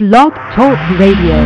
Blog Talk Radio.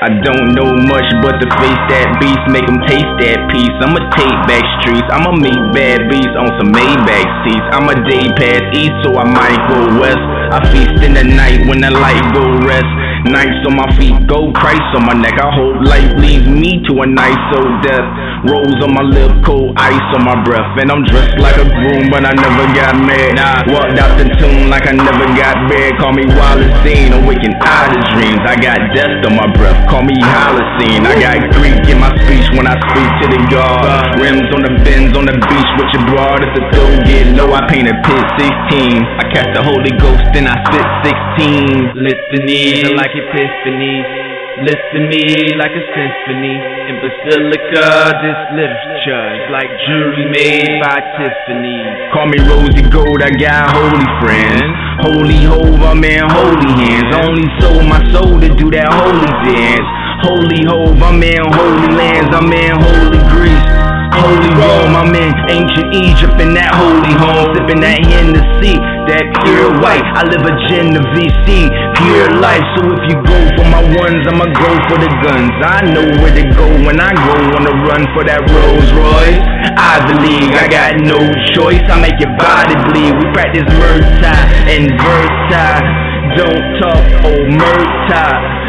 I don't know much but to face that beast, make them taste that piece. I'ma take back streets, I'ma meet bad beats on some Maybach seats. I'ma day past east, so I might go west. I feast in the night when the light go rest. Nights on my feet, gold Christ on my neck. I hope life leads me to a nice old death. Rose on my lip, cold ice on my breath. And I'm dressed like a groom, but I never got mad. Nah, walked out the tomb like I never got bad. Call me Wallace Dean, awakened out of dreams. I got death on my breath, call me Holocene. I got Greek in my speech when I speak to the God. Rims on the bends on the beach with your broad. If the dough get low, I paint a pit 16. I catch the Holy Ghost, then I spit 16. Litanies are like epiphanies. Listen to me like a symphony. In Basilica, this literature is like jewelry made by Tiffany. Call me Rosie Gold, I got holy friends. Holy hove, I'm in holy hands. Only sold my soul to do that holy dance. Holy hove, I'm in holy lands. I'm in holy Greece. Holy Rome, I'm in ancient Egypt in that holy home, sipping that Hennessy, that pure white. I live a Genovese, pure life. So if you go for my ones, I'ma go for the guns. I know where to go when I go on the run for that Rolls Royce. Ivy League, I got no choice. I make your body bleed. We practice Murta and Verta. Don't talk, oh Murta.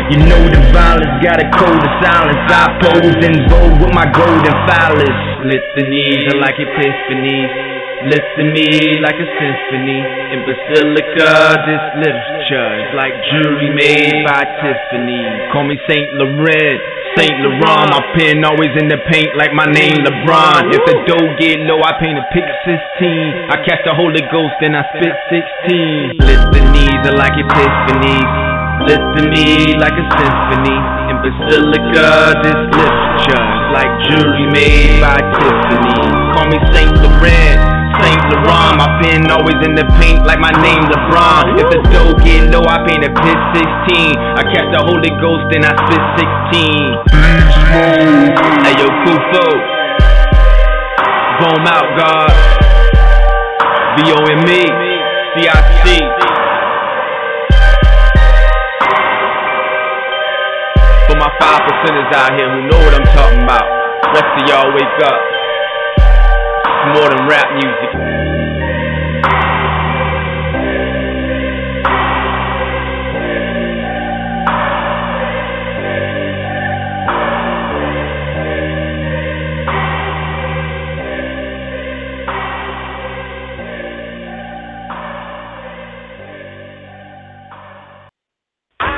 You know the violence got a code of silence. I pose in vogue with my golden phallus. Litanies are like epiphanies. Listen to me like a symphony. In Basilica, this literature is like jewelry made by Tiffany. Call me Saint Laurent. Saint Laurent, my pen always in the paint like my name LeBron. If the dough get low, I paint a pick 16. I catch the Holy Ghost, and I spit 16. Litanies like to me like a symphony. In Basilica, this literature is like jewelry made by Tiffany. Call me Saint Laurent. Saint Laurent, my pen always in the paint like my name LeBron. If the dough get low, I paint a pit 16. I catch the Holy Ghost, and I spit 16. Hey yo, Kufo. Boom out, God. B-O-M-E. C-I-C. My five percenters out here who know what I'm talking about. Rest of y'all wake up. It's more than rap music.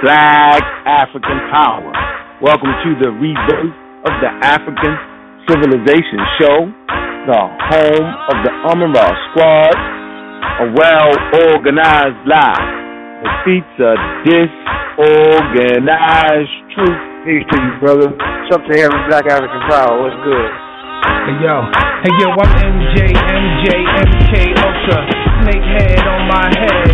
Black African Power. Welcome to the rebirth of the African Civilization Show, the home of the Amara Squad, a well organized lie that defeats a disorganized truth. Peace to you, brother. Something to heaven, Black African Power. What's good? Hey yo, hey yo, I'm MJ, MJ, MK Ultra. Snakehead on my head,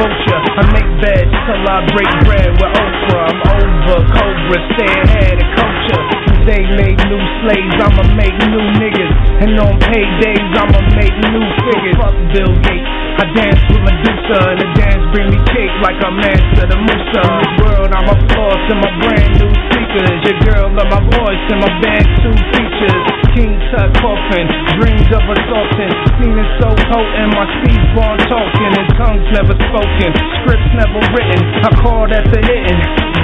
vulture. I make beds till I break bread with Oprah. I'm over Cobra, stay ahead of culture. They made new slaves, I'ma make new niggas. And on paydays, I'ma make new figures. Fuck Bill Gates. I dance with Medusa, and the dance bring me cake like I'm Mansa the Musa. In this world, I'm a floss in my brand new speakers. Your girl love my voice and my band two features. King Tut coffin, dreams of assaulting. Seen it so potent, my speech born talking and tongues never spoken, scripts never written. I call that the hitting.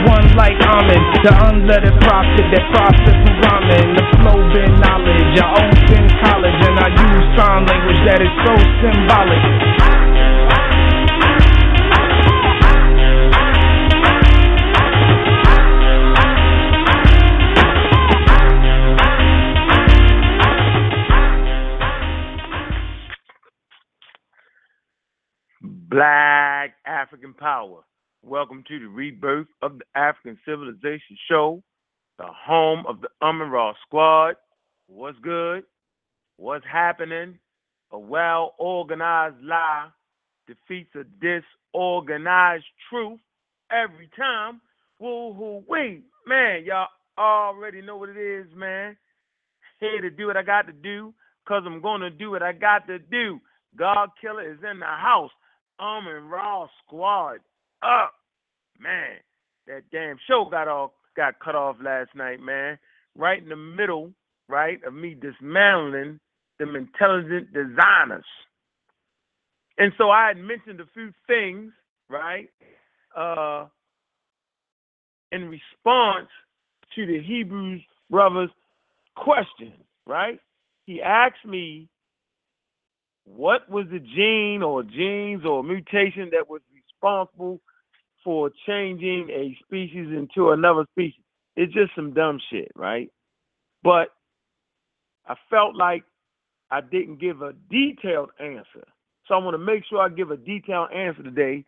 One like Amen, the unlettered prophet that profit from rhyming. The flow been knowledge, I own in college and I use sign language that is so symbolic. Black African Power. Welcome to the rebirth of the African Civilization Show, the home of the Amara Squad. What's good? What's happening? A well organized lie defeats a disorganized truth every time. Woo hoo wee. Man, y'all, already know what it is, man. Here to do what I got to do, cause I'm gonna do what I got to do. God Killer is in the house. Um and Raw Squad up. Man, that damn show got all got cut off last night, man. Right in the middle, right, of me dismantling them intelligent designers. And so I had mentioned a few things, right? Uh in response to the Hebrews brothers question, right? He asked me what was the gene or genes or mutation that was responsible for changing a species into another species. It's just some dumb shit, right? But I felt like I didn't give a detailed answer. So I want to make sure I give a detailed answer today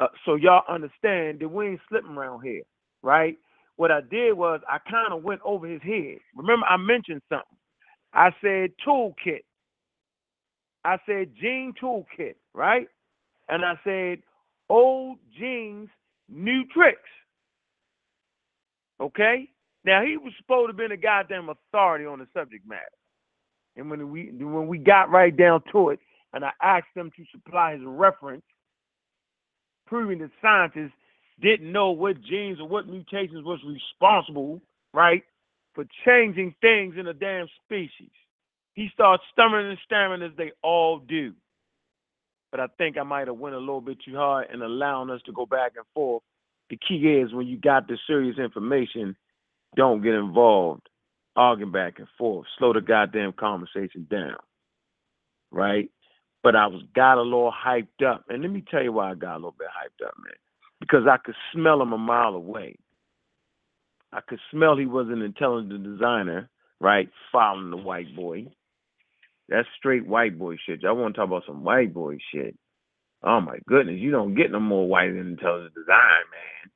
uh, so y'all understand that we ain't slipping around here, right? What I did was I kind of went over his head. Remember, I mentioned something. I said toolkit. I said gene toolkit, right? And I said old genes, new tricks. Okay? Now he was supposed to have been a goddamn authority on the subject matter. And when we when we got right down to it, and I asked him to supply his reference, proving that scientists didn't know what genes or what mutations was responsible, right, for changing things in a damn species. He starts stumbling and stammering as they all do. But I think I might have went a little bit too hard in allowing us to go back and forth. The key is when you got the serious information, don't get involved arguing back and forth. Slow the goddamn conversation down. Right? But I was got a little hyped up. And let me tell you why I got a little bit hyped up, man. Because I could smell him a mile away. I could smell he was an intelligent designer, right? Following the white boy. That's straight white boy shit. Y'all want to talk about some white boy shit. Oh my goodness, you don't get no more white than intelligent design, man.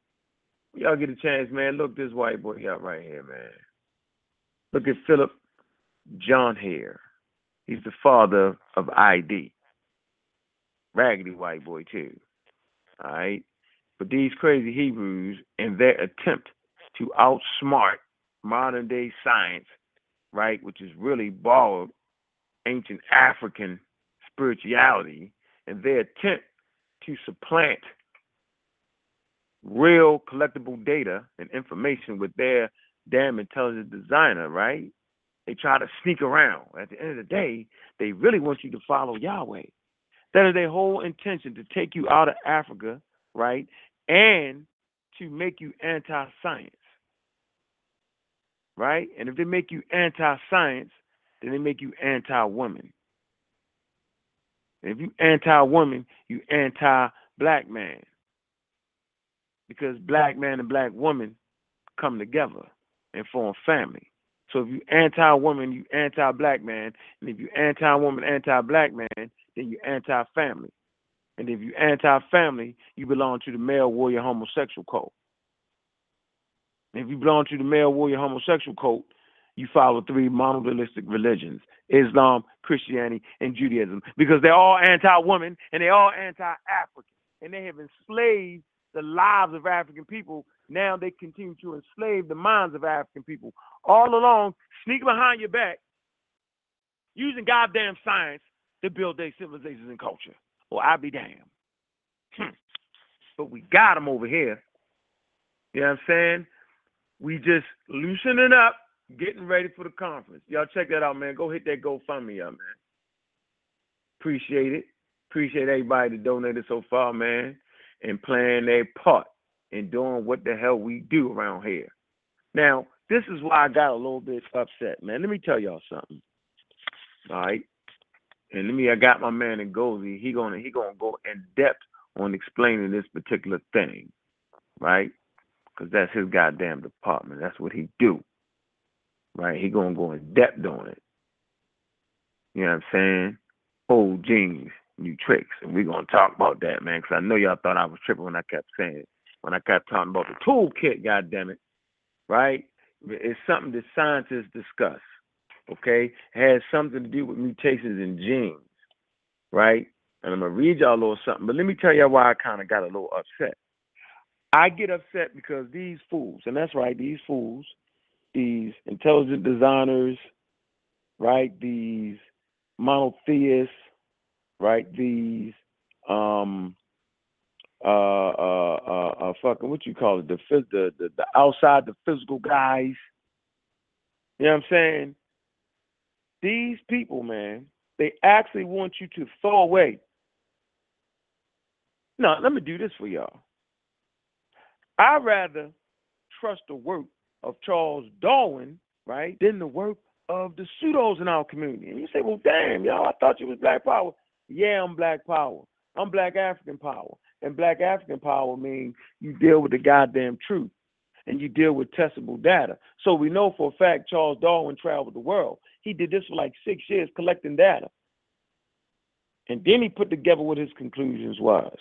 Y'all get a chance, man. Look this white boy up right here, man. Look at Philip John Hare. He's the father of ID. Raggedy white boy too. All right. But these crazy Hebrews in their attempt to outsmart modern day science, right, which is really borrowed ancient African spirituality, and their attempt to supplant real collectible data and information with their damn intelligent designer, right? They try to sneak around. At the end of the day, they really want you to follow Yahweh. That is their whole intention to take you out of Africa, right? And to make you anti science, right? And if they make you anti science, then they make you anti woman. If you anti woman, you anti black man. Because black man and black woman come together and form family. So if you anti woman, you anti black man. And if you anti woman, anti black man, then you anti family. And if you anti family, you belong to the male warrior homosexual cult. And if you belong to the male warrior homosexual cult, you follow three monotheistic religions Islam, Christianity, and Judaism because they're all anti woman and they're all anti African. And they have enslaved the lives of African people. Now they continue to enslave the minds of African people all along, sneak behind your back, using goddamn science to build their civilizations and culture. Well, I'll be damned. Hmm. But we got them over here. You know what I'm saying? We just loosening up getting ready for the conference. Y'all check that out, man. Go hit that GoFundMe up, man. Appreciate it. Appreciate everybody that donated so far, man, and playing their part in doing what the hell we do around here. Now, this is why I got a little bit upset, man. Let me tell y'all something. All right. And let me I got my man in Goldie. He gonna he gonna go in depth on explaining this particular thing. Right? Because that's his goddamn department. That's what he do right? He gonna go in depth on it. You know what I'm saying? Old genes, new tricks, and we're gonna talk about that, man. Because I know y'all thought I was tripping when I kept saying it. When I kept talking about the toolkit, God damn it, right? It's something that scientists discuss. Okay, it has something to do with mutations in genes, right? And I'm gonna read y'all a little something, but let me tell y'all why I kind of got a little upset. I get upset because these fools, and that's right, these fools these intelligent designers, right? These monotheists, right? These um uh uh uh, uh fucking what you call it, the the the, the outside the physical guys. You know what I'm saying? These people, man, they actually want you to throw away. No, let me do this for y'all. I'd rather trust the work of Charles Darwin, right, than the work of the pseudos in our community. And you say, well, damn, y'all, I thought you was Black Power. Yeah, I'm Black Power. I'm Black African Power. And Black African Power means you deal with the goddamn truth and you deal with testable data. So we know for a fact Charles Darwin traveled the world. He did this for like six years collecting data. And then he put together what his conclusions was.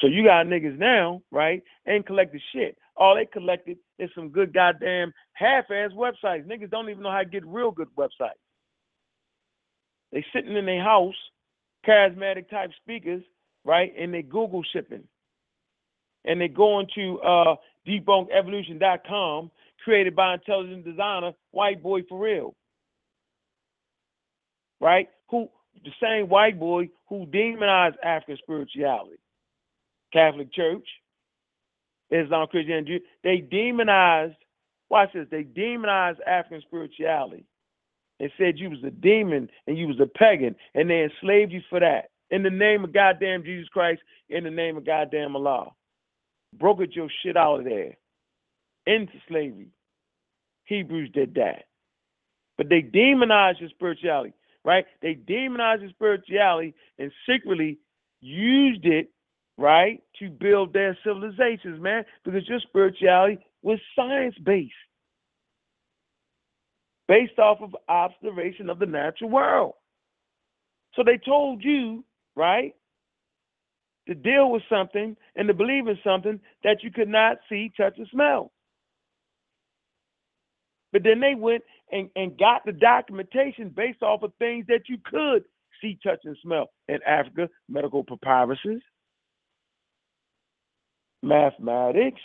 So you got niggas now, right, ain't collected shit. All they collected is some good goddamn half-ass websites. Niggas don't even know how to get real good websites. They sitting in their house, charismatic type speakers, right, and they Google shipping. And they going to uh, debunkevolution.com, created by intelligent designer, white boy for real. Right? Who the same white boy who demonized African spirituality. Catholic Church, Islam, Christianity, they demonized, watch this, they demonized African spirituality. They said you was a demon and you was a pagan, and they enslaved you for that. In the name of goddamn Jesus Christ, in the name of goddamn Allah. Brokered your shit out of there into slavery. Hebrews did that. But they demonized your spirituality, right? They demonized your spirituality and secretly used it right, to build their civilizations, man, because your spirituality was science based, based off of observation of the natural world. So they told you, right, to deal with something and to believe in something that you could not see, touch, or smell. But then they went and, and got the documentation based off of things that you could see, touch, and smell. In Africa, medical papyruses, mathematics,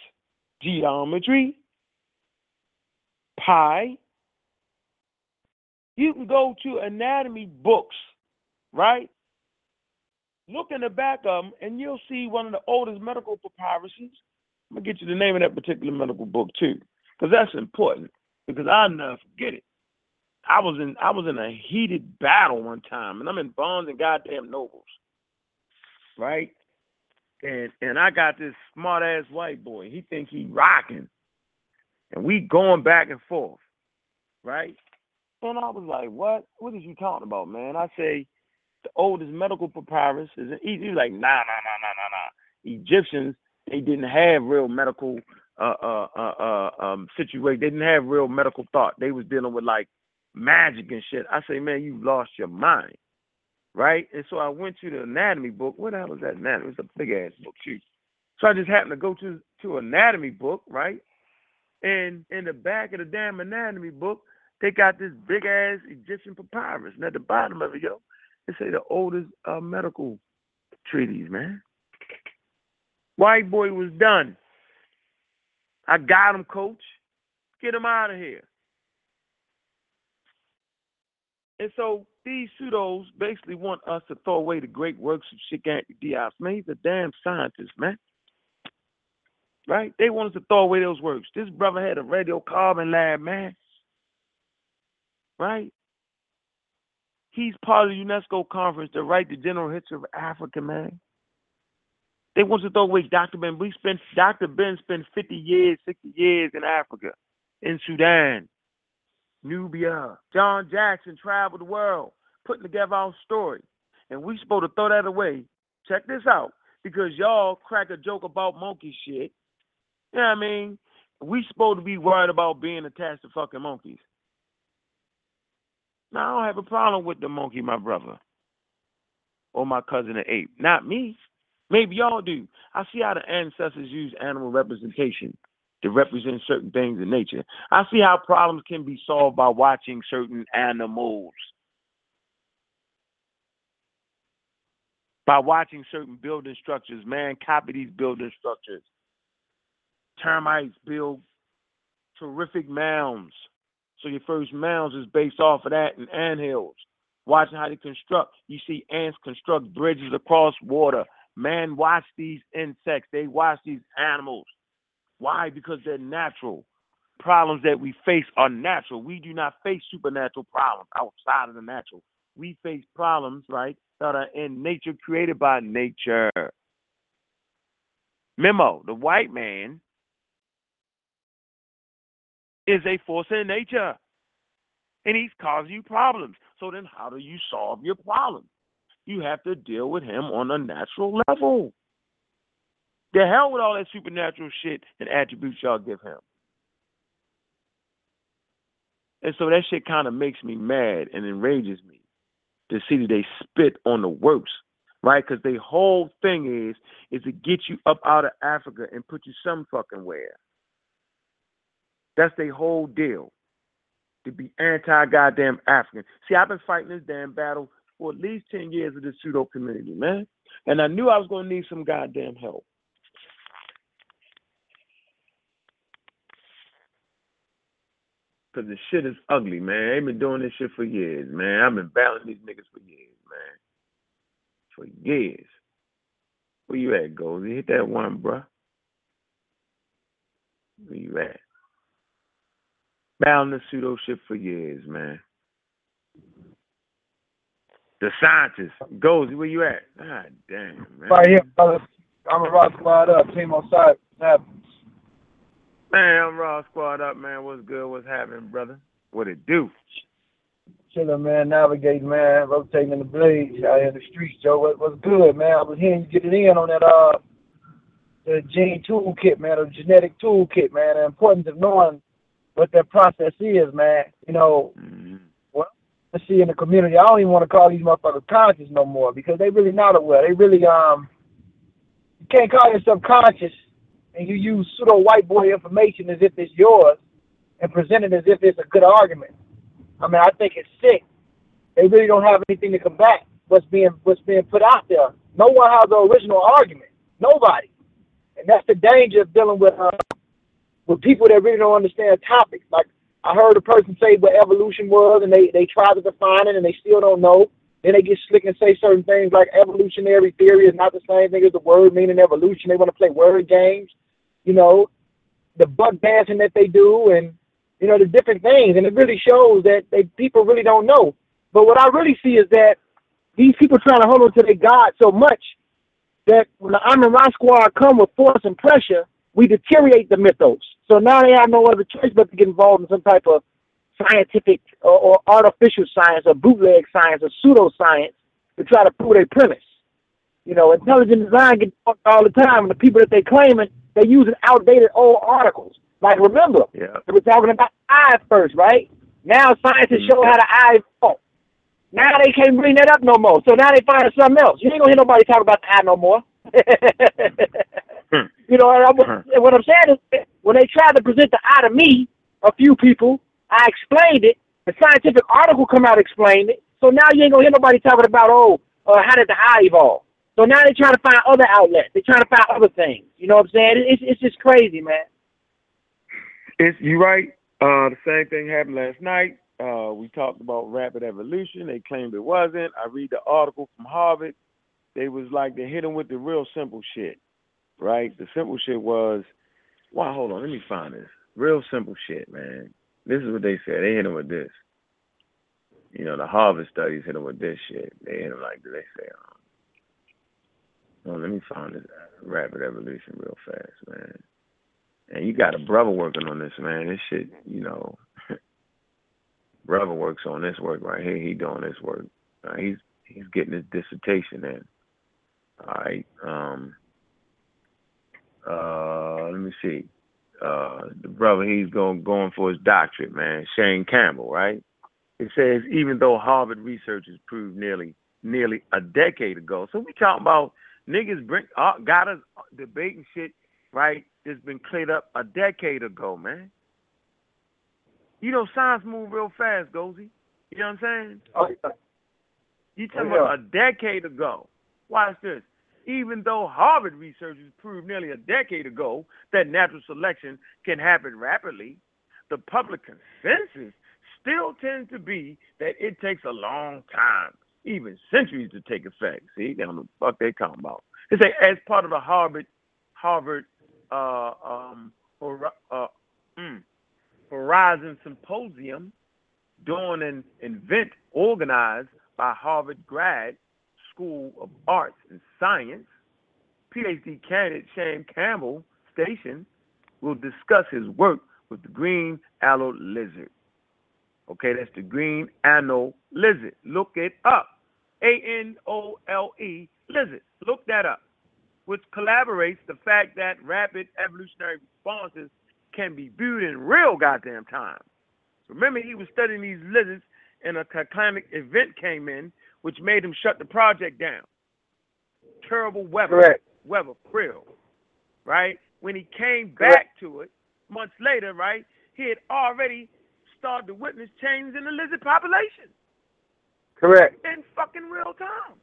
geometry, pi. You can go to anatomy books, right? Look in the back of them, and you'll see one of the oldest medical papyruses. I'm gonna get you the name of that particular medical book too, because that's important. Because I'll never forget it. I was in I was in a heated battle one time, and I'm in Barnes and goddamn Nobles, right? and and I got this smart ass white boy. He think he rocking, and we going back and forth, right? And I was like, "What? What is you talking about, man?" I say, "The oldest medical papyrus is in Egypt." He's like, "Nah, nah, nah, nah, nah, nah." Egyptians they didn't have real medical uh uh uh, uh um situation. They didn't have real medical thought. They was dealing with like magic and shit. I say, man, you lost your mind right? And so I went to the anatomy book. What the hell is that anatomy? It's a big ass book too. So I just happened to go to to anatomy book, right? And in the back of the damn anatomy book, they got this big ass Egyptian papyrus, and at the bottom of it, yo, they say the oldest uh, medical treaties, man. White boy was done. I got him, coach. Get him out of here. And so these pseudos basically want us to throw away the great works of Cheikh Anta Diop. Man, he's a damn scientist, man. Right? They want us to throw away those works. This brother had a radiocarbon lab, man. Right? He's part of the UNESCO conference to write the general history of Africa, man. They want to throw away Dr. Ben. We spent Dr. Ben spent 50 years, 60 years in Africa, in Sudan, Nubia. John Jackson traveled the world putting together our story. And we supposed to throw that away. Check this out. Because y'all crack a joke about monkey shit. You know what I mean? We supposed to be worried about being attached to fucking monkeys. Now I don't have a problem with the monkey, my brother. Or my cousin the ape. Not me. Maybe y'all do. I see how the ancestors use animal representation to represent certain things in nature. I see how problems can be solved by watching certain animals. By watching certain building structures, man, copy these building structures. Termites build terrific mounds, So your first mounds is based off of that and anthills. Watching how they construct. You see ants construct bridges across water. Man, watch these insects. They watch these animals. Why? Because they're natural. Problems that we face are natural. We do not face supernatural problems outside of the natural. We face problems, right, that are in nature, created by nature. Memo, the white man is a force in nature. And he's causing you problems. So then how do you solve your problem? You have to deal with him on a natural level. The hell with all that supernatural shit and attributes y'all give him. And so that shit kind of makes me mad and enrages me to see that they spit on the works, right? Because the whole thing is is to get you up out of Africa and put you some fucking where. That's their whole deal. To be anti goddamn African. See, I've been fighting this damn battle for at least 10 years of this pseudo community, man. And I knew I was going to need some goddamn help. Because the shit is ugly, man. I've been doing this shit for years, man. I've been battling these niggas for years, man. For years. Where you at, Goldie? Hit that one, bruh. Where you at? Battling the pseudo shit for years, man. The scientist. Goldie, where you at? God damn, man. Right here, brother. I'm a rock squad up. Team on side. Happens. Man, I'm Raw Squad up, man. What's good? What's happening, brother? What it do? Chilling, man. Navigating, man. Rotating in the blades out here in the streets, Joe. What, what's good, man? I was hearing you get it in on that uh the gene toolkit, man, or genetic toolkit, man. The importance of knowing what that process is, man. You know, Mhm. well, I see in the community, I don't even want to call these motherfuckers conscious no more because they really not aware. They really um, you can't call yourself conscious and you use pseudo white boy information as if it's yours and present it as if it's a good argument. I mean, I think it's sick. They really don't have anything to combat what's being what's being put out there. No one has the original argument. Nobody, and that's the danger of dealing with uh, with people that really don't understand topics. Like I heard a person say what evolution was, and they they try to define it, and they still don't know. Then they get slick and say certain things like evolutionary theory is not the same thing as the word meaning evolution. They want to play word games, you know, the buck dancing that they do, and you know the different things, and it really shows that they people really don't know. But what I really see is that these people trying to hold on to their God so much that when the Army Rock Squad come with force and pressure, we deteriorate the mythos. So now they have no other choice but to get involved in some type of scientific or, or artificial science or bootleg science or pseudoscience to try to prove their premise. You know, intelligent design gets talked all the time, and the people that they claiming they're using outdated old articles. Like remember, Yeah. they were talking about eyes first, right? Now scientists show mm-hmm. how the eye fall. Now they can't bring that up no more. So now they find something else. You ain't gonna hear nobody talk about the eye no more. you know, and I'm, and what I'm saying is, when they tried to present the eye to me, a few people, I explained it. The scientific article come out explained it. So now you ain't gonna hear nobody talking about, oh, uh, how did the eye evolve? So now they're trying to find other outlets. They're trying to find other things. You know what I'm saying? It's it's just crazy, man. It's you right. Uh, the same thing happened last night. Uh, we talked about rapid evolution. They claimed it wasn't. I read the article from Harvard. They was like they hit them with the real simple shit, right? The simple shit was, wow, hold on, let me find this. Real simple shit, man. This is what they said. They hit him with this. You know, the Harvard studies hit him with this shit. They hit him like they say, um, let me find this rapid evolution real fast, man. And you got a brother working on this, man. This shit, you know, brother works on this work right here. He doing this work. Uh, he's he's getting his dissertation in. All right. Um. Uh. Let me see. Uh. The brother he's going going for his doctorate, man. Shane Campbell, right? It says even though Harvard researchers proved nearly nearly a decade ago. So we talking about niggas bring uh, got us debating shit, right? That's been cleared up a decade ago, man. You know, science move real fast, Ngozi. You know what I'm saying? Oh, yeah. You talking Oh, yeah. about a decade ago. Watch this. Even though Harvard researchers proved nearly a decade ago that natural selection can happen rapidly, the public consensus still tends to be that it takes a long time, even centuries, to take effect. See, they don't know the fuck they talking about. They say as part of the Harvard Harvard uh, um, uh, mm, Horizon Symposium, during an event organized by Harvard Grad School of Arts and Science, PhD candidate Shane Campbell Station will discuss his work with the green aloe lizard. Okay, that's the green anole lizard. Look it up. A N O L E lizard. Look that up. Which collaborates the fact that rapid evolutionary responses can be viewed in real goddamn time. Remember, he was studying these lizards, and a climatic event came in, which made him shut the project down. Terrible weather. Correct. Weather, krill. Right? When he came back to it, months later, right, he had already started to witness changes in the lizard population. Correct. In fucking real time.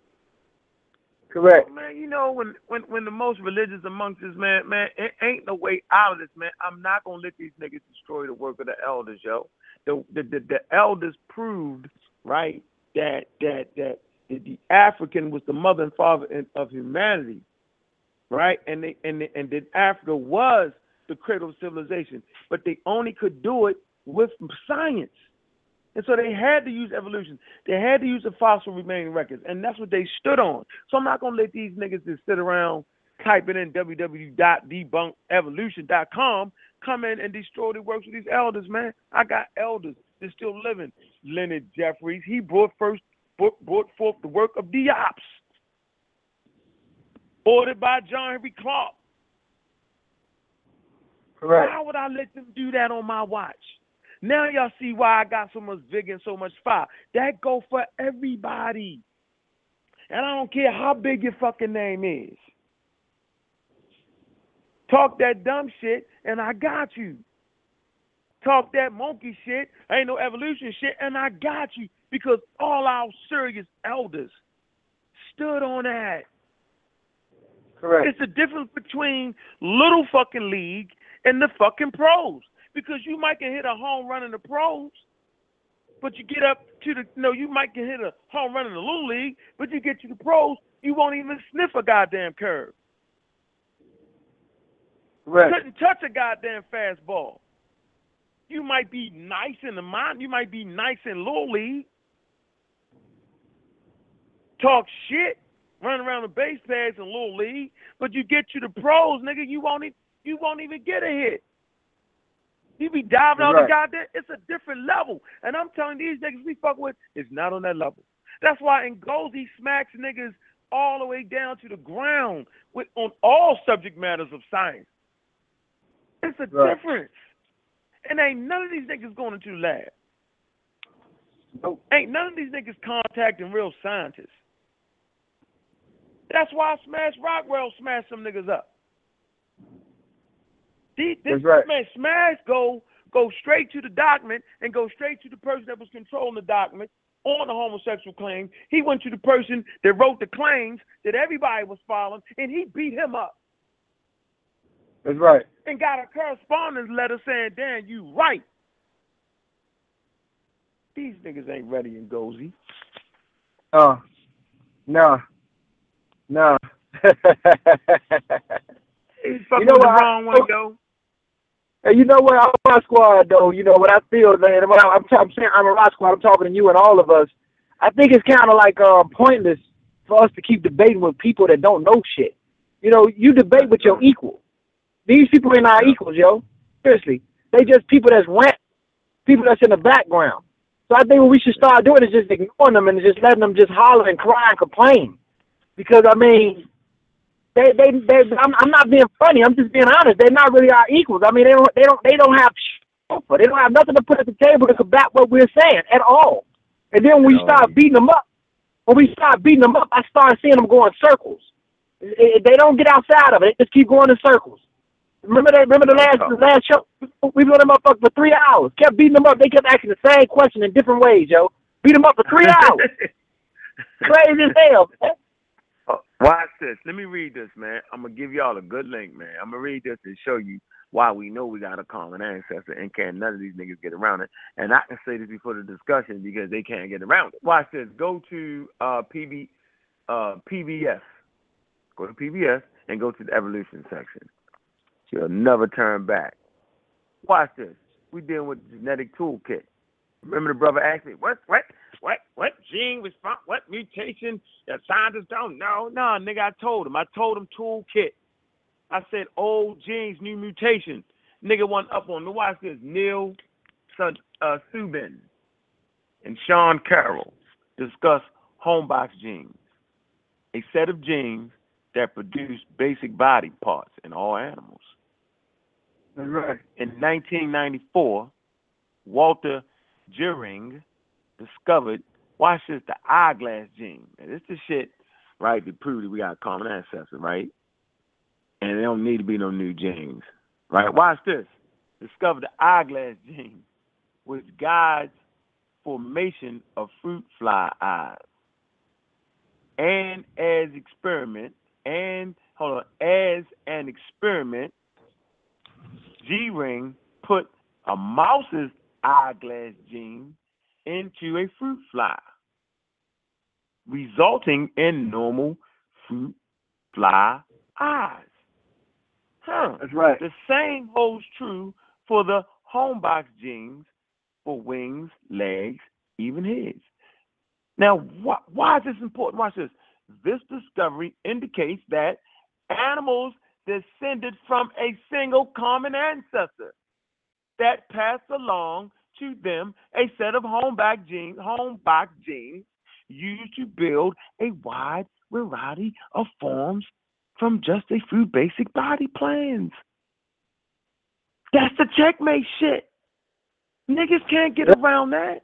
Correct. So, man, you know when when when the most religious amongst us, man, man, it ain't no way out of this, man. I'm not gonna let these niggas destroy the work of the elders, yo. The the the, the elders proved right that that that the, African was the mother and father of humanity, right? And they and they, and that Africa was the cradle of civilization, but they only could do it with science. And so they had to use evolution. They had to use the fossil remaining records, and that's what they stood on. So I'm not gonna let these niggas just sit around typing in www.debunkevolution.com come in and destroy the works of these elders, man. I got elders that's still living. Leonard Jeffries, he brought first brought forth the work of Diops, ordered by John Henrik Clarke. Correct. Why would I let them do that on my watch? Now y'all see why I got so much vigor and so much fire. That go for everybody. And I don't care how big your fucking name is. Talk that dumb shit, and I got you. Talk that monkey shit, ain't no evolution shit, and I got you. Because all our serious elders stood on that. Correct. It's the difference between little fucking league and the fucking pros because you might can hit a home run in the pros, but you get up to the no, you might can hit a home run in the little league, but you get to the pros, you won't even sniff a goddamn curve. Right. Couldn't touch a goddamn fastball. You might be nice in the mind, you might be nice in little league. Talk shit, run around the base pads in little league, but you get to the pros, nigga, you won't even you won't even get a hit. You be diving on Right. the goddamn. It's a different level, and I'm telling these niggas we fuck with, is not on that level. That's why Ngozi smacks niggas all the way down to the ground with on all subject matters of science. It's a Right. difference, and ain't none of these niggas going into the lab. Nope. Ain't none of these niggas contacting real scientists. That's why Smash Rockwell smashed some niggas up. These, this That's right. man Smash go go straight to the document and go straight to the person that was controlling the document on the homosexual claim. He went to the person that wrote the claims that everybody was following, and he beat him up That's right. and got a correspondence letter saying, "Dan, you right." These niggas ain't ready in Gozy. Uh, no, no. He's fucking know with the what, I- wrong one, yo. Hey, you know what? I'm my squad, though. You know what I feel, man. What I, I'm, I'm saying, I'm a rock squad. I'm talking to you and all of us. I think it's kind of like um, pointless for us to keep debating with people that don't know shit. You know, you debate with your equal. These people ain't our equals, yo. Seriously, they just people that's rent, people that's in the background. So I think what we should start doing is just ignoring them and just letting them just holler and cry and complain. Because I mean, they they they. I'm, I'm not being funny. I'm just being honest. They're not really our equals. I mean, they don't they don't they don't have. They don't have nothing to put at the table to combat what we're saying at all. And then when we start beating them up, when we start beating them up, I start seeing them go in circles. It- it- they don't get outside of it. They just keep going in circles. Remember that? Remember the last the last show? We blew them up for three hours. Kept beating them up. They kept asking the same question in different ways, yo. Beat them up for three hours. Crazy as hell. man. Oh, Watch this. Let me read this, man. I'm gonna give y'all a good link, man. I'm gonna read this and show you why we know we got a common ancestor and can't none of these niggas get around it. And I can say this before the discussion because they can't get around it. Watch this. Go to uh, PB, uh, PBS. Go to PBS and go to the evolution section. You'll never turn back. Watch this. We dealing with the genetic toolkit. Remember the brother asked me, what, what, what, what gene response, what mutation that scientists don't know? No, nigga, I told him. I told him toolkit. I said old genes, new mutation. Nigga went up on the watch this. Neil uh, Shubin and Sean Carroll discuss homeobox genes, a set of genes that produce basic body parts in all animals. In 1994, Walter Gehring discovered, watch this, the eyeless gene. And this the shit, right, to prove that we got common ancestor, right? And there don't need to be no new genes, right? Watch this. Discovered the eyeless gene, which guides formation of fruit fly eyes. And as experiment, and hold on, as an experiment, Gehring put a mouse's eyeless gene into a fruit fly, resulting in normal fruit fly eyes. Huh. That's right. The same holds true for the homeobox genes for wings, legs, even heads. Now, wh- why is this important? Watch this. This discovery indicates that animals descended from a single common ancestor that passed along to them a set of homeobox genes, homeobox genes used to build a wide variety of forms from just a few basic body plans. That's the checkmate shit. Niggas can't get around that.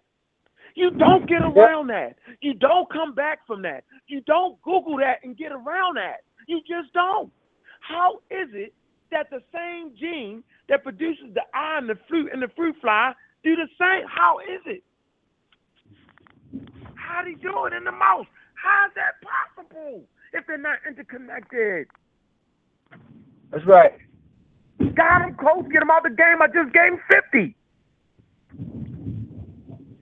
You don't get around that. You don't come back from that. You don't Google that and get around that. You just don't. How is it that the same gene that produces the eye and the fruit and the fruit fly do the same? How is it? How do you do it in the mouse? How is that possible if they're not interconnected? That's right. Got him close, get him out the game. I just gave him 50.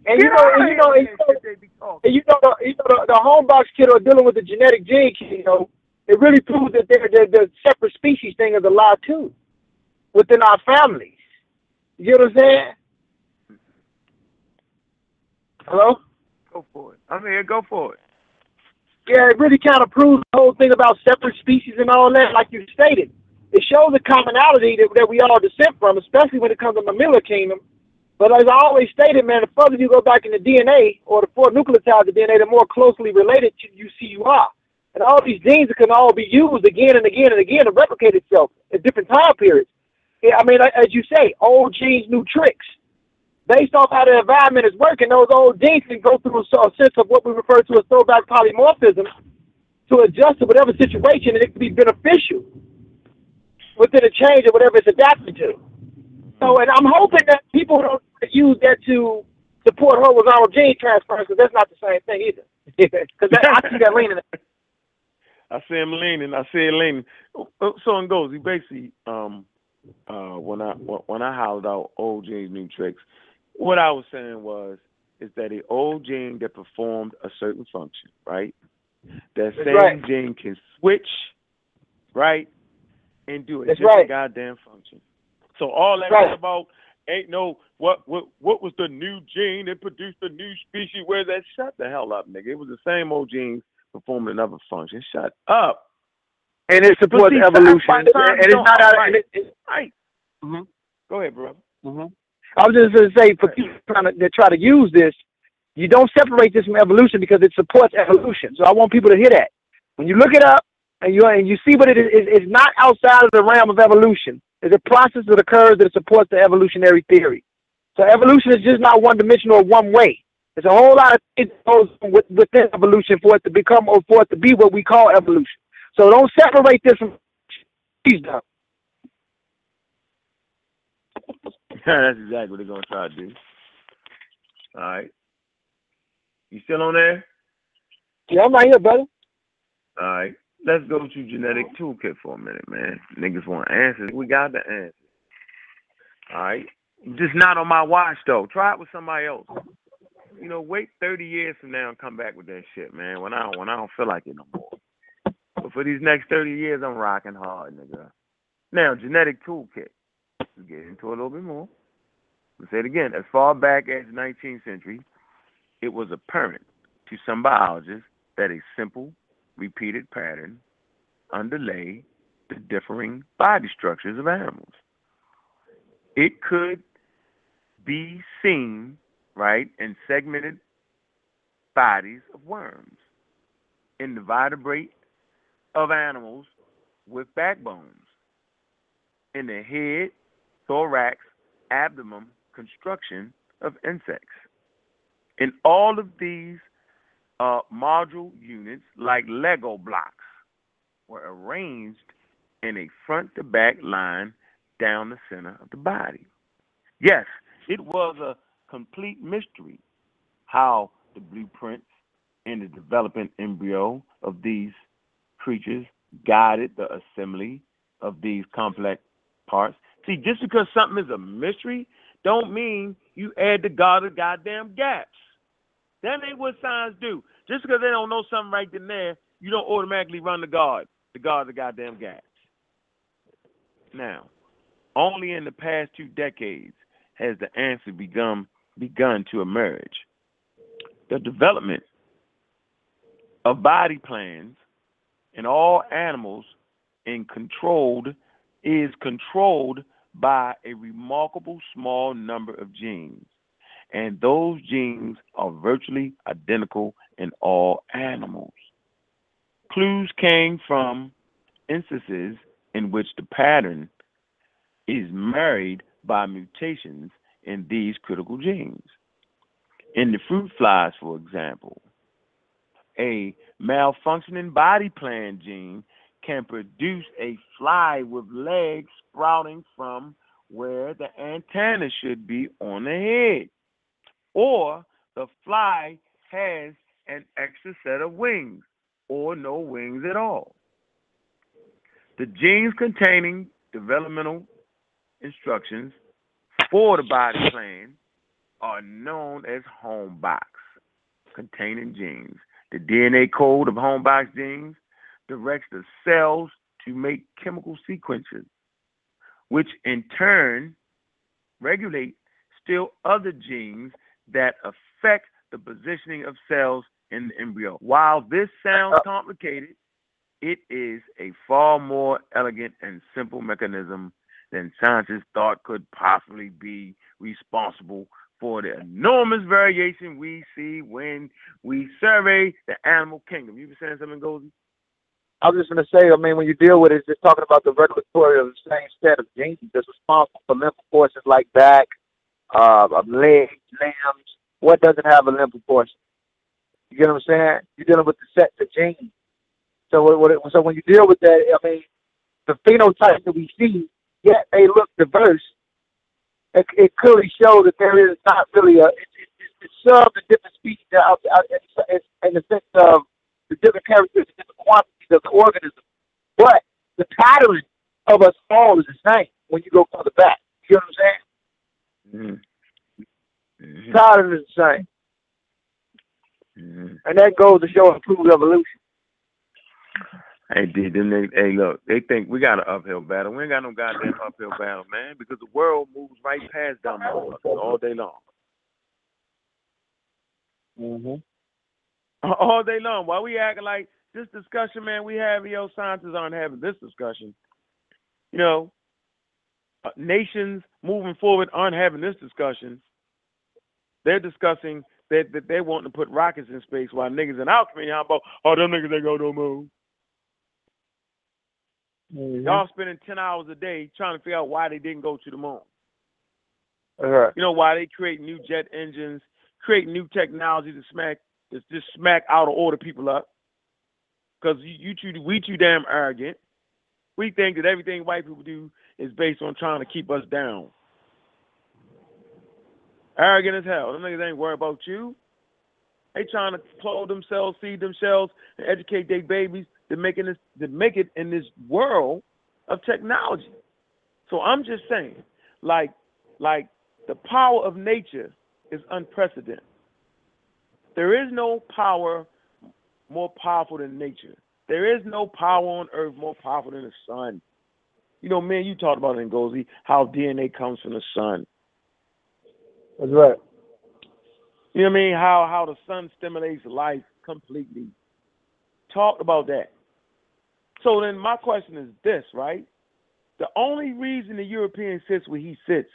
And you know, and you know, and you know, that shit they be talking. and you know, the, you know the, the homeobox kid are dealing with the genetic gene kid, you know, it really proves that they're, the separate species thing is a lie too, within our families. You know what I'm saying? Hello? Go for it. I'm here. Go for it. Yeah, it really kind of proves the whole thing about separate species and all that, like you stated. It shows the commonality that, that we all descend from, especially when it comes to the Mammalia kingdom. But as I always stated, man, the further you go back in the DNA or the four nucleotides of DNA, the more closely related to you see you are. And all these genes can all be used again and again and again to replicate itself at different time periods. Yeah, I mean, as you say, old genes, new tricks. Based off how the environment is working, those old genes can go through a, a sense of what we refer to as throwback polymorphism to adjust to whatever situation, and it can be beneficial within a change or whatever it's adapted to. So, and I'm hoping that people don't use that to support horizontal gene transfer because that's not the same thing either. Because I see that leaning. I see him leaning. I see him leaning. So it goes. He basically, um, uh, when I when I hollered out old genes, new tricks, what I was saying was is that the old gene that performed a certain function, right? That That's same right. gene can switch, right, and do it. That's different right. goddamn function. So all that Right. about ain't no what what what was the new gene that produced the new species? Where that? Shut the hell up, nigga. It was the same old gene performing another function. Shut up. And it supports see, evolution. by And it's not out. right. and it- it- Right. Mhm. Go ahead, brother. Mhm. I was just going to say, for people trying to, that try to use this, you don't separate this from evolution because it supports evolution. So I want people to hear that. When you look it up and you and you see what it is, it's not outside of the realm of evolution. It's a process that occurs that supports the evolutionary theory. So evolution is just not one dimensional or one way. There's a whole lot of things that goes with- within evolution for it to become or for it to be what we call evolution. So don't separate this from please don't. That's exactly what they're gonna try to do. All right. You still on there? Yeah, I'm right here, brother. All right. Let's go to genetic toolkit for a minute, man. Niggas want answers. We got the answers. All right, just not on my watch though. Try it with somebody else. You know, wait 30 years from now and come back with that shit, man. When I don't, when I don't feel like it no more. But for these next 30 years, I'm rocking hard, nigga. Now, genetic toolkit. Let's get into a little bit more. Let's say it again. As far back as the 19th century, it was apparent to some biologists that a simple, repeated pattern underlay the differing body structures of animals. It could be seen, right, and segmented bodies of worms, in the vertebrate of animals with backbones, in the head, thorax, abdomen construction of insects. In all of these uh, module units, like Lego blocks, were arranged in a front to back line down the center of the body. Yes, it was a complete mystery how the blueprints in the developing embryo of these creatures guided the assembly of these complex parts. See, just because something is a mystery don't mean you add the god of goddamn gaps. That ain't what science do. Just because they don't know something right then there, you don't automatically run the guard, the guard of the goddamn gaps. Now, only in the past two decades has the answer begun begun to emerge. The development of body plans in all animals in controlled is controlled by a remarkable small number of genes. And those genes are virtually identical in all animals. Clues came from instances in which the pattern is married by mutations in these critical genes. In the fruit flies, for example, a malfunctioning body plan gene can produce a fly with legs sprouting from where the antenna should be on the head. Or the fly has an extra set of wings or no wings at all. The genes containing developmental instructions for the body plan are known as homeobox containing genes. The DNA code of homeobox genes directs the cells to make chemical sequences, which in turn regulate still other genes that affect the positioning of cells in the embryo. While this sounds complicated, it is a far more elegant and simple mechanism than scientists thought could possibly be responsible for the enormous variation we see when we survey the animal kingdom. You been saying something, Goldie? I was just going to say, I mean, when you deal with it, it's just talking about the regulatory of the same set of genes that's responsible for lymphopoiesis like back, uh, legs, limbs. What doesn't have a lymphopoiesis? You get what I'm saying? You're dealing with the set of genes. So, what, what, so when you deal with that, I mean, the phenotype that we see, yet they look diverse. It, it clearly shows that there is not really a. It, it, it's some the different species out, out in, in the sense of the different characteristics, different quantities of the organism. But the pattern of us all is the same when you go further back. You know what I'm saying? Mm-hmm. Mm-hmm. Pattern is the same. Mm-hmm. And that goes to show improved evolution. Hey, D, then they, hey, look, they think we got an uphill battle. We ain't got no goddamn uphill battle, man, because the world moves right past dumb motherfuckers all day long. Mm-hmm. All day long. Why we acting like this discussion, man, we have, yo, scientists aren't having this discussion. You know, uh, nations moving forward aren't having this discussion. They're discussing that, that they want to put rockets in space while niggas in our community, how about, oh, them niggas ain't go no moon. Mm-hmm. Y'all spending 10 hours a day trying to figure out why they didn't go to the moon. Right. You know, why they create new jet engines, create new technology to smack, to just smack out of order people up. Because you, you too, we too damn arrogant. We think that everything white people do is based on trying to keep us down. Arrogant as hell. Them niggas ain't worried about you. They trying to clothe themselves, feed themselves, and educate their babies to make it to make it in this world of technology. So I'm just saying, like like the power of nature is unprecedented. There is no power more powerful than nature. There is no power on earth more powerful than the sun. You know, man, you talked about it Ngozi, how DNA comes from the sun. That's right. You know what I mean? How how the sun stimulates life completely. Talk about that. So then my question is this, right? The only reason the European sits where he sits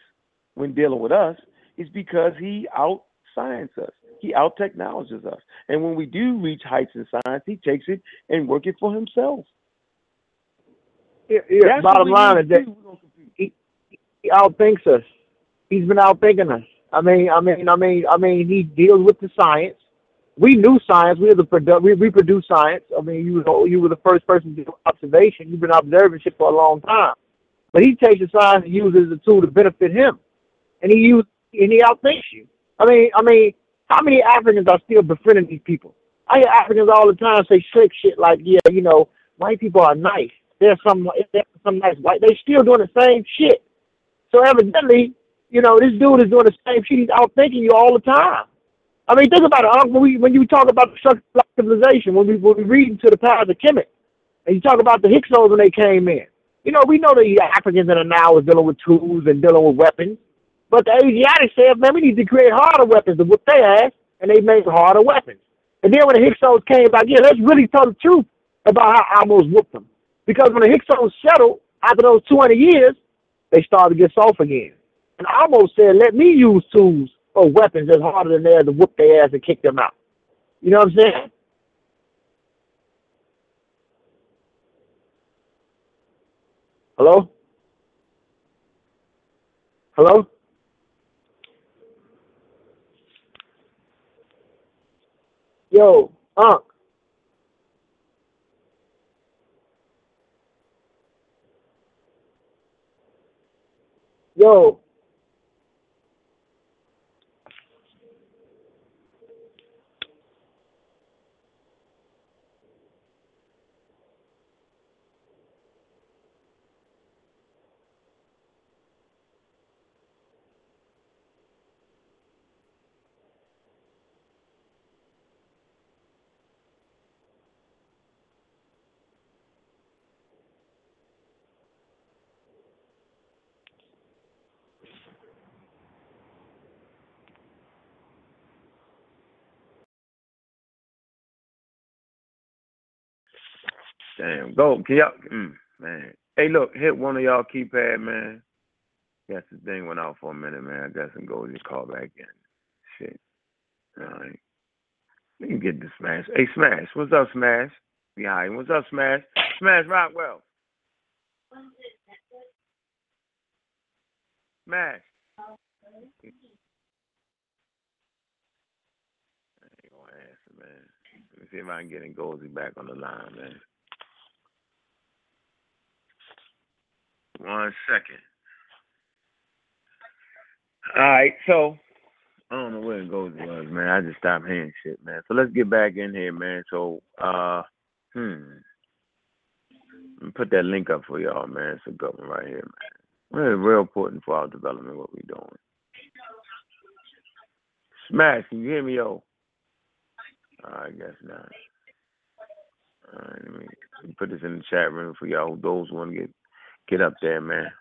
when dealing with us is because he out science us. He out technologies us. And when we do reach heights in science, he takes it and work it for himself. Yeah, yeah. Bottom line is that he, he outthinks us. He's been outthinking us. I mean, I mean, I mean, I mean, he deals with the science. We knew science. We are the produ- we reproduce science. I mean, you were you were the first person to do observation. You've been observing shit for a long time. But he takes the science and uses it tool to benefit him, and he use and he outthinks you. I mean, I mean, how many Africans are still befriending these people? I hear Africans all the time say slick shit like, yeah, you know, white people are nice. There's some there's some nice white. They still doing the same shit. So evidently, you know, this dude is doing the same shit. He's outthinking you all the time. I mean, think about it. When, we, when you talk about the civilization, when we when we read into the powers of Kemet, and you talk about the Hyksos when they came in, you know, we know the Africans in the now is dealing with tools and dealing with weapons. But the Asiatics said, man, we need to create harder weapons to whip their ass, and they made harder weapons. And then when the Hyksos came back, yeah, let's really tell the truth about how almost whooped them. Because when the Hyksos settled after those 200 years, they started to get soft again. And almost said, let me use tools or weapons that's harder than theirs to whoop their ass and kick them out. You know what I'm saying? Hello? Hello? Yo, Unc. Yo. Damn, go. Can y'all, mm, man. Hey, look, hit one of y'all keypad, man. Guess the thing went out for a minute, man. I guess and go just call back in. Shit. All right. We can get the Smash. Hey, Smash. What's up, Smash? Behind. What's up, Smash? Smash Rockwell. Smash. I ain't gonna answer, man. Let me see if I can get Ngozi back on the line, man. One second. All right, so I don't know where Ngozi was, man. I just stopped hearing shit, man. So let's get back in here, man. So uh hmm. Let me put that link up for y'all, man. It's a good one right here, man. Really real important for our development, what we doing. Smash, can you hear me, yo? I guess not. All right, let me, let me put this in the chat room for y'all, those who want to get get up there, man.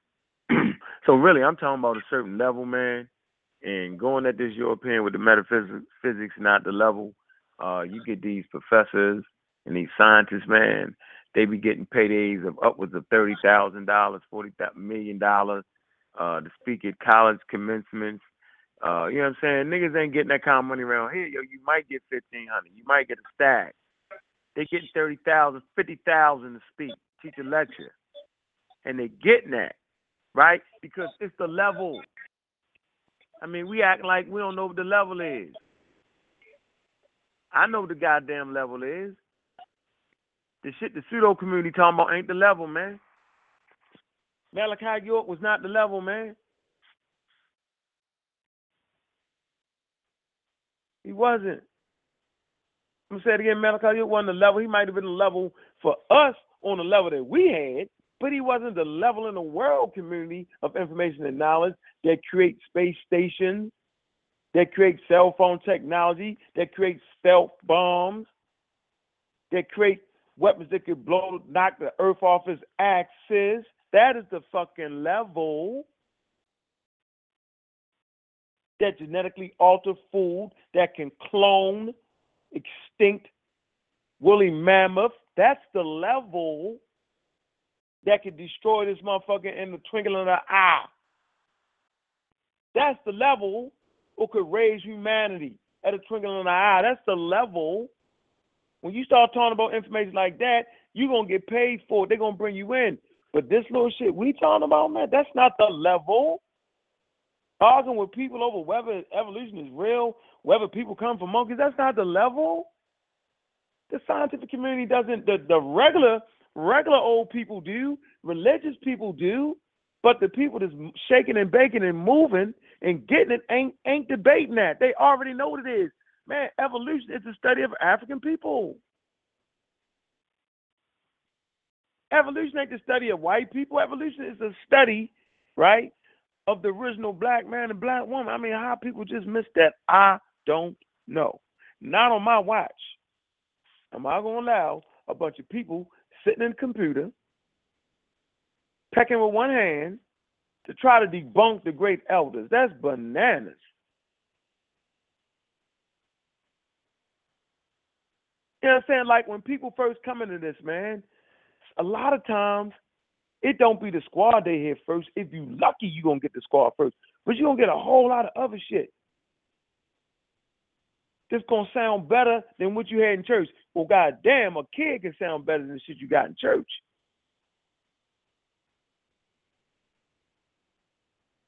so really, I'm talking about a certain level, man. And going at this European with the metaphysics, physics, not the level. Uh, you get these professors and these scientists, man. They be getting paydays of upwards of thirty thousand dollars, forty million dollars uh, to speak at college commencements. Uh, you know what I'm saying? Niggas ain't getting that kind of money around here. Yo, you might get fifteen hundred. You might get a stack. They getting thirty thousand, fifty thousand to speak, teach a lecture and they're getting that, right? Because it's the level. I mean, we act like we don't know what the level is. I know what the goddamn level is. The shit the pseudo community talking about ain't the level, man. Malachi York was not the level, man. He wasn't. I'm gonna say it again, Malachi York wasn't the level. He might have been the level for us on the level that we had, but he wasn't the level in the world community of information and knowledge that creates space stations, that creates cell phone technology, that creates stealth bombs, that create weapons that could blow, knock the earth off its axis. That is the fucking level that genetically alter food that can clone extinct woolly mammoth. That's the level that could destroy this motherfucker in the twinkling of an eye. That's the level who could raise humanity at a twinkling of an eye. That's the level. When you start talking about information like that, you're gonna get paid for it. They're gonna bring you in. But this little shit we talking about, man, that's not the level. Arguing with people over whether evolution is real, whether people come from monkeys, that's not the level. The scientific community doesn't the, the regular regular old people do, religious people do, but the people that's shaking and baking and moving and getting it ain't ain't debating that. They already know what it is. Man, evolution is the study of African people. Evolution ain't the study of white people. Evolution is the study, right, of the original black man and black woman. I mean, how people just miss that, I don't know. Not on my watch. Am I to allow a bunch of people sitting in a computer, pecking with one hand, to try to debunk the great elders? That's bananas. You know what I'm saying? Like when people first come into this, man, a lot of times it don't be the squad they hit first. If you lucky, you gonna get the squad first. But you gonna get a whole lot of other shit. That's gonna sound better than what you had in church. Well, goddamn, a kid can sound better than the shit you got in church.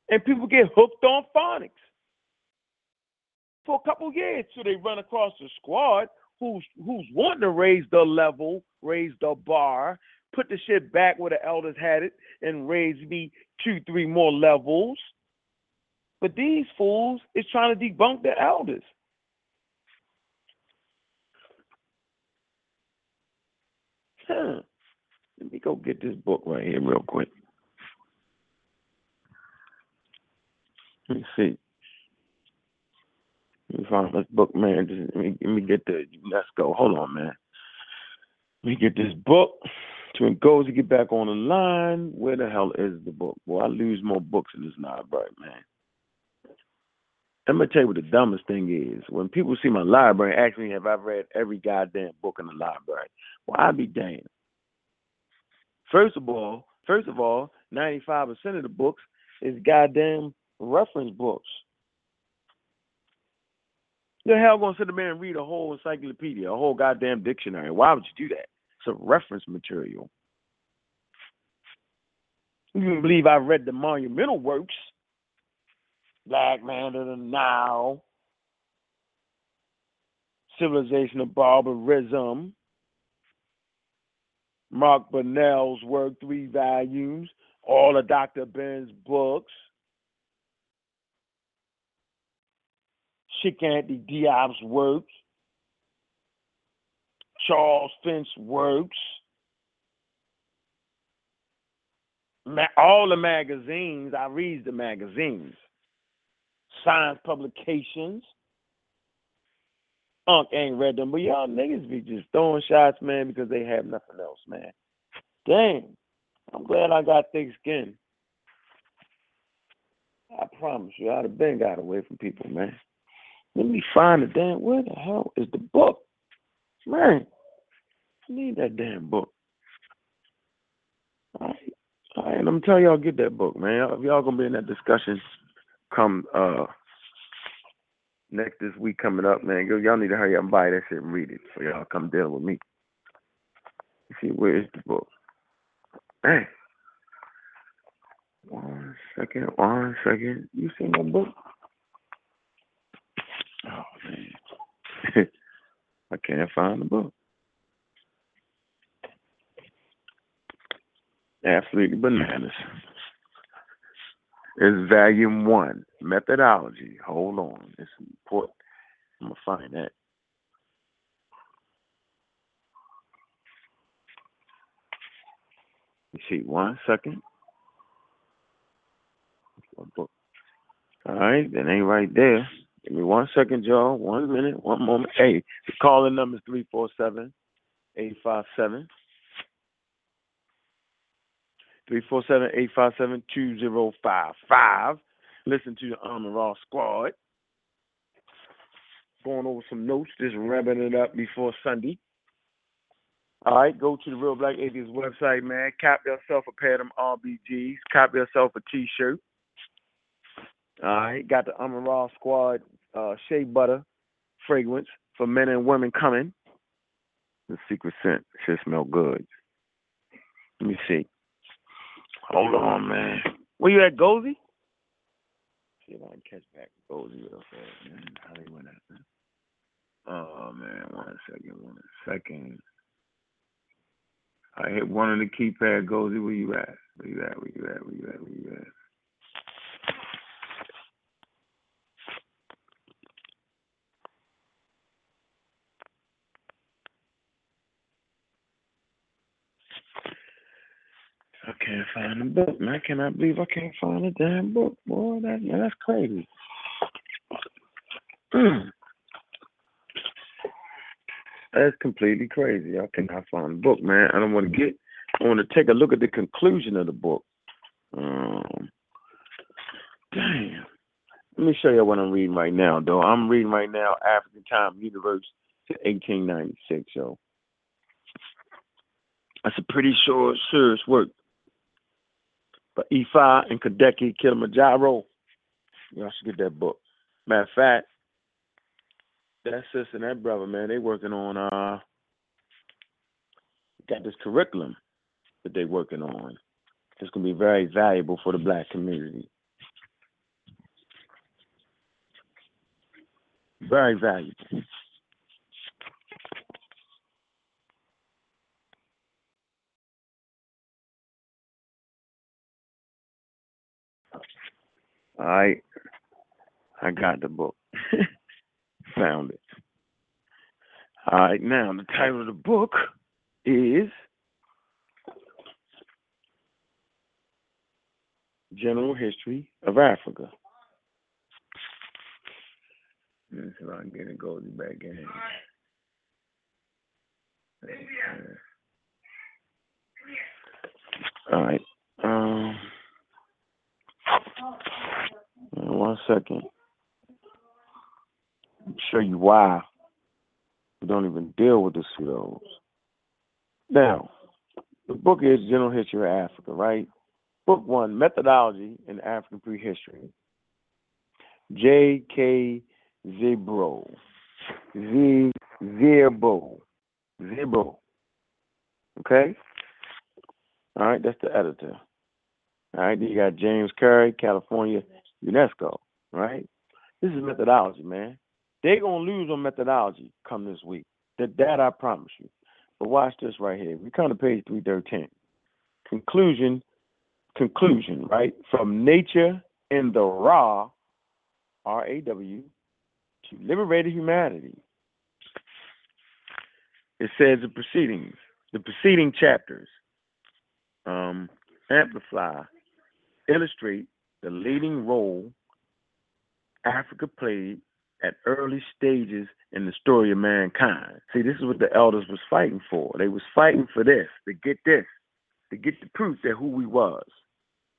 And people get hooked on phonics for a couple years till they run across a squad who's who's wanting to raise the level, raise the bar, put the shit back where the elders had it, and raise me two, three more levels. But these fools is trying to debunk the elders. Let me go get this book right here real quick. Let me see. Let me find this book, man. Just, let, me, let me get the. Let's go. Hold on, man. Let me get this book. To Ngozi to get back on the line. Where the hell is the book? Well, I lose more books in this library, man. I'm gonna tell you what the dumbest thing is. When people see my library, ask me have I read every goddamn book in the library. Well, I'd be damned. First of all, first of all, 95% of the books is goddamn reference books. The hell gonna sit there and read a whole encyclopedia, a whole goddamn dictionary? Why would you do that? It's a reference material. You can believe I read the monumental works, Black Man of the Nile, Civilization of Barbarism, Mark Bernal's work, three volumes, all of Dr. Ben's books. Cheikh Anta Diop's works, Charles Finch works, all the magazines, I read the magazines, science publications. Unc ain't read them, but y'all niggas be just throwing shots, man, because they have nothing else, man. Dang, I'm glad I got thick skin. I promise you, I'd have been got away from people, man. Let me find the damn. Where the hell is the book? Man, I need that damn book. All right, all right. I'm gonna tell y'all get that book, man. If y'all gonna be in that discussion, come uh next this week coming up, man. Y'all need to hurry up and buy that shit and read it, so y'all come deal with me. You see, where is the book? Hey, one second, one second. You seen my book? Oh man, I can't find the book. Absolutely bananas. It's volume one, methodology. Hold on, it's important. I'm gonna find that. Let's see, one second. All right, that ain't right there. Give me one second, y'all. One minute, one moment. Hey, the calling number is 347 857 347 857 2055. Listen to the Armor Raw Squad. Going over some notes, just wrapping it up before Sunday. All right, go to the Real Black Atheist website, man. Cop yourself a pair of them RBGs. Cop yourself a T-shirt. All right, got the Armor Raw Squad uh, shea butter fragrance for men and women coming. The secret scent should smell good. Let me see. Hold on, man. Where you at, Gozy? See if I can catch back Gozy real fast, man. How they went at man. Oh man, one second, one second. I hit one of the keypad Gozy. Where you at? Where you at? Where you at? Where you at? Where you at? I can't find the book, man. I cannot believe I can't find the damn book, boy. That man, that's crazy. That's completely crazy. I cannot find the book, man. I don't want to get. I want to take a look at the conclusion of the book. Um, damn. Let me show you what I'm reading right now, though. I'm reading right now African Time Universe to 1896, yo. That's a pretty short, serious work. But Ifa and Kadeki Kilimanjaro. Y'all should get that book. Matter of fact, that sister and that brother, man, they working on uh got this curriculum that they working on. It's gonna be very valuable for the black community. Very valuable. All right. I got the book. Found it. All right, now the title of the book is General History of Africa. See if I can get Ngozi back in. All right. Um, Mm, one second. Show you why we don't even deal with the pseudos. Now, the book is General History of Africa, right? Book one, Methodology in African Prehistory. J.K. Zebro. Z Zerbo. Zebro. Okay? All right, that's the editor. All right, then you got James Currey, California, UNESCO, right? This is methodology, man. They're gonna lose on methodology come this week. That that I promise you. But watch this right here. We come to page three thirteen. Conclusion, conclusion, right? From nature in the raw, R A W, to liberated humanity. It says the proceedings, the preceding chapters, um, amplify, illustrate the leading role Africa played at early stages in the story of mankind. See, this is what the elders was fighting for. They was fighting for this, to get this, to get the proof that who we was,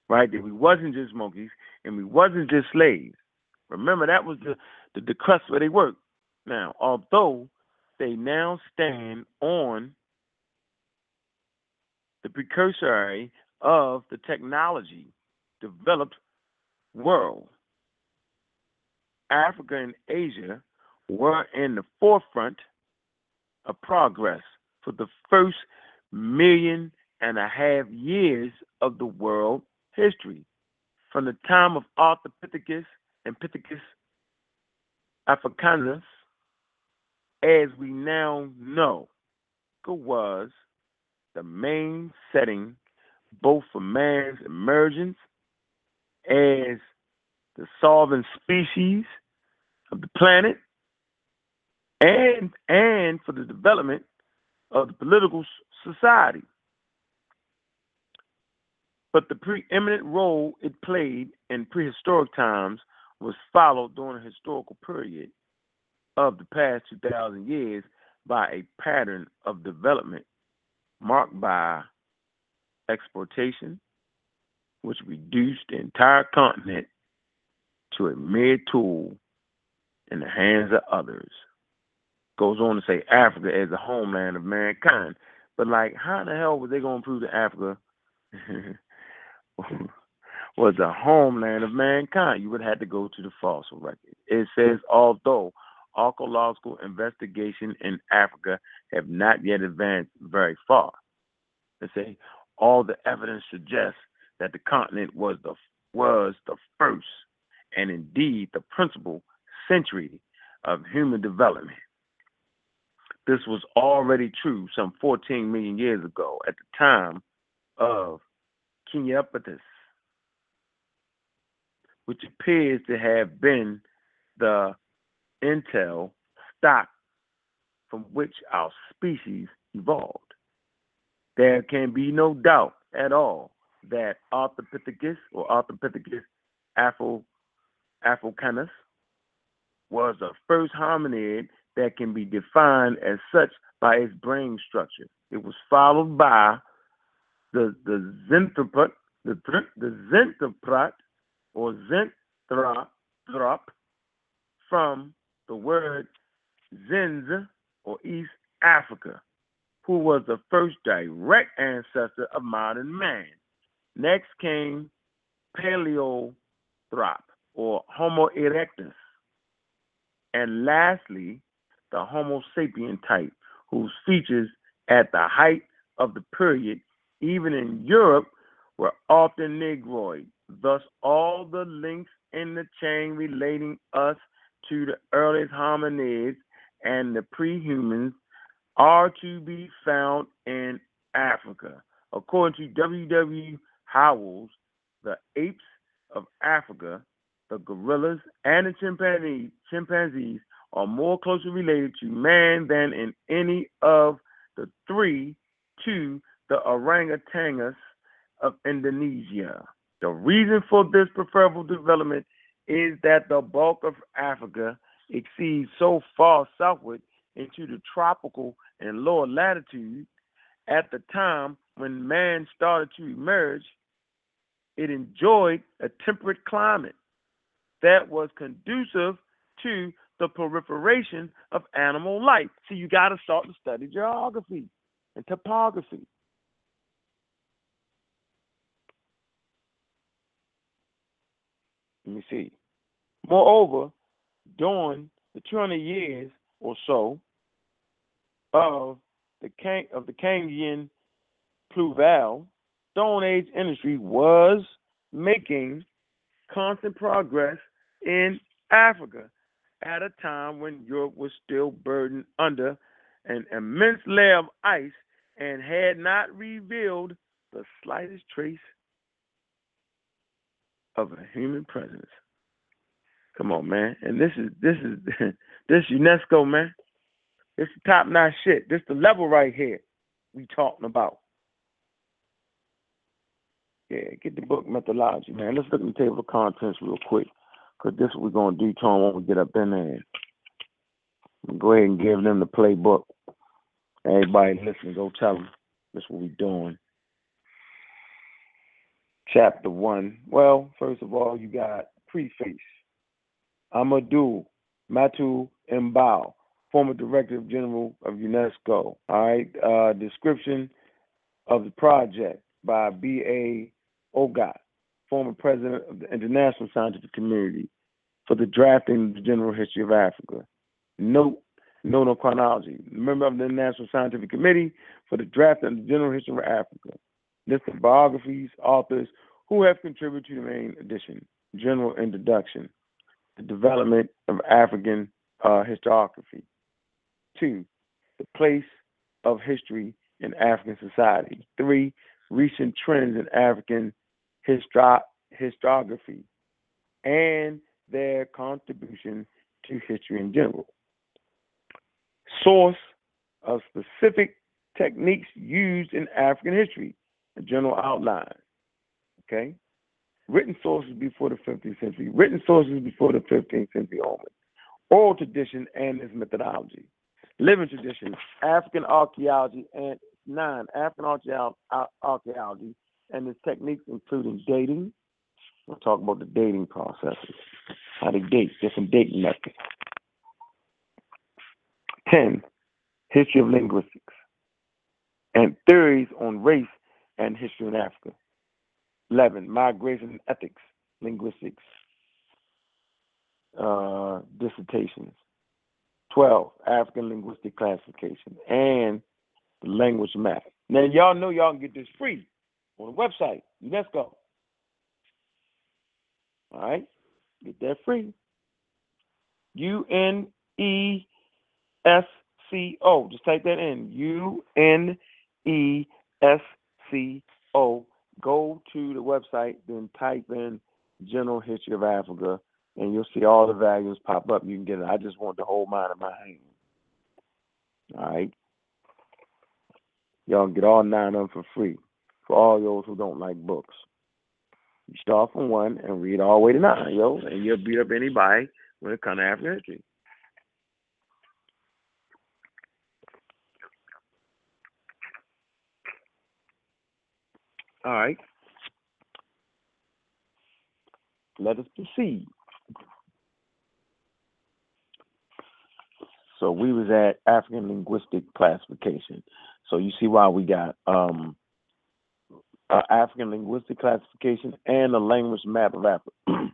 right? That we wasn't just monkeys and we wasn't just slaves. Remember, that was the, the, the crust where they worked. Now, although they now stand on the precursory of the technology developed world, Africa and Asia were in the forefront of progress for the first million and a half years of the world history. From the time of Australopithecus and Pithecus africanus, as we now know, was the main setting both for man's emergence as the solvent species of the planet and and for the development of the political society. But the preeminent role it played in prehistoric times was followed during a historical period of the past 2,000 years by a pattern of development marked by exportation, which reduced the entire continent to a mere tool in the hands of others. Goes on to say Africa as the homeland of mankind. But like, how the hell were they going to prove that Africa was the homeland of mankind? You would have had to go to the fossil record. It says, although archaeological investigation in Africa have not yet advanced very far. They say all the evidence suggests that the continent was the was the first and indeed the principal century of human development. This was already true some 14 million years ago at the time of Kenyapithecus, which appears to have been the intel stock from which our species evolved. There can be no doubt at all that Australopithecus or Australopithecus afro, africanus was the first hominid that can be defined as such by its brain structure. It was followed by the the the the or zenthrop from the word Zinj or East Africa, who was the first direct ancestor of modern man. Next came Paleothrop or Homo erectus. And lastly, the Homo sapien type, whose features at the height of the period, even in Europe, were often negroid. Thus, all the links in the chain relating us to the earliest hominids and the pre-humans are to be found in Africa. According to W.W. Howells, the apes of Africa, the gorillas, and the chimpanzees, chimpanzees are more closely related to man than in any of the three to the orangutans of Indonesia. The reason for this preferable development is that the bulk of Africa exceeds so far southward into the tropical and lower latitudes at the time when man started to emerge, it enjoyed a temperate climate that was conducive to the proliferation of animal life. So you got to start to study geography and topography. Let me see. Moreover, during the 200 years or so of the Can- of the Cambrian pluvial, Stone Age industry was making constant progress in Africa at a time when Europe was still burdened under an immense layer of ice and had not revealed the slightest trace of a human presence. Come on, man. And this is this is this UNESCO, man. This is top notch shit. This the level right here we talking about. Yeah, get the book methodology, man. Let's look at the table of contents real quick. Cause this is what we're gonna do, Tom, when we get up in there. Go ahead and give them the playbook. Everybody listen, go tell them. That's what we're doing chapter one. Well, first of all, you got preface. Amadou Mahtar M'Bow, former Director General of UNESCO. All right, uh, description of the project by B.A. Ogot, former President of the International Scientific Community, for the drafting of the General History of Africa. Note, note on chronology. Member of the International Scientific Committee for the drafting of the General History of Africa list of biographies, authors who have contributed to the main edition, general introduction, the development of African uh, historiography. Two, the place of history in African society. Three, recent trends in African histo- historiography and their contribution to history in general. Source of specific techniques used in African history, a general outline. Okay? Written sources before the 15th century, written sources before the 15th century only, oral tradition and its methodology, living tradition, African archaeology and nine, African archaeology and its techniques including dating. We'll talk about the dating processes, how to date, different dating methods. 10. History of linguistics and theories on race and history in Africa. 11. Migration ethics, linguistics, uh, dissertations. 12. African linguistic classification and the language map. Now, y'all know y'all can get this free on the website, UNESCO. All right, get that free. U N E S C O. Just type that in. U N E S C O. Go to the website, then type in General History of Africa, and you'll see all the values pop up. You can get it. I just want to hold mine in my hand. All right. Y'all get all nine of them for free for all those who don't like books. You start from one and read all the way to nine, yo, and you'll beat up anybody when it comes to African history. All right. Let us proceed. So we was at African linguistic classification. So you see why we got um, African linguistic classification and a language map of Africa.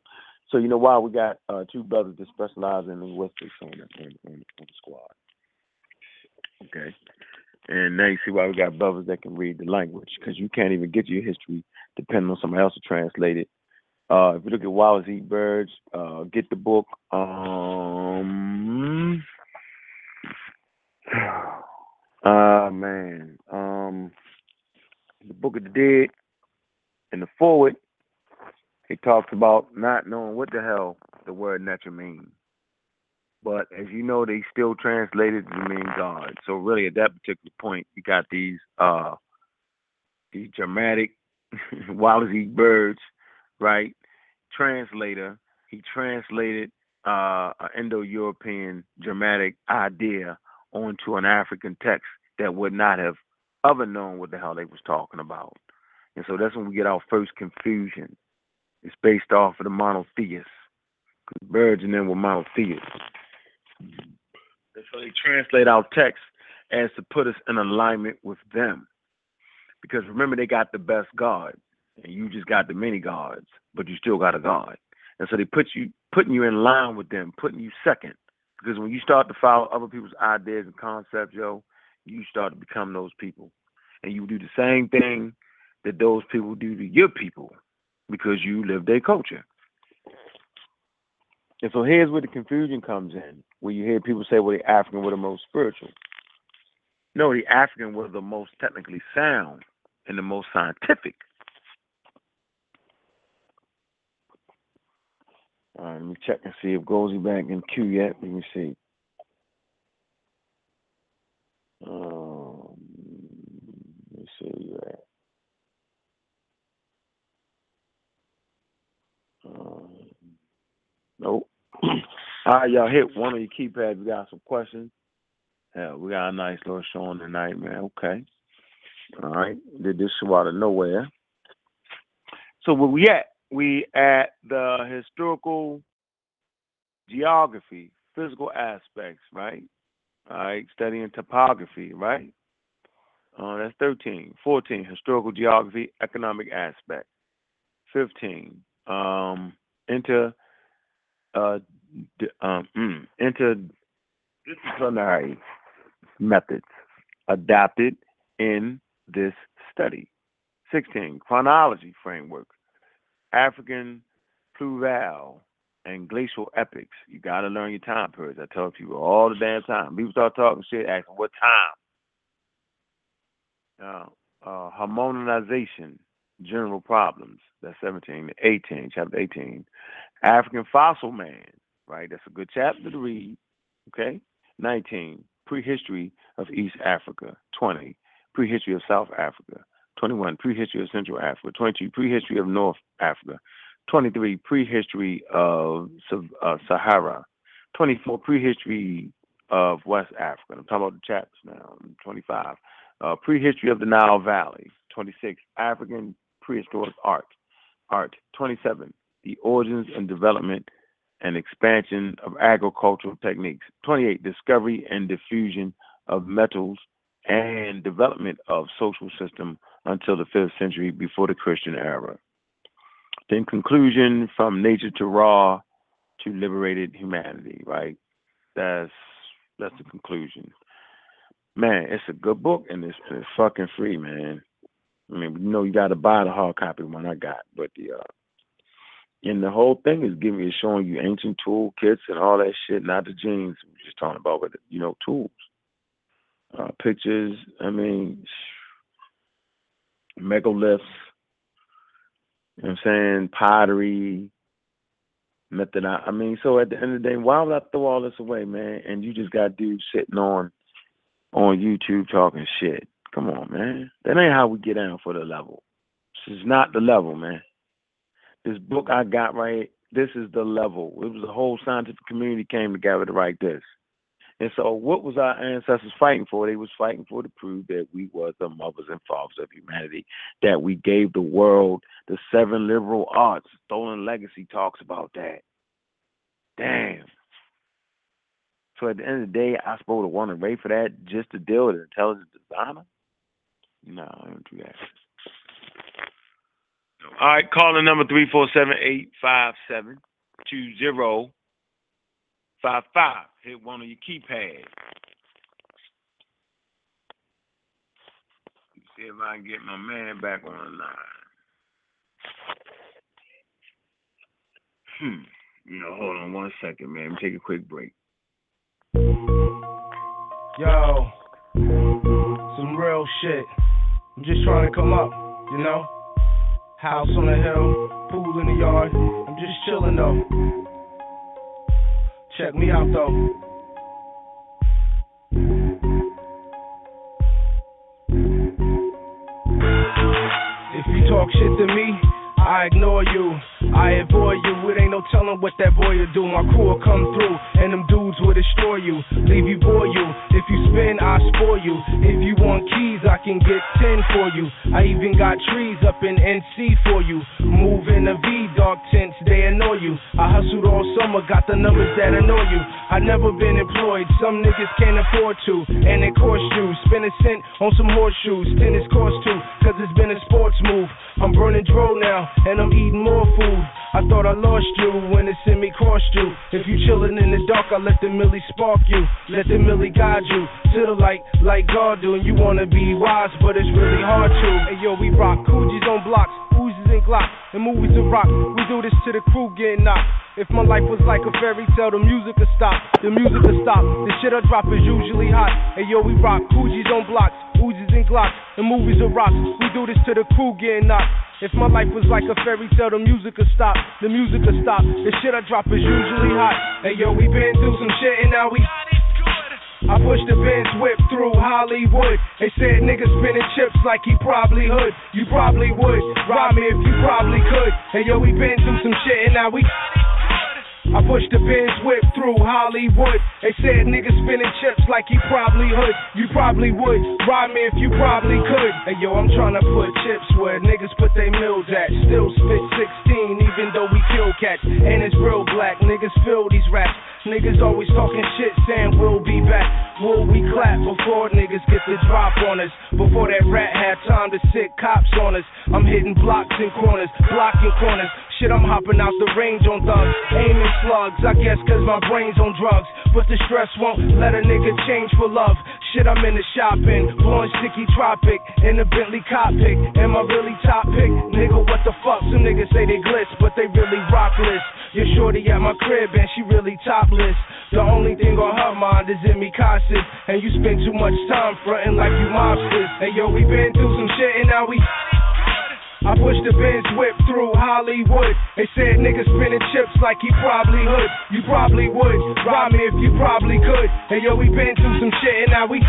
so you know why we got uh, two brothers that specialize in linguistics on the, on, on, the squad. Okay. And now you see why we got brothers that can read the language because you can't even get your history depending on somebody else to translate it. Uh, if you look at Wallace Eat Birds, uh, get the book. Um, ah uh, man, um, the Book of the Dead. In the forward, he talks about not knowing what the hell the word nature means. But as you know, they still translated to mean God. So really, at that particular point, you got these uh these dramatic Wallis Budge, right? Translator. He translated uh, an Indo-European dramatic idea onto an African text that would not have ever known what the hell they was talking about. And so that's when we get our first confusion. It's based off of the monotheists. Budge and them were monotheists. And so they translate our text as to put us in alignment with them. Because remember, they got the best God, and you just got the many gods, but you still got a God. And so they put you putting you in line with them, putting you second. Because when you start to follow other people's ideas and concepts, yo, you start to become those people. And you do the same thing that those people do to your people because you live their culture. And so here's where the confusion comes in, where you hear people say, well, the African were the most spiritual. No, the African were the most technically sound and the most scientific. All right, let me check and see if Gozy back in queue yet. Let me see. Um, let me see where you at. Um, nope. All right, y'all hit one of your keypads. We got some questions. Yeah, we got a nice little showing tonight, man. Okay. All right. Did this show out of nowhere. So where we at? We at the historical geography, physical aspects, right? All right, studying topography, right? Uh, that's 13. 14, historical geography, economic aspect. 15, um, inter, uh, um, mm, interdisciplinary methods adapted in this study. 16, chronology framework, African pluvial and glacial epochs. You got to learn your time periods. I tell people all the damn time. People start talking shit, asking what time. Uh, uh, harmonization, general problems. That's 17. 18, chapter 18. African fossil man, right? That's a good chapter to read. Okay. 19. Prehistory of East Africa. 20. Prehistory of South Africa. 21. Prehistory of Central Africa. 22. Prehistory of North Africa. 23. Prehistory of uh, Sahara. 24. Prehistory of West Africa. I'm talking about the chapters now. 25. Uh, prehistory of the Nile Valley. 26. African prehistoric art. Art. 27. The origins and development and expansion of agricultural techniques. 28. Discovery and diffusion of metals and development of social system until the fifth century before the Christian era. Then conclusion from nature to raw to liberated humanity, right? That's that's the conclusion. Man, it's a good book and it's, it's fucking free, man. I mean, you know, you got to buy the hard copy one I got, but the uh, and the whole thing is giving you showing you ancient tool kits and all that shit, not the genes we're just talking about, but you know, tools, uh, pictures. I mean, megaliths. Know what I'm saying? Pottery, method. I mean, so at the end of the day, why would I throw all this away, man? And you just got dudes sitting on on YouTube talking shit. Come on, man. That ain't how we get down for the level. This is not the level, man. This book I got right, this is the level. It was the whole scientific community came together to write this. And so what was our ancestors fighting for? They was fighting for to prove that we were the mothers and fathers of humanity, that we gave the world the seven liberal arts. Stolen Legacy talks about that. Damn. So at the end of the day, I supposed to want to wait for that just to deal with an intelligent designer? No, I don't do that. All right, call the number 347-857-2055. Hit one of your keypads. See if I can get my man back on the line. Hmm. You know, hold on one second, man. Take a quick break. Yo, some real shit. I'm just trying to come up, you know? House on the hill, pool in the yard. I'm just chilling though. Check me out though. If you talk shit to me, I ignore you. I avoid you. It ain't no telling what that boy will do. My crew will come through, and them dudes will destroy you, leave you, bore you. If you spin, I spoil you. If you want keys, I can get ten for you. I even got trees up in NC for you. Move in the V, dark tints, they annoy you. I hustled all summer, got the numbers that annoy you. I never been employed, some niggas can't afford to. And it cost you. Spend a cent on some horseshoes. Tennis cost too, cause it's been a sports move. I'm burning dro now, and I'm eating more food. I thought I lost you when it sent me crossed you. If you chillin' in the dark, I let the millie spark you. Let the millie guide you to the light like God do. And you wanna be wise, but it's really hard to. Hey yo, we rock Coogies on blocks, Uzis and glocks, and movies to rock. We do this to the crew getting knocked. If my life was like a fairy tale, the music would stop. The music would stop. The shit I drop is usually hot. Hey yo, we rock Coogies on blocks, Uzis and glocks, and movies to rock. We do this to the crew getting knocked. If my life was like a fairy tale, the music would stop. The music would stop. The shit I drop is usually hot. Hey yo, we been through some shit and now we. I pushed the Benz whip through Hollywood. They said niggas spinning chips like he probably would. You probably would. Rob me if you probably could. Hey yo, we been through some shit and now we. I pushed the Benz whip through Hollywood. They said niggas spinning chips like he probably would. You probably would. Ride me if you probably could. Hey yo, I'm trying to put chips where niggas put their mills at. Still spit 16 even though we kill cats. And it's real black. Niggas feel these raps. Niggas always talking shit saying we'll be back. Will we clap before niggas get the drop on us? Before that rat had time to sit cops on us. I'm hitting blocks and corners, blocking corners. Shit, I'm hopping out the range on thugs, aiming slugs. I guess cause my brain's on drugs. But the stress won't let a nigga change for love. Shit, I'm in the shopping, blowing sticky tropic in the Bentley cockpit. Am I really top pick? Nigga, what the fuck? Some niggas say they glitz, but they really rockless. Your shorty at my crib and she really topless. The only thing on her mind is in me cautious. And you spend too much time fronting like you mobsters. Hey yo, we been through some shit and now we. I pushed the Benz whip through Hollywood. They said niggas spinning chips like he probably would. You probably would. Rob me if you probably could. Hey yo, we been through some shit and now we.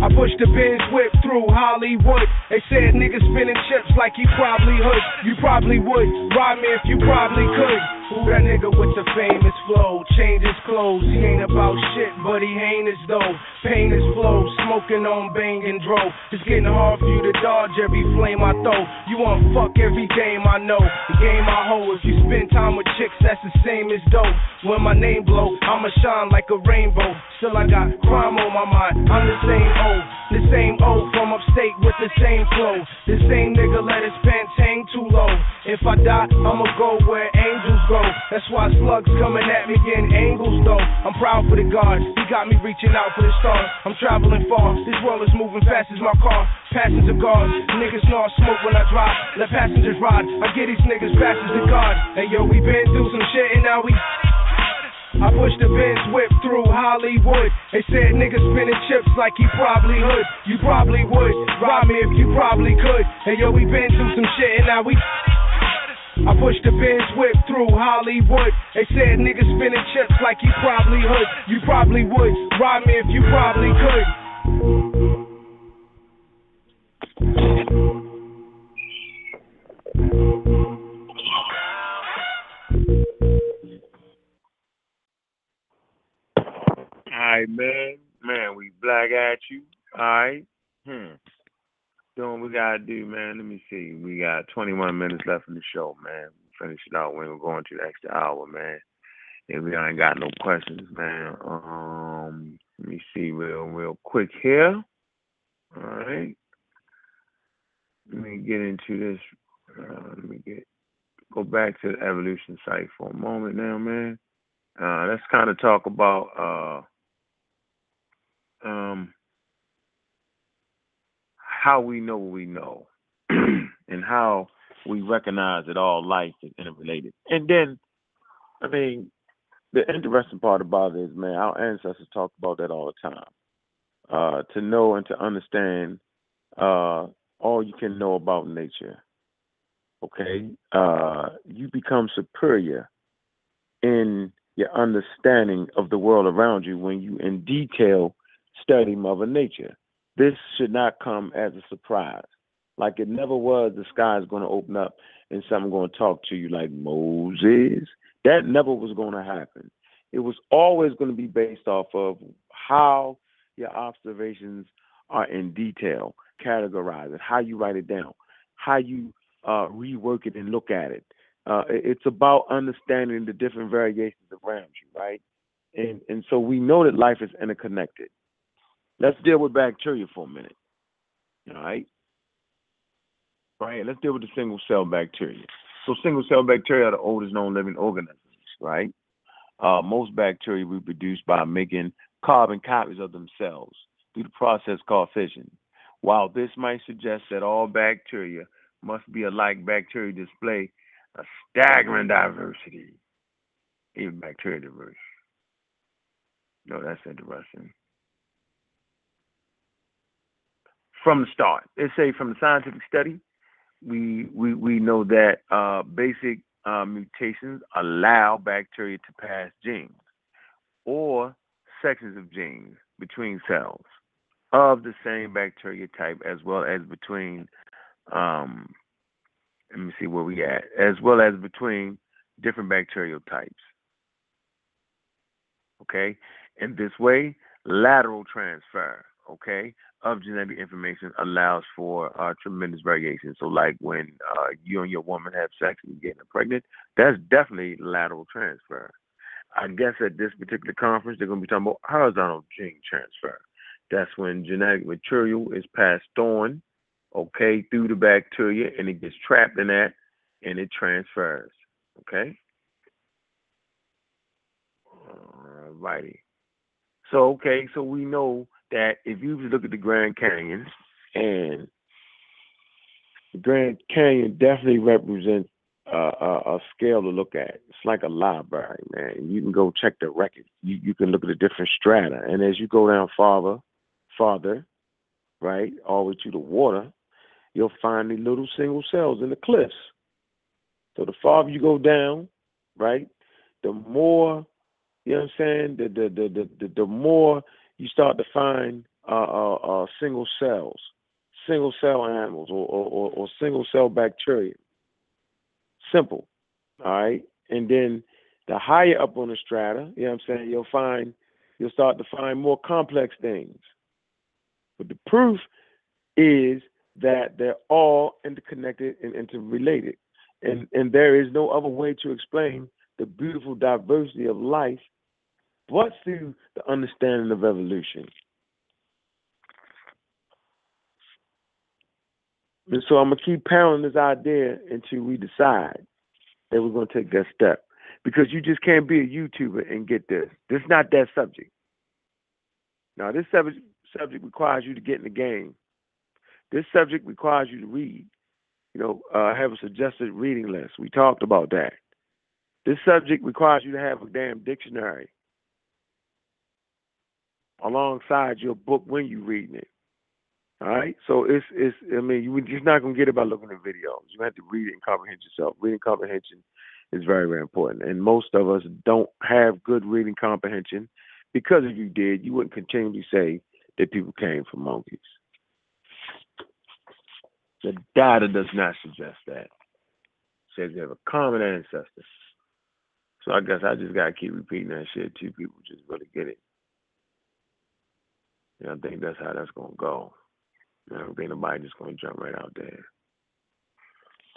I pushed the Benz whip through Hollywood. They said niggas spinning chips like he probably would. You probably would. Ride me if you probably could. That nigga with the famous flow? Change his clothes. He ain't about shit, but he ain't as though. Pain is flow, smoking on bang and dro. It's getting hard for you to dodge every flame I throw. You want fuck every game I know. The game I hold. If you spend time with chicks, that's the same as dope. When my name blow, I'ma shine like a rainbow. Still I got crime on my mind. I'm the same old, the same old from upstate with the same flow. The same nigga let his pants hang too low. If I die, I'ma go where angels go. That's why slugs coming at me in angles though. I'm proud for the God. He got me reaching out for the stars. I'm traveling far. This world is moving fast as my car. Passenger guards, niggas know smoke when I drive. Let passengers ride. I get these niggas fast as the God. Hey yo, we been through some shit and now we. I pushed the Benz whip through Hollywood. They said niggas spinning chips like he probably would. You probably would. Rob me if you probably could. Hey yo, we been through some shit and now we. I pushed the Benz whip through Hollywood. They said niggas spinning chips like he probably would. You probably would. Rob me if you probably could. All right, man. Man, we black at you. All right. Hmm. Doing what we gotta do, man. Let me see. We got 21 minutes left in the show, man. Finish it out we're going to the extra hour, man. And we ain't got no questions, man. Um, let me see real, real quick here. All right. Let me get into this. Uh, let me get go back to the evolution site for a moment now, man. Uh, let's kind of talk about uh, um, how we know what we know and how we recognize that all life is interrelated. And then, I mean, the interesting part about it is, man, our ancestors talk about that all the time. Uh, to know and to understand uh, all you can know about nature. Okay, uh, you become superior in your understanding of the world around you when you in detail study Mother Nature. This should not come as a surprise. Like it never was the sky is going to open up and something going to talk to you like Moses. That never was going to happen. It was always going to be based off of how your observations are in detail, categorize it, how you write it down, how you uh, rework it and look at it. Uh, it's about understanding the different variations around you, right? And and so we know that life is interconnected. Let's deal with bacteria for a minute. All right. Right. Let's deal with the single cell bacteria. So single cell bacteria are the oldest known living organisms, right? Uh, most bacteria reproduce by making carbon copies of themselves through the process called fission. While this might suggest that all bacteria must be alike, bacteria display a staggering diversity, even bacteria diverse. No, that's interesting. From the start, let's say from the scientific study, we we we know that uh, basic uh, mutations allow bacteria to pass genes or sections of genes between cells of the same bacteria type, as well as between um, let me see where we at, as well as between different bacterial types. Okay, in this way, lateral transfer, okay, of genetic information allows for uh, tremendous variation. So, like when uh, you and your woman have sex and you're getting pregnant, that's definitely lateral transfer. I guess at this particular conference, they're going to be talking about horizontal gene transfer. That's when genetic material is passed on okay, through the bacteria and it gets trapped in that and it transfers. Okay. All righty. So okay, so we know that if you look at the Grand Canyon and the Grand Canyon definitely represents uh, a, a, scale to look at. It's like a library, man. You can go check the records. You you can look at the different strata, and as you go down farther, farther, right, all the way to the water, you'll find the little single cells in the cliffs. So the farther you go down, right, the more you know what I'm saying, the the the the, the, the more you start to find uh, uh, uh, single cells, single cell animals, or, or, or, single cell bacteria. Simple. All right. And then the higher up on the strata, you know what I'm saying, you'll find you'll start to find more complex things. But the proof is that they're all interconnected and interrelated. And and there is no other way to explain the beautiful diversity of life but through the understanding of evolution. And so I'm gonna keep pounding this idea until we decide that we're gonna take that step. Because you just can't be a YouTuber and get this. This is not that subject. Now this subject subject requires you to get in the game. This subject requires you to read. You know, uh, have a suggested reading list. We talked about that. This subject requires you to have a damn dictionary alongside your book when you're reading it. All right, so it's it's. I mean, you're just not gonna get it by looking at videos. You have to read it and comprehend yourself. Reading comprehension is very very important, and most of us don't have good reading comprehension because if you did, you wouldn't continually say that people came from monkeys. The data does not suggest that. It says they have a common ancestor. So I guess I just gotta keep repeating that shit till people just really get it. And I think that's how that's gonna go. I don't think nobody just gonna jump right out there.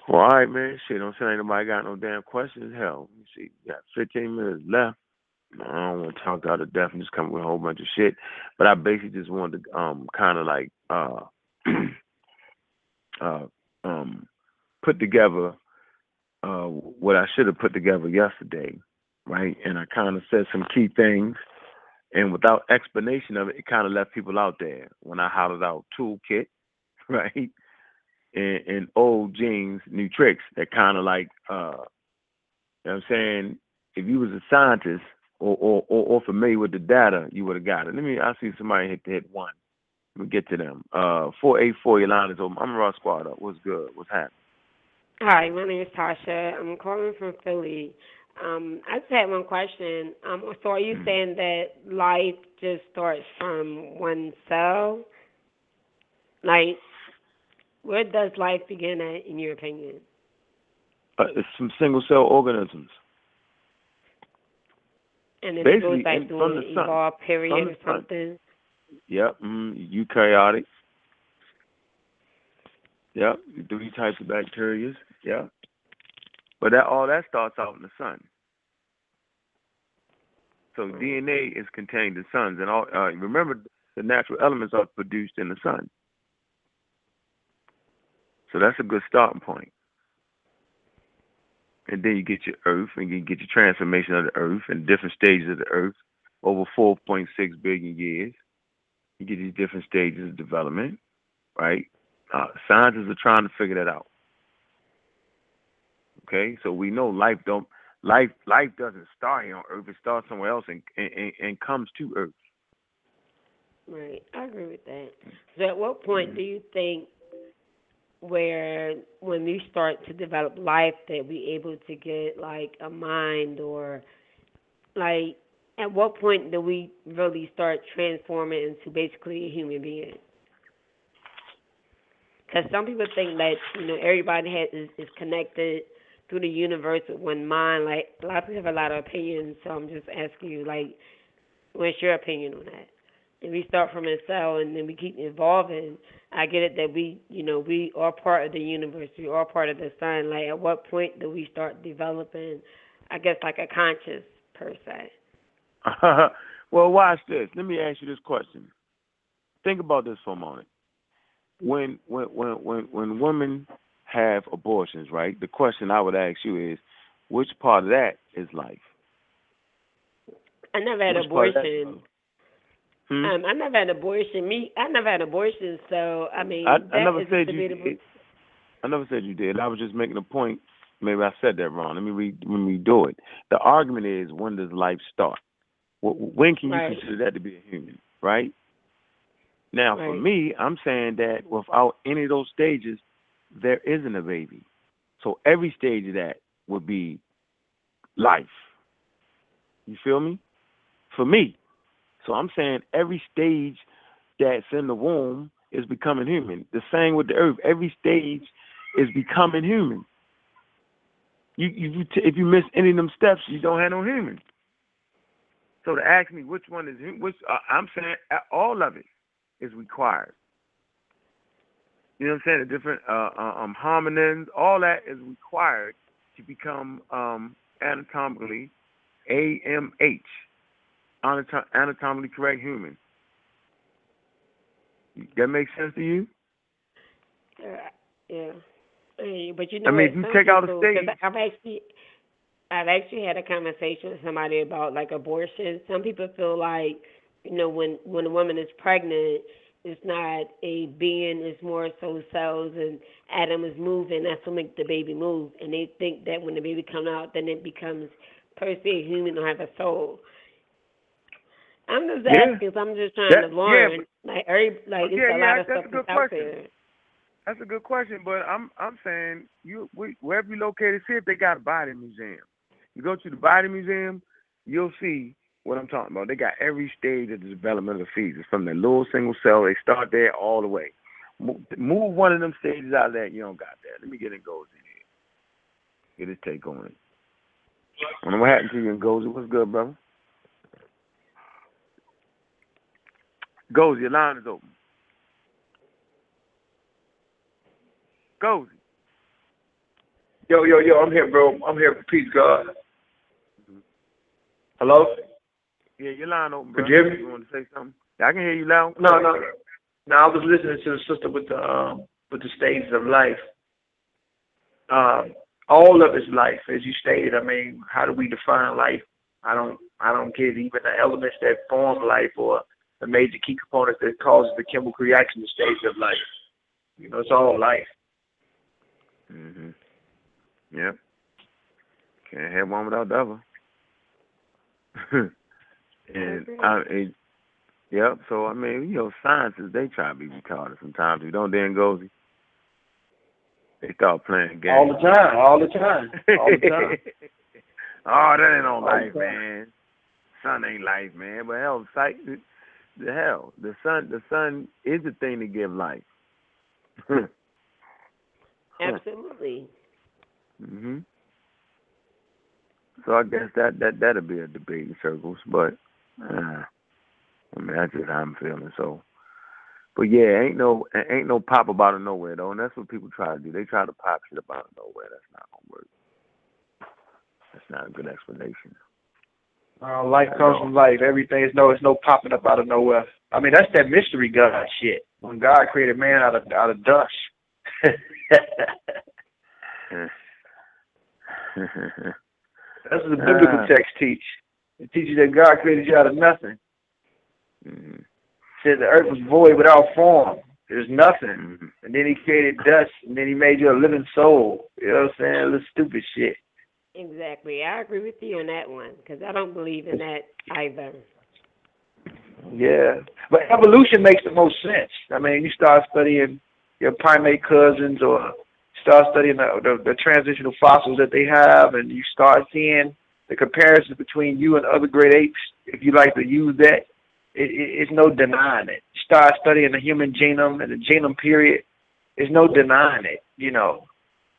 Well, all right, man. Shit, don't say anybody got no damn questions. Hell, you see. We got 15 minutes left. I don't want to talk out of death and just come with a whole bunch of shit. But I basically just wanted to um kind of like uh uh um put together uh what I should have put together yesterday, right? And I kind of said some key things and without explanation of it, it kind of left people out there. When I hollered out toolkit, right, and, and old jeans, new tricks, that kind of like, uh, you know what I'm saying? If you was a scientist or, or, or, or familiar with the data, you would have got it. Let me, I see somebody hit hit one. Let me get to them. Uh, 484, your line is open. I'm raw squad up. What's good? What's happening? Hi, my name is Tasha. I'm calling from Philly. Um, I just had one question. Um, so are you saying that life just starts from one cell? Like, where does life begin at, in your opinion? Uh, it's from single cell organisms. And then Basically, it goes like through an the sun. evolved period or something. Yep, mm, eukaryotic. Yep, three types of bacteria. Yep. But that all that starts out in the sun. So DNA is contained in suns, and all. Uh, remember, the natural elements are produced in the sun. So that's a good starting point. And then you get your Earth, and you get your transformation of the Earth and different stages of the Earth over 4.6 billion years. You get these different stages of development, right? Uh, scientists are trying to figure that out. Okay, so we know life don't life life doesn't start here on Earth; it starts somewhere else and and, and comes to Earth. Right, I agree with that. So, at what point do you think, where when we start to develop life, that we able to get like a mind, or like, at what point do we really start transforming into basically a human being? Because some people think that you know everybody has is, is connected through the universe with one mind. Like a lot of people have a lot of opinions, so I'm just asking you, like, what's your opinion on that? If we start from cell and then we keep evolving, I get it that we, you know, we are part of the universe. We are part of the sun. Like, at what point do we start developing, I guess, like a conscious per se? well, watch this. Let me ask you this question. Think about this for a moment. When when when when when women have abortions, right? The question I would ask you is, which part of that is life? I never had Which part of that is abortion. Hmm? Um, I never had abortion. Me, I never had abortion. So I mean, I, that I never is said you debatable. did. I never said you did. I was just making a point. Maybe I said that wrong. Let me re let me do it. The argument is when does life start? When can you Right. consider that to be a human? Right. Now, for me, I'm saying that without any of those stages, there isn't a baby. So every stage of that would be life. You feel me? For me. So I'm saying every stage that's in the womb is becoming human. The same with the earth. Every stage is becoming human. You, you, if you miss any of them steps, you don't have no human. So to ask me which one is which, uh, I'm saying uh, all of it is required. You know what I'm saying? The different uh, uh, um, hominins, all that is required to become um, anatomically AMH, anatomically correct human. That makes sense to you? Uh, yeah. But you know, I mean, you take people, out a stage. I've actually, I've actually had a conversation with somebody about like abortion. Some people feel like, you know, when when a woman is pregnant, it's not a being; it's more so cells and atoms moving. That's what makes the baby move, and they think that when the baby comes out, then it becomes per se human or have a soul. I'm just Yeah. asking. I'm just trying That- to yeah, learn. like, every, like it's Yeah, a lot of that's stuff a good that's out question. there. That's a good question, but I'm I'm saying you we, wherever you located, see if they got a body museum. You go to the body museum, you'll see what I'm talking about. They got every stage of the development of the fetus, from the little single cell. They start there all the way. Move, one of them stages out of that. You don't got that. Let me get Ngozi in here. Get his take on it. I don't know what happened to you Ngozi. What's good, brother? Ngozi, your line is open. Ngozi. Yo, yo, yo, I'm here, bro. I'm here. For peace, God. Hello? Yeah, your line open, bro. Could you hear me? You want to say something? I can hear you loud. No, no. No, I was listening to the sister with the um with the stages of life. Um, all of it's life, as you stated. I mean, how do we define life? I don't I don't get even the elements that form life or the major key components that causes the chemical reaction the stages of life. You know, it's all life. Mhm. Yep. Can't have one without the other. and I, it, yep. So I mean, you know, scientists they try to be retarded sometimes. We don't then go. They start playing games All the time, all the time, all the time. oh, that ain't no All life, man. Sun ain't life, man. But hell, sight, the hell, the sun, the sun is the thing to give life. Absolutely. hmm So I guess that that that'll be a debate in circles, but uh, I mean that's just how I'm feeling. So, but yeah, ain't no ain't no pop up out of nowhere though, and that's what people try to do. They try to pop shit up out of nowhere. That's not gonna work. That's not a good explanation. Uh, life comes from life. Everything is no, it's no popping up out of nowhere. I mean, that's that mystery God shit. When God created man out of out of dust. That's what the biblical Ah. text teach. It teaches that God created you out of nothing. Mhm. said the earth was void without form. There's nothing. Mhm. And then he created dust and then he made you a living soul. You know what I'm saying? Little stupid shit. Exactly. I agree with you on that one because I don't believe in that either. Yeah. But evolution makes the most sense. I mean, you start studying your primate cousins or start studying the, the, the transitional fossils that they have and you start seeing the comparisons between you and other great apes, if you like to use that, it, it, it's no denying it. Start studying the human genome and the genome period, there's no denying it, you know.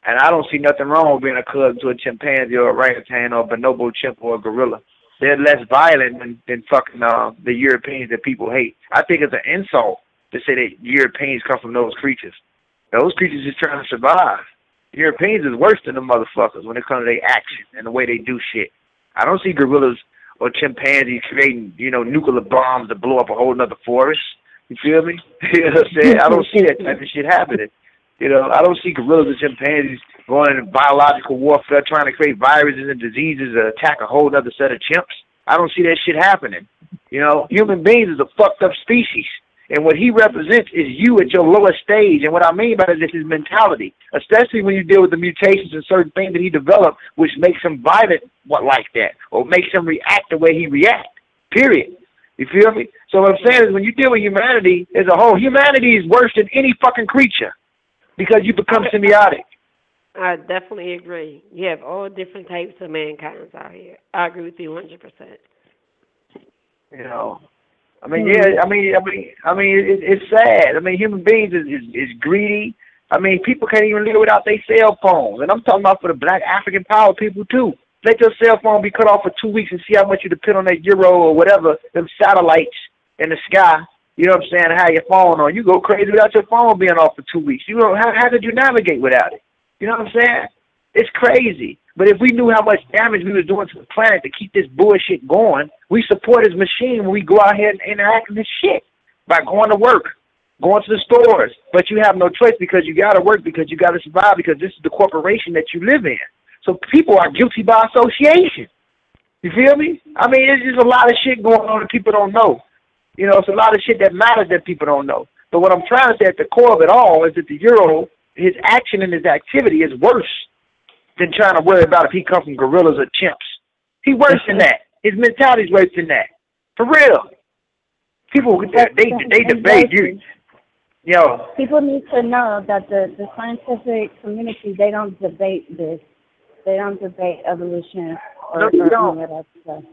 And I don't see nothing wrong with being a cub to a chimpanzee or a orangutan or a bonobo chimp or a gorilla. They're less violent than, than fucking uh, the Europeans that people hate. I think it's an insult to say that Europeans come from those creatures. Those creatures is trying to survive. Europeans is worse than the motherfuckers when it comes to their action and the way they do shit. I don't see gorillas or chimpanzees creating, you know, nuclear bombs to blow up a whole nother forest. You feel me? you know what I'm saying? I don't see that type of shit happening. You know, I don't see gorillas and chimpanzees going into biological warfare trying to create viruses and diseases to attack a whole other set of chimps. I don't see that shit happening. You know, human beings is a fucked up species. And what he represents is you at your lowest stage. And what I mean by that is his mentality, especially when you deal with the mutations and certain things that he developed, which makes him violent what like that, or makes him react the way he reacts, Period. You feel me? So what I'm saying is when you deal with humanity as a whole, humanity is worse than any fucking creature because you become symbiotic. I definitely agree. You have all different types of mankinds out here. I agree with you 100%. You know, I mean, hmm. yeah. I mean, I mean, I mean, it, it's sad. I mean, human beings is, is is greedy. I mean, people can't even live without their cell phones, and I'm talking about for the Black African power people too. Let your cell phone be cut off for two weeks and see how much you depend on that euro or whatever, them satellites in the sky. You know what I'm saying? How have your phone on. You go crazy without your phone being off for two weeks. You know how how could you navigate without it? You know what I'm saying? It's crazy. But if we knew how much damage we was doing to the planet to keep this bullshit going, we support his machine when we go out here and interact with this shit by going to work, going to the stores. But you have no choice because you got to work because you got to survive because this is the corporation that you live in. So people are guilty by association. You feel me? I mean, it's just a lot of shit going on that people don't know. You know, it's a lot of shit that matters that people don't know. But what I'm trying to say at the core of it all is that the Euro, his action and his activity is worse than trying to worry about if he comes from gorillas or chimps. He worse than that. His mentality's worse than that. For real. People they they, they debate you. Yo. People need to know that the the scientific community they don't debate this. They don't debate evolution or, No, they or don't. any of that stuff.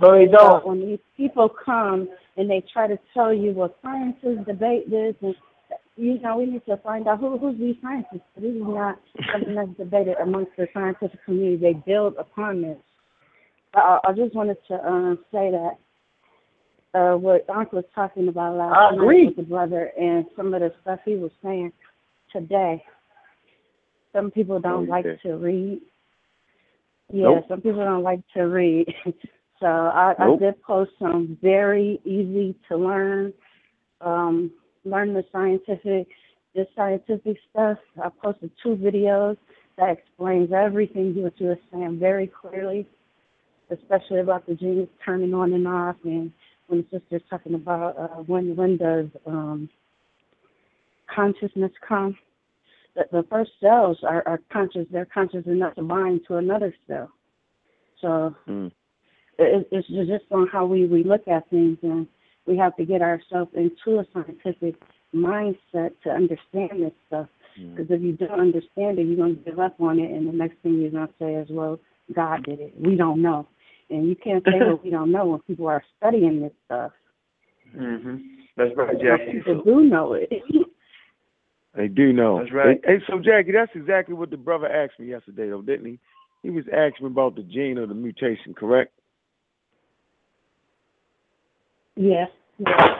No, they don't. But when these people come and they try to tell you, well, scientists debate this, and you know, we need to find out who who's these scientists. This is not something that's debated amongst the scientific community. They build upon this. But I, I just wanted to um, say that uh, what Uncle was talking about last night with the brother and some of the stuff he was saying today. Some people don't like to read. Yeah, Nope. some people don't like to read. so I, Nope. I did post some very easy to learn, um, learn the scientific, this scientific stuff. I posted two videos that explains everything what you were saying very clearly, especially about the genes turning on and off, and when the sister's talking about uh, when when does um, consciousness come. The, the first cells are, are conscious; they're conscious enough to bind to another cell. So Mm. it, it's just on how we, we look at things, and we have to get ourselves into a scientific mindset to understand this stuff. Mm. Because if you don't understand it, you're going to give up on it, and the next thing you're going to say is, well, God did it. We don't know. And you can't say what we don't know when people are studying this stuff. hmm That's right, Now, Jackie. people do know it. They do know. That's right. Hey, hey, so Jackie, that's exactly what the brother asked me yesterday, though, didn't he? He was asking me about the gene or the mutation, correct? Yes. yes.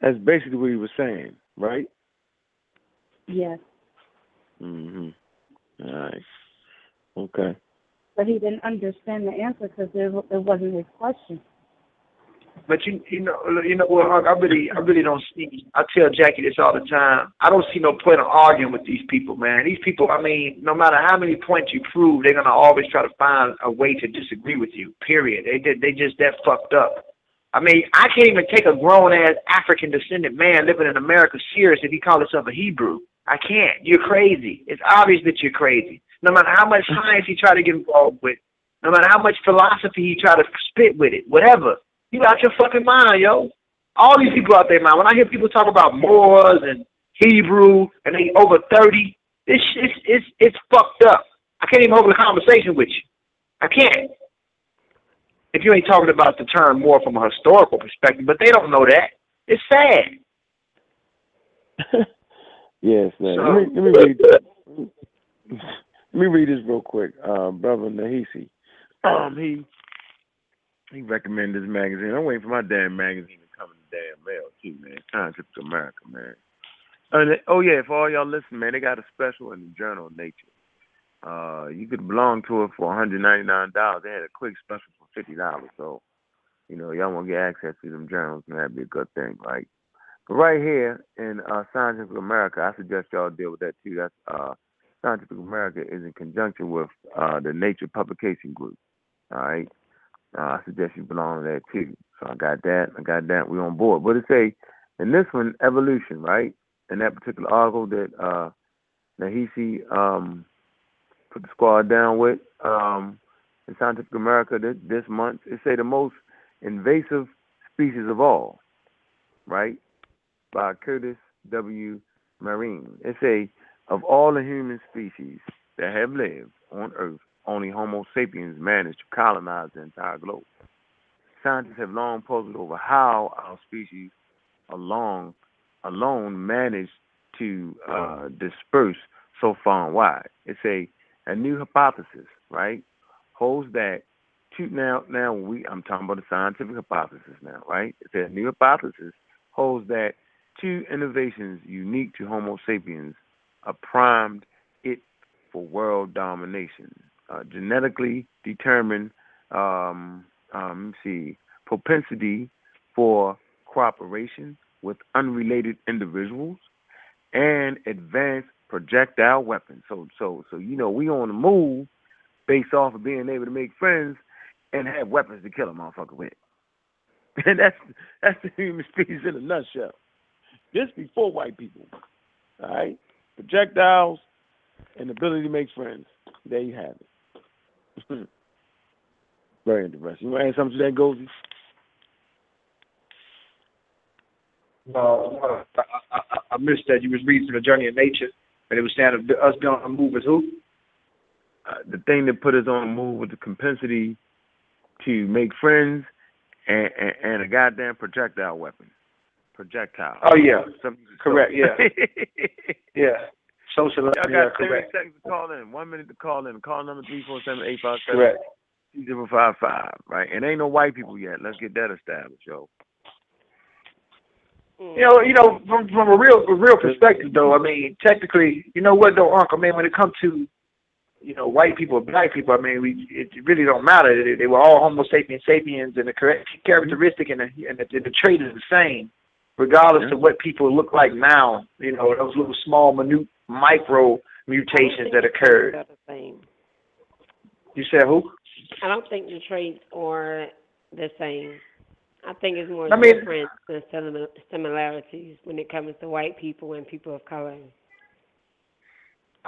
That's basically what he was saying, right? Yes. Mhm. All right. Okay. But he didn't understand the answer because it, it wasn't his question. But you you know you know well I really I really don't see I tell Jackie this all the time. I don't see no point in arguing with these people, man. These people, I mean, no matter how many points you prove, they're gonna always try to find a way to disagree with you. Period. They did they just that fucked up. I mean, I can't even take a grown ass African descendant man living in America serious if he calls himself a Hebrew. I can't. You're crazy. It's obvious that you're crazy. No matter how much science he try to get involved with, no matter how much philosophy he try to spit with it, whatever. You out your fucking mind, yo. All these people out there, man. When I hear people talk about Moors and Hebrew and they over thirty, this it's it's it's fucked up. I can't even hold a conversation with you. I can't. If you ain't talking about the term more from a historical perspective, but they don't know that. It's sad. Yes, man. So- let, me, let me read. Let me read this real quick. Uh, brother Nahisi, um, he he recommended this magazine. I'm waiting for my damn magazine to come in the damn mail too, man. Scientific America, man. And they- oh yeah, for all y'all listening, man, they got a special in the Journal Nature. Uh, you could belong to it for 199 dollars. They had a quick special for fifty dollars. So, you know, y'all want to get access to them journals, and that'd be a good thing, right? But right here in uh, Scientific America, I suggest y'all deal with that too. That's uh, Scientific America is in conjunction with uh, the Nature Publication Group. All right, uh, I suggest you belong to that too. So I got that. I got that. We on board. But it say in this one, evolution, right? In that particular article that uh, Nahisi um, put the squad down with um, in Scientific America this, this month, it say the most invasive species of all, right? By Curtis W. Marean. It say of all the human species that have lived on Earth, only Homo sapiens managed to colonize the entire globe. scientists have long puzzled over how our species along alone managed to uh, disperse so far and wide. It's a a new hypothesis, right? Holds that two now now we I'm talking about the scientific hypothesis now, right? It's a new hypothesis holds that two innovations unique to Homo sapiens are primed it for world domination. Uh, genetically determined um, um, see propensity for cooperation with unrelated individuals and advanced projectile weapons. So so so you know we on the move based off of being able to make friends and have weapons to kill a motherfucker with. And that's that's the human species in a nutshell. This before white people. All right? Projectiles and ability to make friends. There you have it. Very interesting. You want to add something to that, Goldie? No, I, I, I missed that. You was reading the journey of nature, and it was saying us being on the move as who? Uh, the thing that put us on the move was the compensity to make friends and, and, and a goddamn projectile weapon. Projectile. Oh yeah, Something- correct. Yeah, yeah. Social. Y'all got 30 correct. seconds to call in. One minute to call in. Call number three four seven eight five seven Correct. zero five five. Right, and ain't no white people yet. Let's get that established, yo. Mm. You know, you know, from from a real a real perspective though, I mean, technically, you know what though, Uncle, I man, when it comes to you know, white people or black people, I mean, we it really don't matter. They, they were all Homo sapiens sapiens, and the correct characteristic and the and the, and the trait is the same, regardless of what people look like now. You know, those little small, minute, micro mutations that occurred. They're the same. You said who? I don't think the traits are the same. I think it's more I mean- different than simi- similarities when it comes to white people and people of color.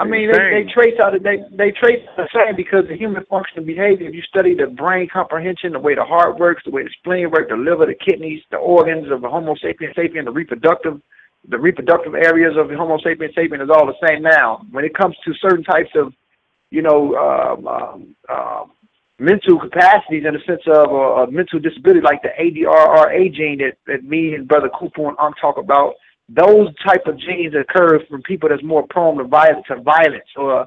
I mean, they, they trace out they they trace the same because the human function and behavior. If you study the brain comprehension, the way the heart works, the way the spleen works, the liver, the kidneys, the organs of the Homo sapiens sapien, the reproductive, the reproductive areas of the Homo sapiens sapien is all the same now. When it comes to certain types of, you know, um, um, um, mental capacities in the sense of a, a mental disability, like the ADRRA gene that, that me and Brother Cooper and Unc talk about, those type of genes occur from people that's more prone to violence, to violence or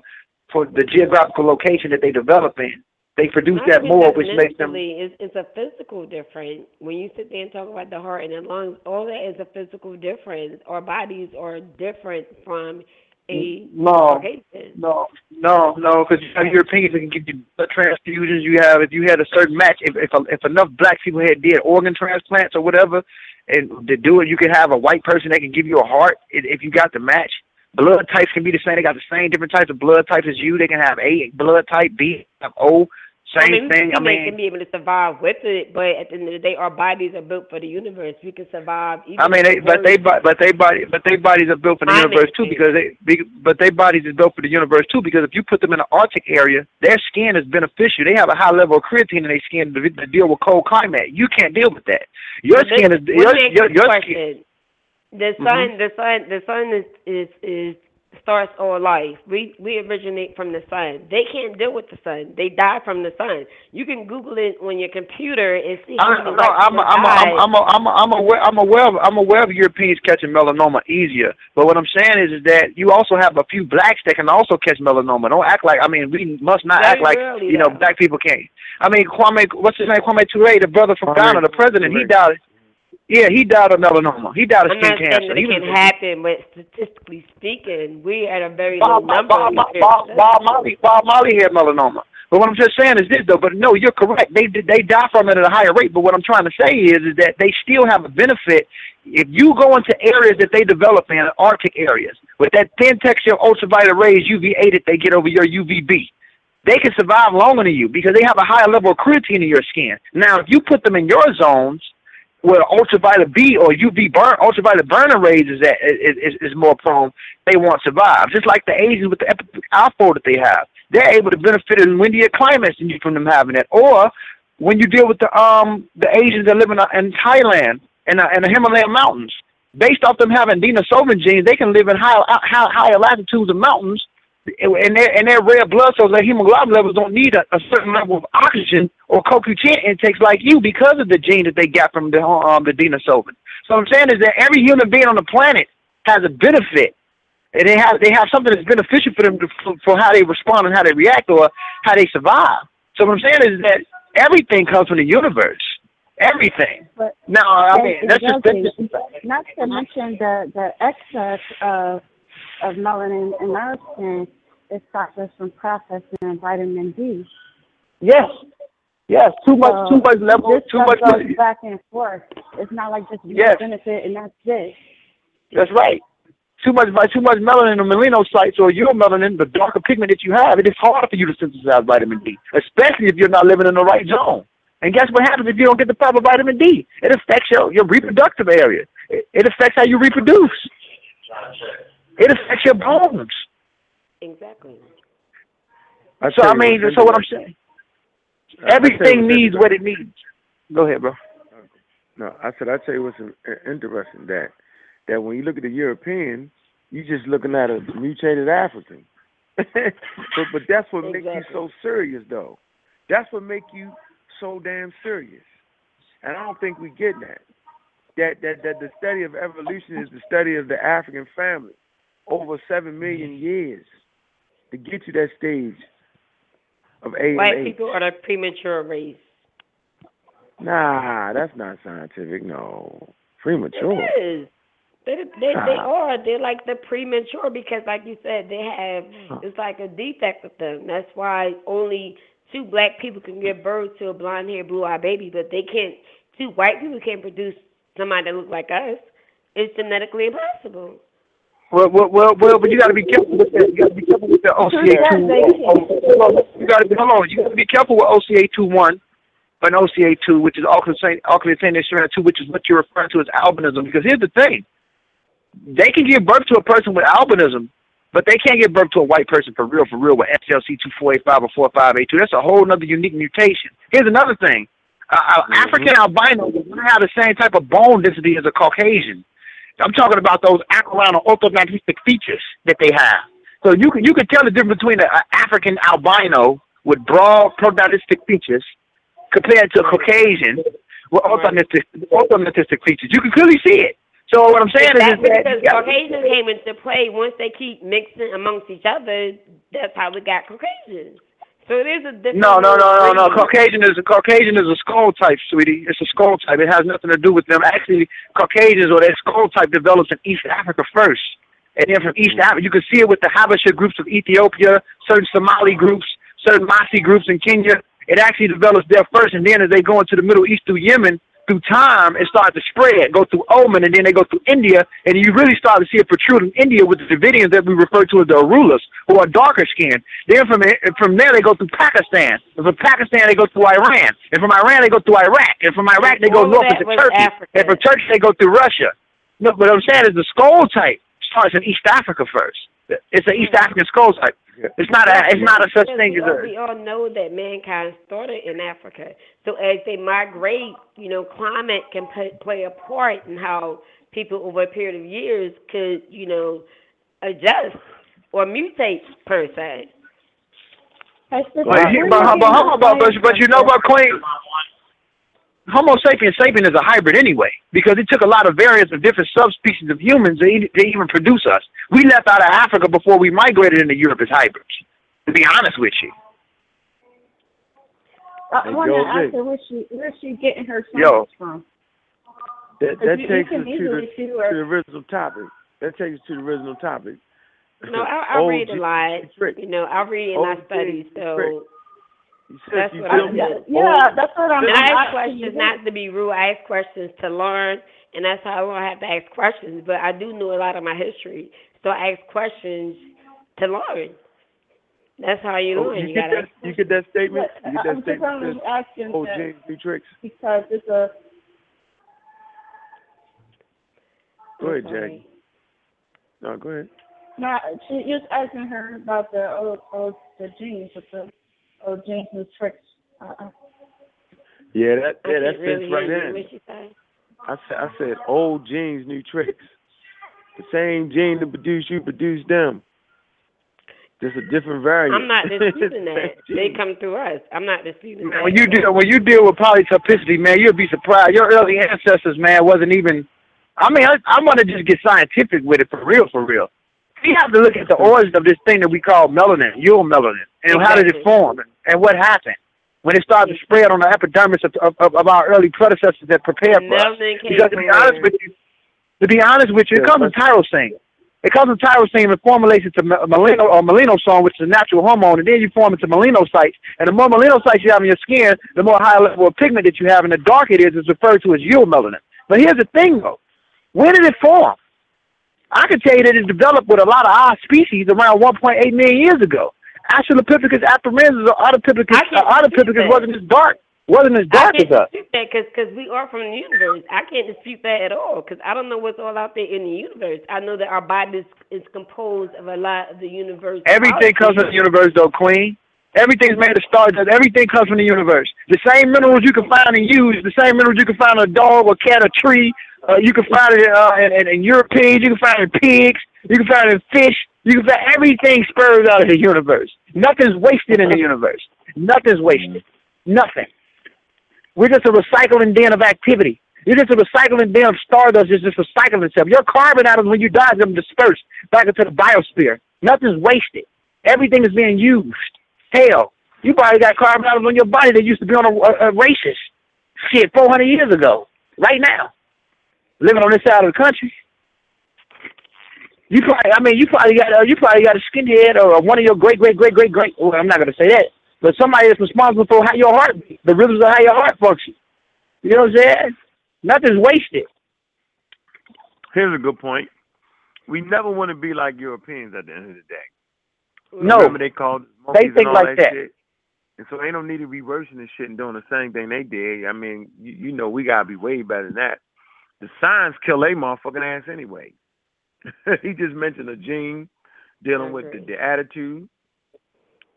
for the geographical location that they develop in. They produce I that more, that's which makes them. It's, it's a physical difference. When you sit there and talk about the heart and the lungs, all that is a physical difference. Our bodies are different from a No, Caucasian. no, no, no, because you have Europeans that can give you blood transfusions. You have, if you had a certain match, if if, if enough black people had did organ transplants or whatever, and to do it, you can have a white person that can give you a heart if, you got the match. Blood types can be the same. They got the same different types of blood types as you. They can have A blood type, B, have O, I same mean, thing. I mean, can be able to survive with it, but at the end of the day, our bodies are built for the universe. We can survive. Even I mean, they, but they, but they body, but they bodies are built for the universe too because they, but they bodies is built for the universe too because if you put them in the Arctic area, their skin is beneficial. They have a high level of creatine in their skin to, to deal with cold climate. You can't deal with that. Your But skin is your your, your skin. The Mhm. sun, the sun, the sun is is is starts all life. We we originate from the sun. They can't deal with the sun. They die from the sun. You can Google it on your computer and see how I, many no, I'm people I'm, died. I'm, I'm, I'm, I'm aware, I'm aware, of, I'm aware of Europeans catching melanoma easier. But what I'm saying is, is that you also have a few blacks that can also catch melanoma. Don't act like, I mean, we must not Very act like, you know, though. black people can't. I mean, Kwame, what's his name? Kwame Ture, the brother from Kwame Ghana, the president, he died. Yeah, he died of melanoma. He died of I'm skin cancer. it can happen, but statistically speaking, we at a very low number. Bob, Bob, Bob, Bob Marley, Bob Marley had melanoma. But what I'm just saying is this, though. But no, you're correct. They they die from it at a higher rate. But what I'm trying to say is, is that they still have a benefit if you go into areas that they develop in, Arctic areas, with that thin texture of ultraviolet rays, UVA that they get over your UVB. They can survive longer than you because they have a higher level of creatine in your skin. Now, if you put them in your zones, where ultraviolet B or UV burn ultraviolet burner rays is at is, is, more prone, they won't survive. Just like the Asians with the epi- outflow that they have, they're able to benefit in windier climates than you from them having it. Or when you deal with the um the Asians that live in, uh, in Thailand and uh, in the Himalayan mountains, based off them having Denisovan genes, they can live in high, high higher latitudes of mountains and their and their red blood cells, their hemoglobin levels don't need a, a certain level of oxygen or CoQ10 intakes like you because of the gene that they got from the um the Denisovan. So what I'm saying is that every human being on the planet has a benefit. And they have they have something that's beneficial for them to, for, for how they respond and how they react or how they survive. So what I'm saying is that everything comes from the universe. Everything. But now, I mean, that's just, that's just not to mention the the excess of of melanin in our skin it stops us from processing vitamin D. yes, yes. Too much, So too much level, this too much. goes back and forth. It's not like just you Yes. benefit and that's it. That's right. Too much, too much melanin or melanocytes or your melanin, the darker pigment that you have, it is harder for you to synthesize vitamin D, especially if you're not living in the right zone. And guess what happens if you don't get the proper vitamin D? It affects your, your reproductive area. It, it affects how you reproduce. It affects your bones. Exactly. I So I mean, so what I'm saying, I tell you everything needs what it needs. Go ahead, bro. No, I said I tell you what's interesting that that when you look at the European, you're just looking at a mutated African. but but that's what makes you so serious though. That's what make you so damn serious. And I don't think we get that. That that that the study of evolution is the study of the African family over seven million years to get to that stage of A White people are the premature race. Nah, that's not scientific. No, premature. It is. They they they are. They're like the premature because, like you said, they have it's like a defect with them. That's why only two black people can give birth to a blonde haired, blue eyed baby, but they can't. Two white people can't produce somebody that looks like us. It's genetically impossible. Well, well, well, well, but you got to be careful with that. You got to be careful with the OCA two. You got to be hold on. You got to be careful with OCA two one, and OCA two, which is alkylating strand two, which is what you're referring to as albinism. Because here's the thing: they can give birth to a person with albinism, but they can't give birth to a white person for real, for real, with SLC two four eight five or four five eight two. That's a whole other unique mutation. Here's another thing: uh, uh, African albino does not have the same type of bone density as a Caucasian. I'm talking about those aquiline or orthognathistic features that they have. So you can you can tell the difference between an African albino with broad prognathistic features compared to a Caucasian with orthognathistic, orthognathistic features. You can clearly see it. So what I'm saying is, That's is that because got- Caucasians came into play. Once they keep mixing amongst each other, that's how we got Caucasians. So it is a different. No, no, no, no, no. Caucasian is a Caucasian is a skull type, sweetie. It's a skull type. It has nothing to do with them. Actually, Caucasians or their skull type develops in East Africa first, and then from East Africa, you can see it with the Habesha groups of Ethiopia, certain Somali groups, certain Maasai groups in Kenya. It actually develops there first, and then as they go into the Middle East through Yemen, through time, it starts to spread, go through Oman, and then they go through India, and you really start to see it protrude in India with the Dravidians that we refer to as the Irulas, who are darker skinned. Then from from there they go through Pakistan, and from Pakistan they go through Iran, and from Iran they go through Iraq, and from Iraq they go north into Turkey, Africa. and from Turkey they go through Russia. No, but what I'm saying is the skull type starts in East Africa first. It's an East African skull type. It's not a it's not a such thing as a we all know that mankind started in Africa. So as they migrate, you know, climate can play, play a part in how people over a period of years could, you know, adjust or mutate per se. Hey, sister, Like, he, where but, you but, how about, but, but you know what, Queen? Homo sapiens sapien is a hybrid anyway, because it took a lot of variants of different subspecies of humans to, e- to even produce us. We left out of Africa before we migrated into Europe as hybrids. To be honest with you, Uh, I Hey, want to Joe ask her where she where she getting her Yo. science from. That, that you- you takes can us to easily the, see to where- the original topic. That takes us to the original topic. No, I, I Old read a G- lot. trick. You know, I read and Old I G study, trick. so You said That's you what I, feel I'm me? yeah, doing. yeah, that's what I'm. and I ask asking you. questions not to be rude. I ask questions to learn, and that's how I don't have to ask questions. But I do know a lot of my history, so I ask questions to learn. That's how you Oh, learn. you You, get gotta that? You get that statement? You get I'm that just only asking Oh, that James B. Tricks. because it's a. Go ahead, I'm Jackie. No, go ahead. Not, she was asking her about the old, old the genes with the old genes and tricks. Uh, Yeah, that yeah, that can't really fits right in. What she say? I said I said old genes, new tricks. The same gene that produced you produced them. Just a different variant. I'm not disputing that. They come through us. I'm not disputing that. When you deal when you deal with polytopicity, man, you'll be surprised. Your early ancestors, man, wasn't even. I mean, I, I want to just get scientific with it for real, for real. We have to look at the origin of this thing that we call melanin, your melanin, and how did it form, and what happened when it started to spread on the epidermis of, of, of our early predecessors that prepared for us. Melanin came Because to be honest with you, to be honest with you, it Yeah, comes from tyrosine. It comes from tyrosine and formulates into me- melano or melanosome, which is a natural hormone, and then you form into melanocytes. And the more melanocytes you have in your skin, the more high level of pigment that you have, and the darker it is, it's referred to as eumelanin. But here's the thing, though. When did it form? I can tell you that it developed with a lot of our species around 1.8 million years ago. Australopithecus afarensis or Autopithecus, I uh, wasn't as dark, wasn't as dark I can't as us. dispute that because we are from the universe. I can't dispute that at all because I don't know what's all out there in the universe. I know that our body is, is composed of a lot of the universe. Everything comes from the universe, though, Queen. Everything's made of stars. Everything comes from the universe. The same minerals you can find in use, the same minerals you can find in a dog, a cat, a tree. Uh, you can find it uh, in, in, in Europeans. You can find it in pigs. You can find it in fish. You can find everything spurs out of the universe. Nothing's wasted in the universe. Nothing's wasted. Nothing. We're just a recycling bin of activity. You're just a recycling bin of stardust. It's just recycling itself. Your carbon atoms, when you die, them disperse back into the biosphere. Nothing's wasted. Everything is being used. Hell, you probably got carbon atoms on your body that used to be on a, a, a racist shit 400 years ago. Right now, living on this side of the country. You probably, I mean, you probably got, uh, you probably got a skinhead or one of your great, great, great, great, great. Well, I'm not gonna say that, but somebody that's responsible for how your heart, beat, the rhythms of how your heart functions. You know what I'm saying? Nothing's wasted. Here's a good point. We never want to be like Europeans at the end of the day. No, Remember they called us They think like that, that. And so they don't need to be reversing this shit and doing the same thing they did. I mean, you, you know, we gotta be way better than that. The science kill they motherfucking ass anyway. he just mentioned a gene dealing with the, the attitude.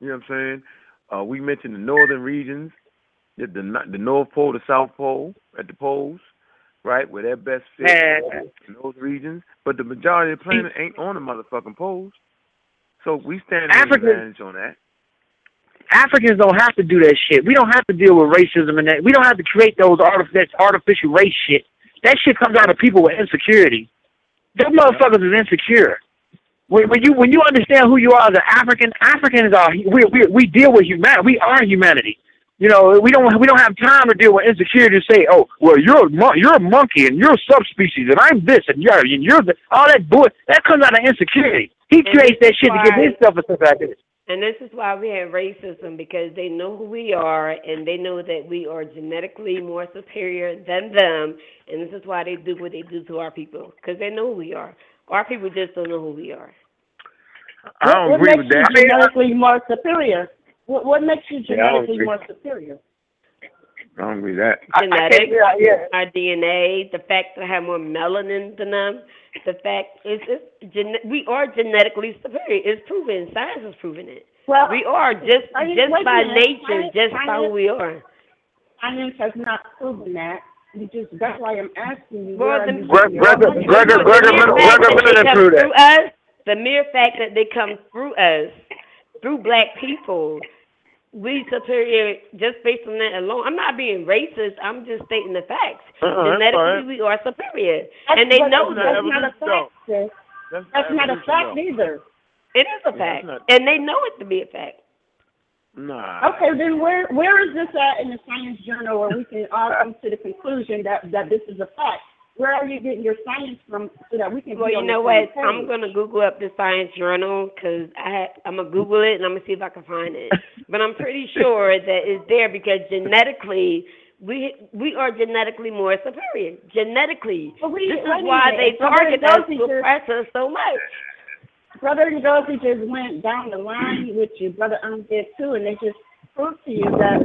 You know what I'm saying? Uh, we mentioned the northern regions, the, the the North Pole, the South Pole, at the poles, right, where they're best fit in those regions. But the majority of the planet ain't on the motherfucking poles. So we stand an Africa- advantage on that. Africans don't have to do that shit. We don't have to deal with racism and that. We don't have to create those artif- artificial race shit. That shit comes out of people with insecurity. Them motherfuckers is insecure. When, when you when you understand who you are as an African, Africans are we we we deal with humanity. We are humanity. You know, we don't we don't have time to deal with insecurity to say, oh, well, you're a mon- you're a monkey and you're a subspecies and I'm this and you're and you're the, all that bull that comes out of insecurity. He And creates that shit to give why- himself a sense of identity. And this is why we have racism because they know who we are and they know that we are genetically more superior than them. And this is why they do what they do to our people because they know who we are. Our people just don't know who we are. I don't what, agree what with makes that. you genetically more superior? What, what makes you Yeah, I don't genetically agree. more superior? I don't agree with that. I- I Genetics, yeah, yeah. our DNA, the fact that I have more melanin than them, the fact is it's gen- we are genetically superior. It's proven. Science has proven it. Well, We are just I just by nature, Science- just by science- who we are. science has not proven that. You just that's why I'm asking you. Well, where are the- you Greg- getting Greg- your money? Greg- The Greg- mere Greg- fact Greg- that Greg- they Greg- come through that. us, the mere fact that they come through us, through black people, we superior just based on that alone. I'm not being racist. I'm just stating the facts. Uh-uh, that's Genetically, fine. we are superior, That's- and they but know that's that. not a fact. That's, That's not a fact though. either. It is a fact, that's not- and they know it to be a fact. Nah. Okay, then where where is this at in the science journal where we can all come to the conclusion that that this is a fact? Where are you getting your science from so that we can? Well, be you on know the same what? I'm gonna Google up the Science Journal because I had, I'm gonna Google it and I'm gonna see if I can find it. but I'm pretty sure that it's there because genetically we we are genetically more superior. Genetically, But we- this is why they target us, does it, suppress us so much. Brother Ngozi just went down the line with you. Brother Um did too, and they just proved to you that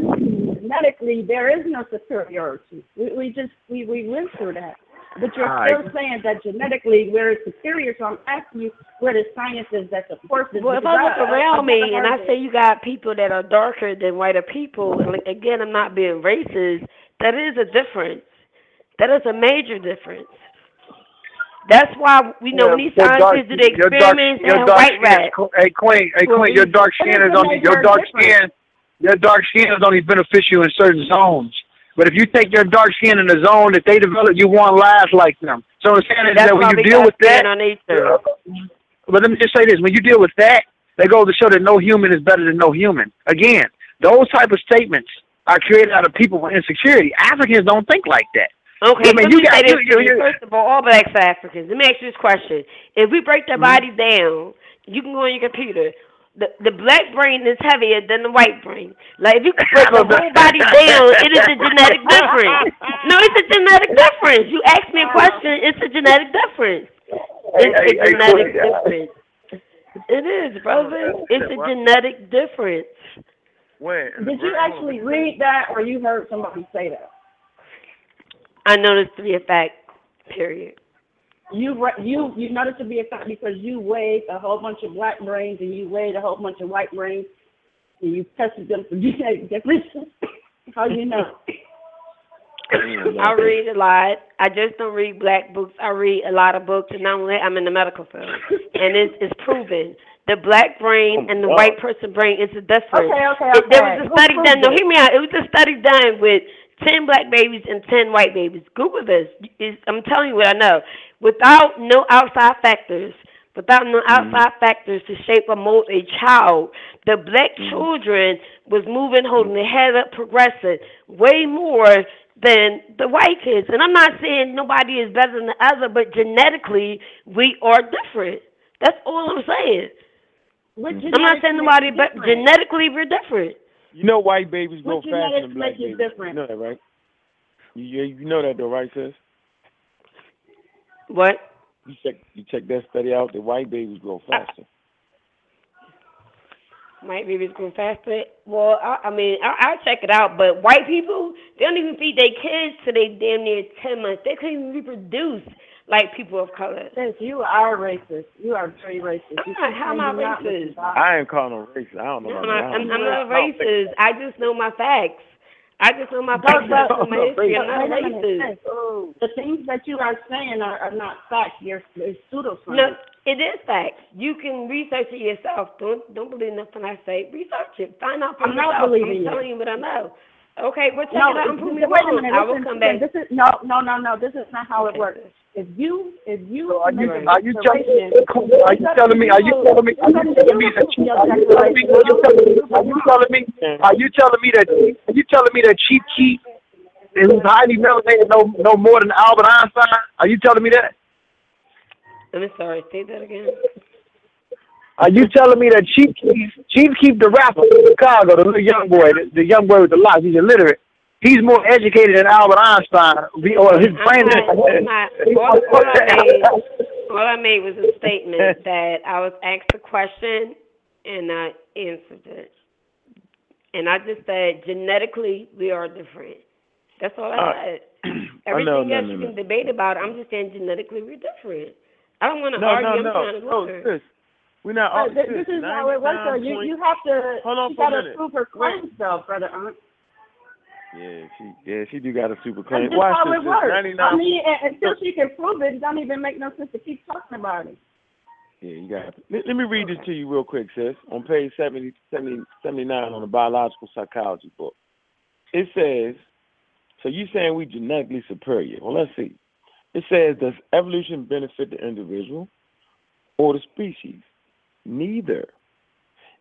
genetically there is no superiority. We, we just we, we went through that. But you're All still right. saying that genetically we're superior, so I'm asking you where the science is that supports this. Well, if I look I- I- around I've me never and I say this. you got people that are darker than whiter people, and like, again, I'm not being racist. That is a difference. That is a major difference. That's why we know Yeah, these your dark- scientists do the dark- experiments, they your have dark white skin- rats. Hey Queen, hey Queen, your dark skin is only your dark skin. Your dark skin is only beneficial in certain zones. But if you take your dark skin in a zone that they develop, you won't last like them. So I'm saying is that when you deal with that, on nature. but let me just say this: when you deal with that, they go to show that no human is better than no human. Again, those type of statements are created out of people with insecurity. Africans don't think like that. Okay, I mean, let you me got say this you, you, you. you, First of all, all blacks are Africans. Let me ask you this question. If we break their Mm-hmm. bodies down, you can go on your computer. The the black brain is heavier than the white brain. Like if you can break the whole body down, it is a genetic difference. No, it's a genetic difference. You ask me a question, it's a genetic difference. It's Hey, a hey, hey, genetic Queen, difference. It is, brother. It's a genetic difference. When? Did you actually read that, or you heard somebody say that? I noticed this to be a fact. Period. You re- you you noticed to be a fact because you weighed a whole bunch of black brains and you weighed a whole bunch of white brains and you tested them for genetic differences. How do you know? I read a lot. I just don't read black books. I read a lot of books, and I'm I'm in the medical field, and it's it's proven the black brain oh and the Oh, white person brain is a difference. Okay, okay, It- there was a study proved done. No, hear me out. It was a study done with ten black babies and ten white babies. Google this. It's, I'm telling you what I know. Without no outside factors, without no mm-hmm. outside factors to shape or mold a child, the black mm-hmm. children was moving, holding their head up, progressing way more than the white kids. And I'm not saying nobody is better than the other, but genetically we are different. That's all I'm saying. What I'm not saying nobody, but genetically we're different. You know white babies grow What faster genetics than black you babies. different? You know that, right? You, you you know that though, right, sis? What? You check you check that study out. The white babies grow faster. White babies grow faster. Well, I, I mean, I, I'll check it out. But white people, they don't even feed their kids till they damn near ten months. They can't even reproduce like people of color. Sis, you are racist. You are very racist. You I'm not- how am I you're racist? racist. I ain't calling them racist. I don't know. I'm about not, that. I I'm, don't I'm not I racist. I just know my facts. I just know my facts. I know my history. I'm not Wait a minute, racist. sis. The things that you are saying are, are not facts. You're, they're pseudoscience. No, it is facts. You can research it yourself. Don't don't believe nothing I say. Research it. Find out for I'm not yourself. believing I'm you. telling you what I know. Okay, well check no, it out and prove me wait a minute. I will listen, come back. This is no, no, no, no. This is not how it works. If you, if you, are you make a are you telling declaration- are you telling me are you telling me are you telling me that you, are you telling me are you telling me are you telling me are you telling me that are you telling me that Chief Keef who's highly melanated know know more than Albert Einstein? Are you telling me that? I'm sorry. Say that again. Are you telling me that Chief Keef, Chief Keef the rapper from Chicago, the little young boy, the, the young boy with the locks, he's illiterate. He's more educated than Albert Einstein, or his brain. All, all, I made, all I made was a statement that I was asked a question and I answered it. And I just said genetically we are different. That's all I Uh, said. I Everything no, else no, you can debate about. I'm just saying genetically we're different. I don't want to argue. I'm trying to. No, sis. We're not. This, this is how it works. Though. You you have to. Hold on you for a gotta minute. prove her claims, though, brother. Aunt. Yeah, she yeah she do got a super That's claim. just Watch how it sis. works. 99 I mean, until she can prove it, it don't even make no sense to keep talking about it. Yeah, you got. Let, let me read this to you real quick, sis. On page 70, 70, 79 on the biological psychology book, it says. So you saying we genetically superior? Well, let's see. It says, does evolution benefit the individual or the species? Neither.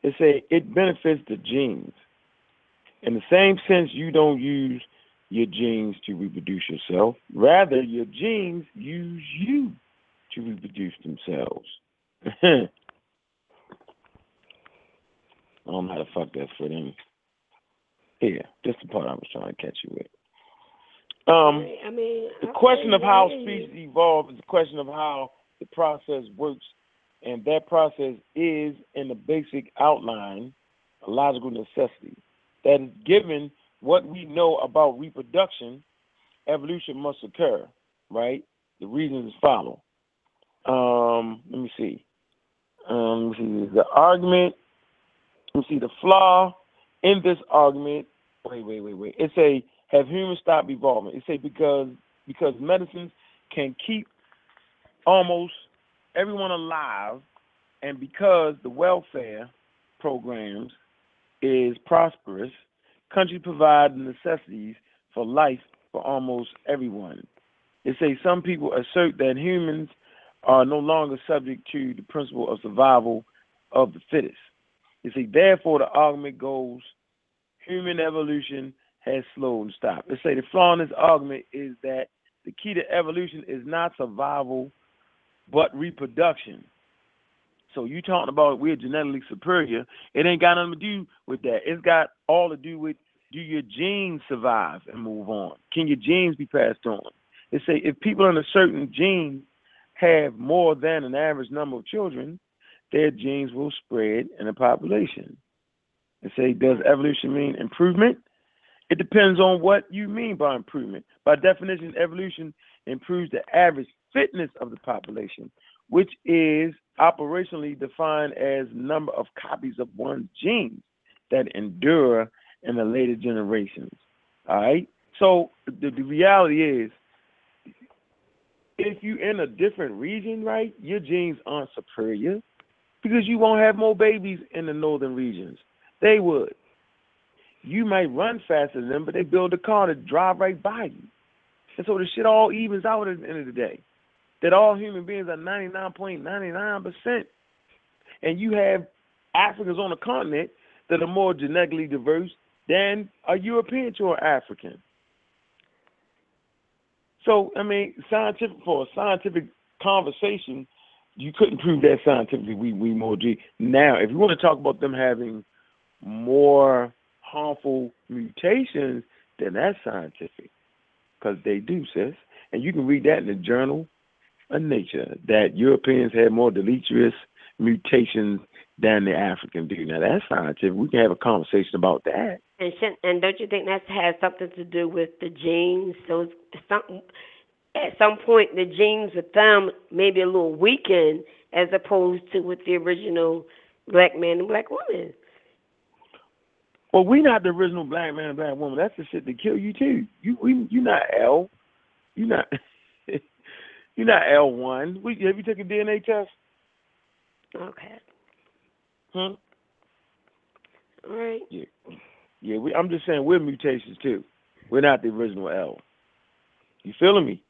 It say it benefits the genes. In the same sense, you don't use your genes to reproduce yourself. Rather, your genes use you to reproduce themselves. I don't know how the fuck that's for them. Here, that's the part I was trying to catch you with. Um, I mean, the I question of how species evolve is a question of how the process works, and that process is, in the basic outline, a logical necessity. That is given what we know about reproduction, evolution must occur, right? The reasons follow. Um, let me see. Um, let me see the argument. Let me see the flaw in this argument. Wait, wait, wait, wait. It say have humans stopped evolving? It say because because medicines can keep almost everyone alive, and because the welfare programs is prosperous, countries provide necessities for life for almost everyone. They say some people assert that humans are no longer subject to the principle of survival of the fittest. They say therefore the argument goes human evolution has slowed and stopped. They say the flaw in this argument is that the key to evolution is not survival but reproduction. So you talking about we're genetically superior, it ain't got nothing to do with that. It's got all to do with do your genes survive and move on? Can your genes be passed on? They say if people in a certain gene have more than an average number of children, their genes will spread in the population. They say, does evolution mean improvement? It depends on what you mean by improvement. By definition, evolution improves the average fitness of the population, which is operationally defined as number of copies of one's genes that endure in the later generations. All right. So the, the reality is, if you're in a different region, right, your genes aren't superior because you won't have more babies in the northern regions. They would. You might run faster than them, but they build a car to drive right by you. And so the shit all evens out at the end of the day. That all human beings are 99.99%. And you have Africans on the continent that are more genetically diverse than a European to an African. So, I mean, scientific for a scientific conversation, you couldn't prove that scientifically. We we more G. Now, if you want to talk about them having more harmful mutations, then that's scientific, because they do, sis. And you can read that in the Journal of Nature that Europeans had more deleterious mutations than the African do. Now that's scientific. We can have a conversation about that. And should, and don't you think that has something to do with the genes? So some at some point the genes with them may be a little weakened as opposed to with the original black man and black woman. Well, we not the original black man and black woman. That's the shit that kill you too. You we you not L. You not you not L one. We have you taken DNA test? Okay. Huh? All right. Yeah. Yeah. We, I'm just saying we're mutations too. We're not the original L. You feeling me?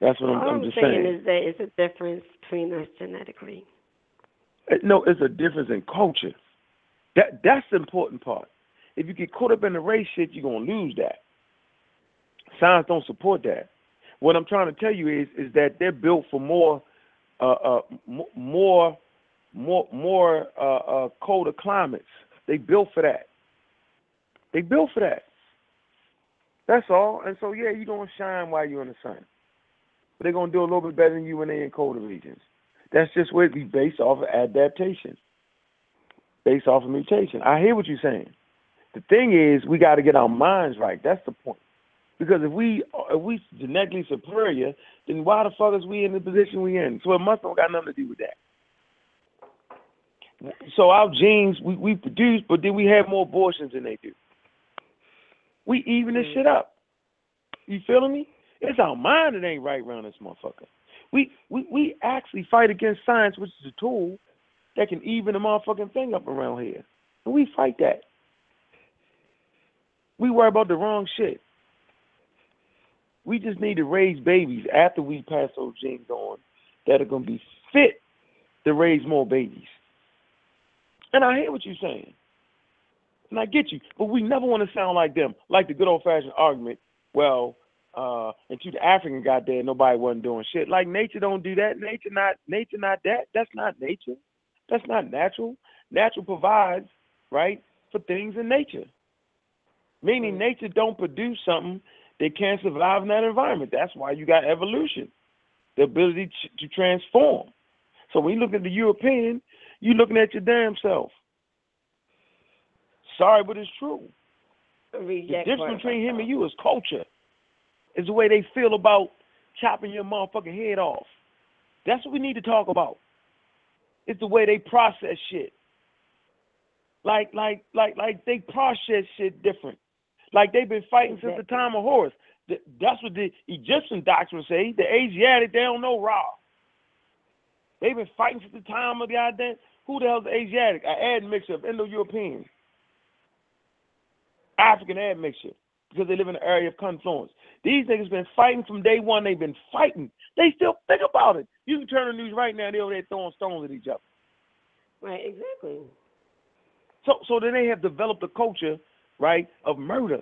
That's what I'm, I'm I'm just saying saying. is that it's a difference between us genetically. Uh, No, it's a difference in culture. That that's the important part. If you get caught up in the race shit, you're gonna lose that. Science don't support that. What I'm trying to tell you is is that they're built for more, uh, uh, m- more, more, more uh, uh, colder climates. They built for that. They built for that. That's all. And so yeah, you're gonna shine while you're in the sun. But they're gonna do a little bit better than you when they're in colder regions. That's just where it be based off of adaptation based off of mutation. I hear what you're saying. The thing is, we got to get our minds right. That's the point. Because if we if we genetically superior, then why the fuck is we in the position we in? So it must not got nothing to do with that. So our genes we, we produce, but then we have more abortions than they do. We even this mm. shit up. You feeling me? It's our mind that ain't right around this motherfucker. We we we actually fight against science, which is a tool that can even the motherfucking thing up around here. And we fight that. We worry about the wrong shit. We just need to raise babies after we pass those genes on that are going to be fit to raise more babies. And I hear what you're saying. And I get you. But we never want to sound like them, like the good old fashioned argument, well, uh, until the African got there, nobody wasn't doing shit. Like nature don't do that. Nature not nature not that. That's not nature. That's not natural. Natural provides, right, for things in nature. Meaning nature don't produce something that can't survive in that environment. That's why you got evolution, the ability to, to transform. So when you look at the European, you're looking at your damn self. Sorry, but it's true. The difference between him and you is culture. Is the way they feel about chopping your motherfucking head off. That's what we need to talk about. It's the way they process shit. Like, like, like, like they process shit different. Like they've been fighting since the time of Horus. That's what the Egyptian doctrine say. The Asiatic, they don't know Ra. They've been fighting since the time of the identity. Who the hell's the Asiatic? An admixture of Indo-European, African admixture, because they live in an area of confluence. These niggas been fighting from day one. They've been fighting. They still think about it. You can turn the news right now. They're over there throwing stones at each other. Right, exactly. So, so then they have developed a culture, right, of murder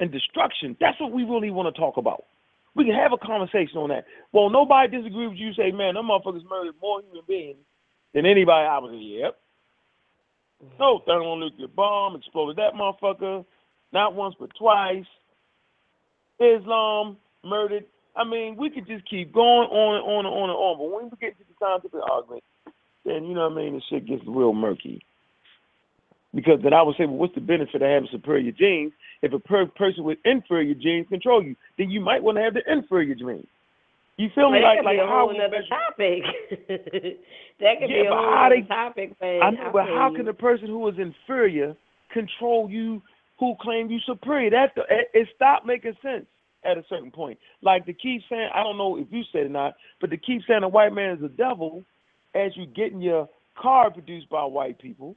and destruction. That's what we really want to talk about. We can have a conversation on that. Well, nobody disagrees with you. Say, man, them motherfuckers murdered more human beings than anybody. I was yep. Mm-hmm. No thermonuclear bomb exploded that motherfucker, not once but twice. Islam murdered. I mean, we could just keep going on and on and on and on. But when we get to the scientific argument, then you know what I mean, the shit gets real murky. Because then I would say, well, what's the benefit of having superior genes if a per- person with inferior genes control you? Then you might want to have the inferior genes. You feel me? Well, that Like could like be a whole we other measure- topic. that could Yeah, be a whole other they- topic, but I know, but how can the person who is inferior control you who claim you superior? That it, it stopped making sense at a certain point. Like to keep saying, I don't know if you said it or not, but to keep saying a white man is a devil as you're getting your car produced by white people,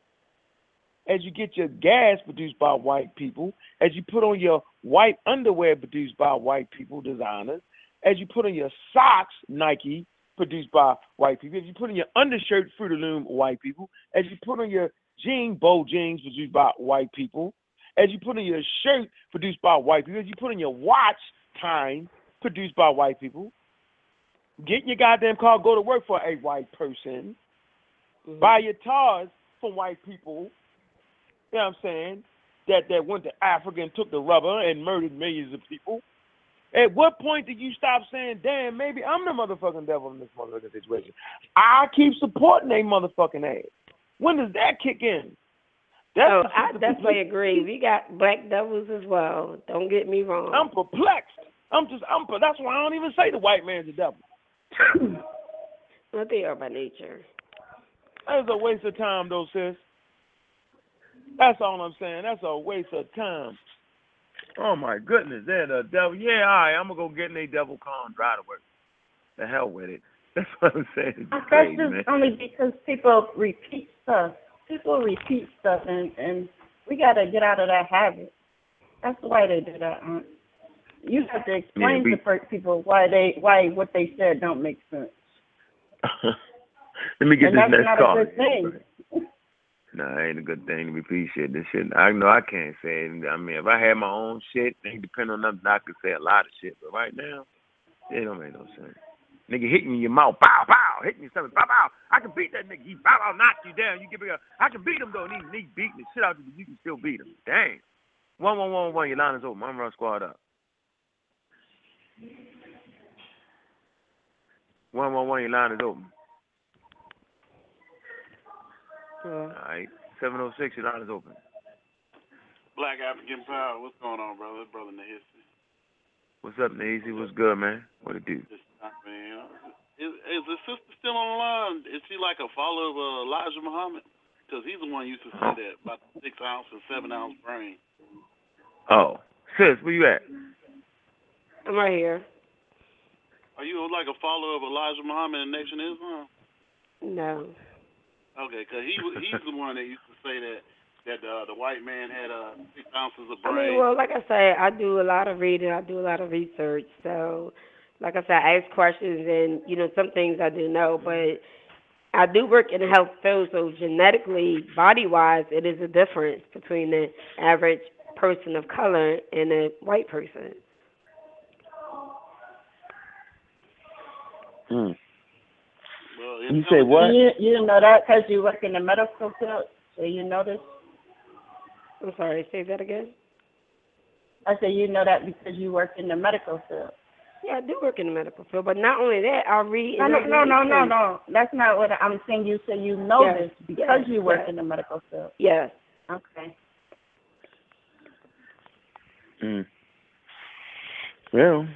as you get your gas produced by white people, as you put on your white underwear produced by white people, designers, as you put on your socks, Nike, produced by white people, as you put on your undershirt, Fruit of the Loom, white people, as you put on your jean, bow jeans, produced by white people, as you put on your shirt, produced by white people, as you put on your watch, time, produced by white people, get in your goddamn car, go to work for a white person, Mm-hmm. buy your tars from white people, you know what I'm saying, that, that went to Africa and took the rubber and murdered millions of people. At what point did you stop saying, damn, maybe I'm the motherfucking devil in this motherfucking situation? I keep supporting a motherfucking ass. When does that kick in? That's oh, I definitely agree. We got black devils as well. Don't get me wrong. I'm perplexed. I'm just, I'm, that's why I don't even say the white man's a devil. Well, they are by nature. That's a waste of time, though, sis. That's all I'm saying. That's a waste of time. Oh my goodness, they're the devil. Yeah, all right, I'm gonna go get in a devil car and drive to work. The hell with it. That's what I'm saying. It's That's crazy, just man. only because people repeat stuff. People repeat stuff, and and we got to get out of that habit. That's why they do that. Aunt. You have to explain we- to per- people why they why what they said don't make sense. Let me get and this that's next not call. a good thing. It ain't a good thing to appreciate this shit. I know I can't say it. I mean, if I had my own shit, it ain't depend on nothing. I could say a lot of shit, but right now, it don't make no sense. Nigga hit me in your mouth, bow, bow, hit me something, bow, bow. I can beat that nigga. He bow, bow, knock you down. You give me a, I can beat him though. And he, he beating the shit out of you, you can still beat him. Dang. One, one, one, one. Your line is open. I'm run squad up. One, one, one. Your line is open. All right. Seven oh six. Your line is open. Black African Power. What's going on, brother? Brother in the history. What's up, Ngozi? What's good, man? What it do? Just man. Is, is the sister still on the line? Is she like a follower of uh, Elijah Muhammad? Because he's the one who used to say that about the six ounce and seven ounce brain. Oh, sis, where you at? I'm right here. Are you like a follower of Elijah Muhammad and Nation Islam? No. Okay, because he was- he's the one that used to say that that uh, the white man had uh, six ounces of I brain. mean, well, like I say, I do a lot of reading. I do a lot of research. So, like I said, I ask questions, and you know, some things I do know, but I do work in the health field. So, genetically, body-wise, it is a difference between the average person of color and a white person. Mm. Well, You say what? You you didn't know that because you work in the medical field, so you know this. I'm sorry. Say that again. I said you know that because you work in the medical field. Yeah, I do work in the medical field, but not only that, I read. No, no, no, no, no, no. That's not what I'm saying. You say you know Yes, this because yes, you work yes. in the medical field. Yes. Okay. Mm. Well,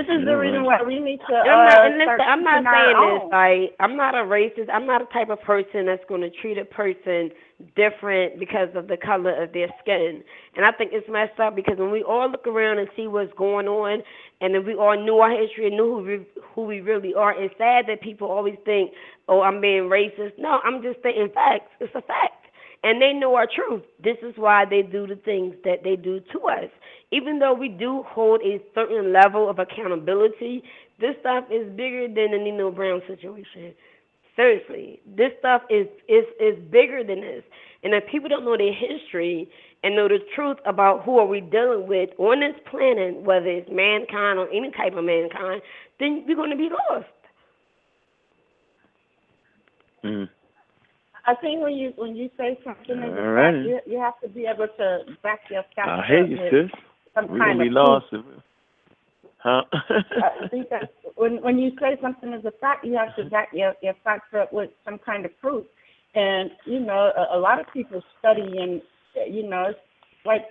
This is the reason why we need to. And I'm not, uh, and listen, I'm not saying this like I'm not a racist. I'm not a type of person that's going to treat a person different because of the color of their skin. And I think it's messed up because when we all look around and see what's going on, and if we all knew our history and knew who we, who we really are, it's sad that people always think, "Oh, I'm being racist." No, I'm just stating facts. It's a fact. And they know our truth. This is why they do the things that they do to us. Even though we do hold a certain level of accountability, this stuff is bigger than the Nino Brown situation. Seriously, this stuff is is is bigger than this. And if people don't know their history and know the truth about who are we dealing with on this planet, whether it's mankind or any type of mankind, then we're going to be lost. Mm. I think when you when you say something is you, you have to be able to back your facts I hear up you, sis. some We're kind gonna be lost. If, huh? I think that when when you say something is a fact, you have to back your your facts up with some kind of proof. And you know, a, a lot of people study and you know, it's like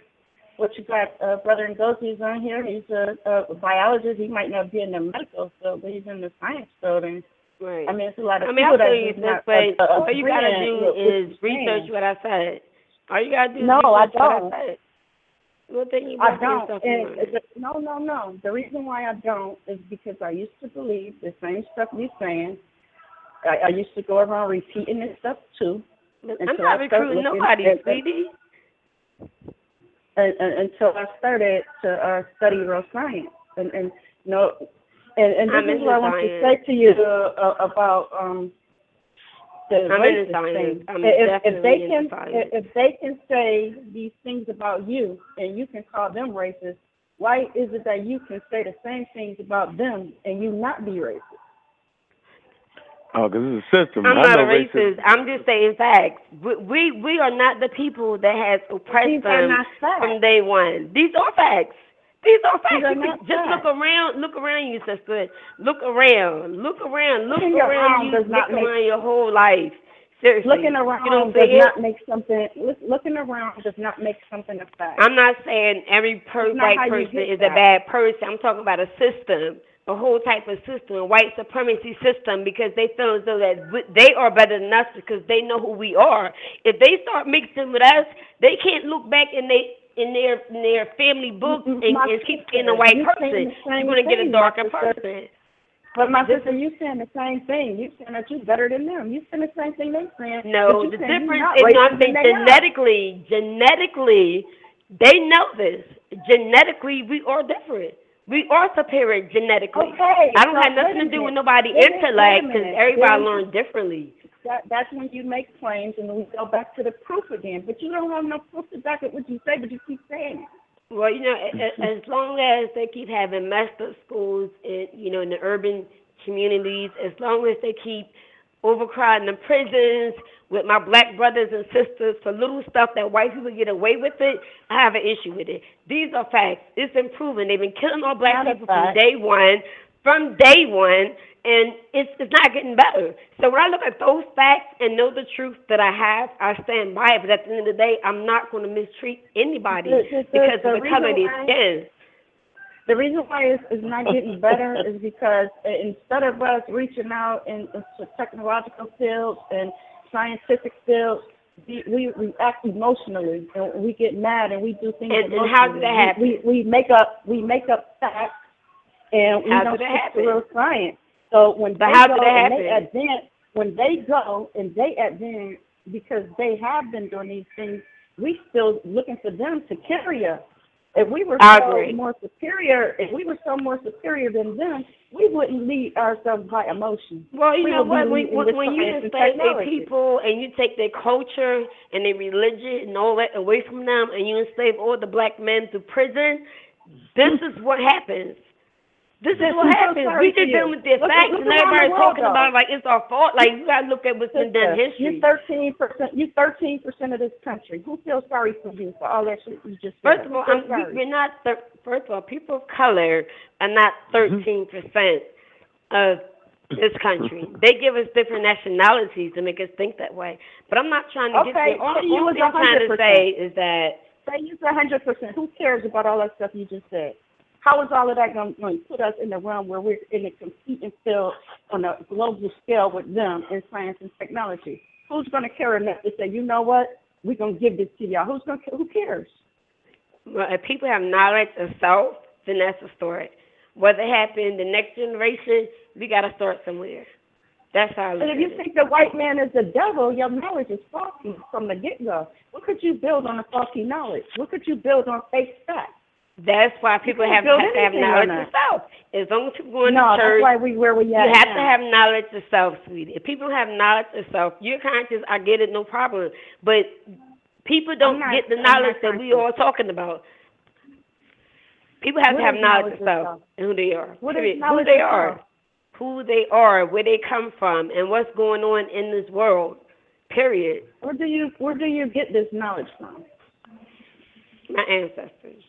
what you got, uh, brother Ngozi's on here. He's a, a biologist. He might not be in the medical field, but he's in the science field. And Right. I mean, it's a lot of I mean, people I feel that you, just not but uh, uh, all you gotta agreeing do with what is you're research saying. what I said. All you gotta do is No, I research what don't. I said. Well, then you I back don't. yourself And on. the, no, no, no. The reason why I don't is because I used to believe the same stuff you're saying. I, I used to go around repeating this stuff too. I'm until not I recruiting looking nobody, at- sweetie. and, and, until I started to uh, study real science. And, and you know, and, and I'm this is what I want to say to you uh, about um, the I'm racist science. thing. I'm if, if they can, if if they can say these things about you, and you can call them racist, why is it that you can say the same things about them and you not be racist? oh, because it's a system. I'm I not know a racist. I'm just saying facts. We, we we are not the people that has oppressed These them from day one. These are facts. These are facts. These are You can just facts. look around. Look around you, sister. Look around. Look around. Look Looking around you. does Look not make- around your whole life. Seriously. Looking around you don't does it? not make something. Look, looking around does not make something a fact. I'm not saying every per- It's not how white person is a bad person. I'm talking about a system, a whole type of system, a white supremacy system, because they feel as though that they are better than us because they know who we are. If they start mixing with us, they can't look back in they in their in their family books and, and keep being a white you person. the You're gonna get a darker person. But my sister, you saying the same thing. You saying that you're better than them. You saying the same thing they saying. No, the difference not is no, racist I think than they are. genetically, genetically, they know this. Genetically, we are different. We are superior genetically. Okay, I don't so have nothing to do with nobody intellect because everybody learns differently. That, that's when you make claims and then we go back to the proof again. But you don't have no proof to back up what you say, but you keep saying it. Well, you know, as long as they keep having messed up schools in, you know, in the urban communities, as long as they keep overcrowding the prisons with my black brothers and sisters for little stuff that white people get away with it, I have an issue with it. These are facts. It's improving. They've been killing all black Not people from day one, from day one, and it's it's not getting better. So when I look at those facts and know the truth that I have, I stand by it. But at the end of the day, I'm not going to mistreat anybody The- the- because the of the color of their skin. The reason why it's, it's not getting better is because instead of us reaching out in, into technological fields and scientific fields, we, we react emotionally and we get mad and we do things And- and how did that happen? We, we, we make up we make up facts and we How don't did happen? real science. So when But they how go did that and they happen? advance, when they go and they advance because they have been doing these things, we still looking for them to carry us. If we were I so agree. more superior, if we were so more superior than them, we wouldn't lead ourselves by emotion. Well, you We know what? When, when, when you science and their people and you take their culture and their religion and all that away from them, and you enslave all the black men to prison, this is what happens. This is what so happens. We just dealing with their Look- facts, look and everybody's talking though. about it like it's our fault. Like you gotta look at what's been done history. You thirteen percent. You thirteen percent of this country. Who feels sorry for you for all that shit you just said? First of all, I'm, we, we're not. Thir- first of all, people of color are not Mm-hmm. 13 percent of this country. they give us different nationalities to make us think that way. But I'm not trying to get Okay, there. All, all was I'm trying to 100%. say is that Say you a hundred percent. Who cares about all that stuff you just said? How is all of that going to put us in the realm where we're in a competing field on a global scale with them in science and technology? Who's going to care enough to say, you know what, we're going to give this to y'all? Who's going to? Who cares? Well, if people have knowledge of self, then that's a story. Whether it happen the next generation, we got to start somewhere. That's how I look And if you it. think the white man is the devil, your knowledge is faulty from the get go. What could you build on a faulty knowledge? What could you build on fake facts? That's why people can't have, build have to have anything on knowledge that. of self. As long as people go into no, church, that's why we where we you at have now. to have knowledge of self, sweetie. If people have knowledge of self, you're conscious. I get it, no problem. But people don't not- get the I'm not knowledge that we all talking about. People have What to have is knowledge knowledge of self and who they are. What is Period. Who they of are. self? Who they are, where they come from, and what's going on in this world. Period. Where do you where do you get this knowledge from? My ancestors.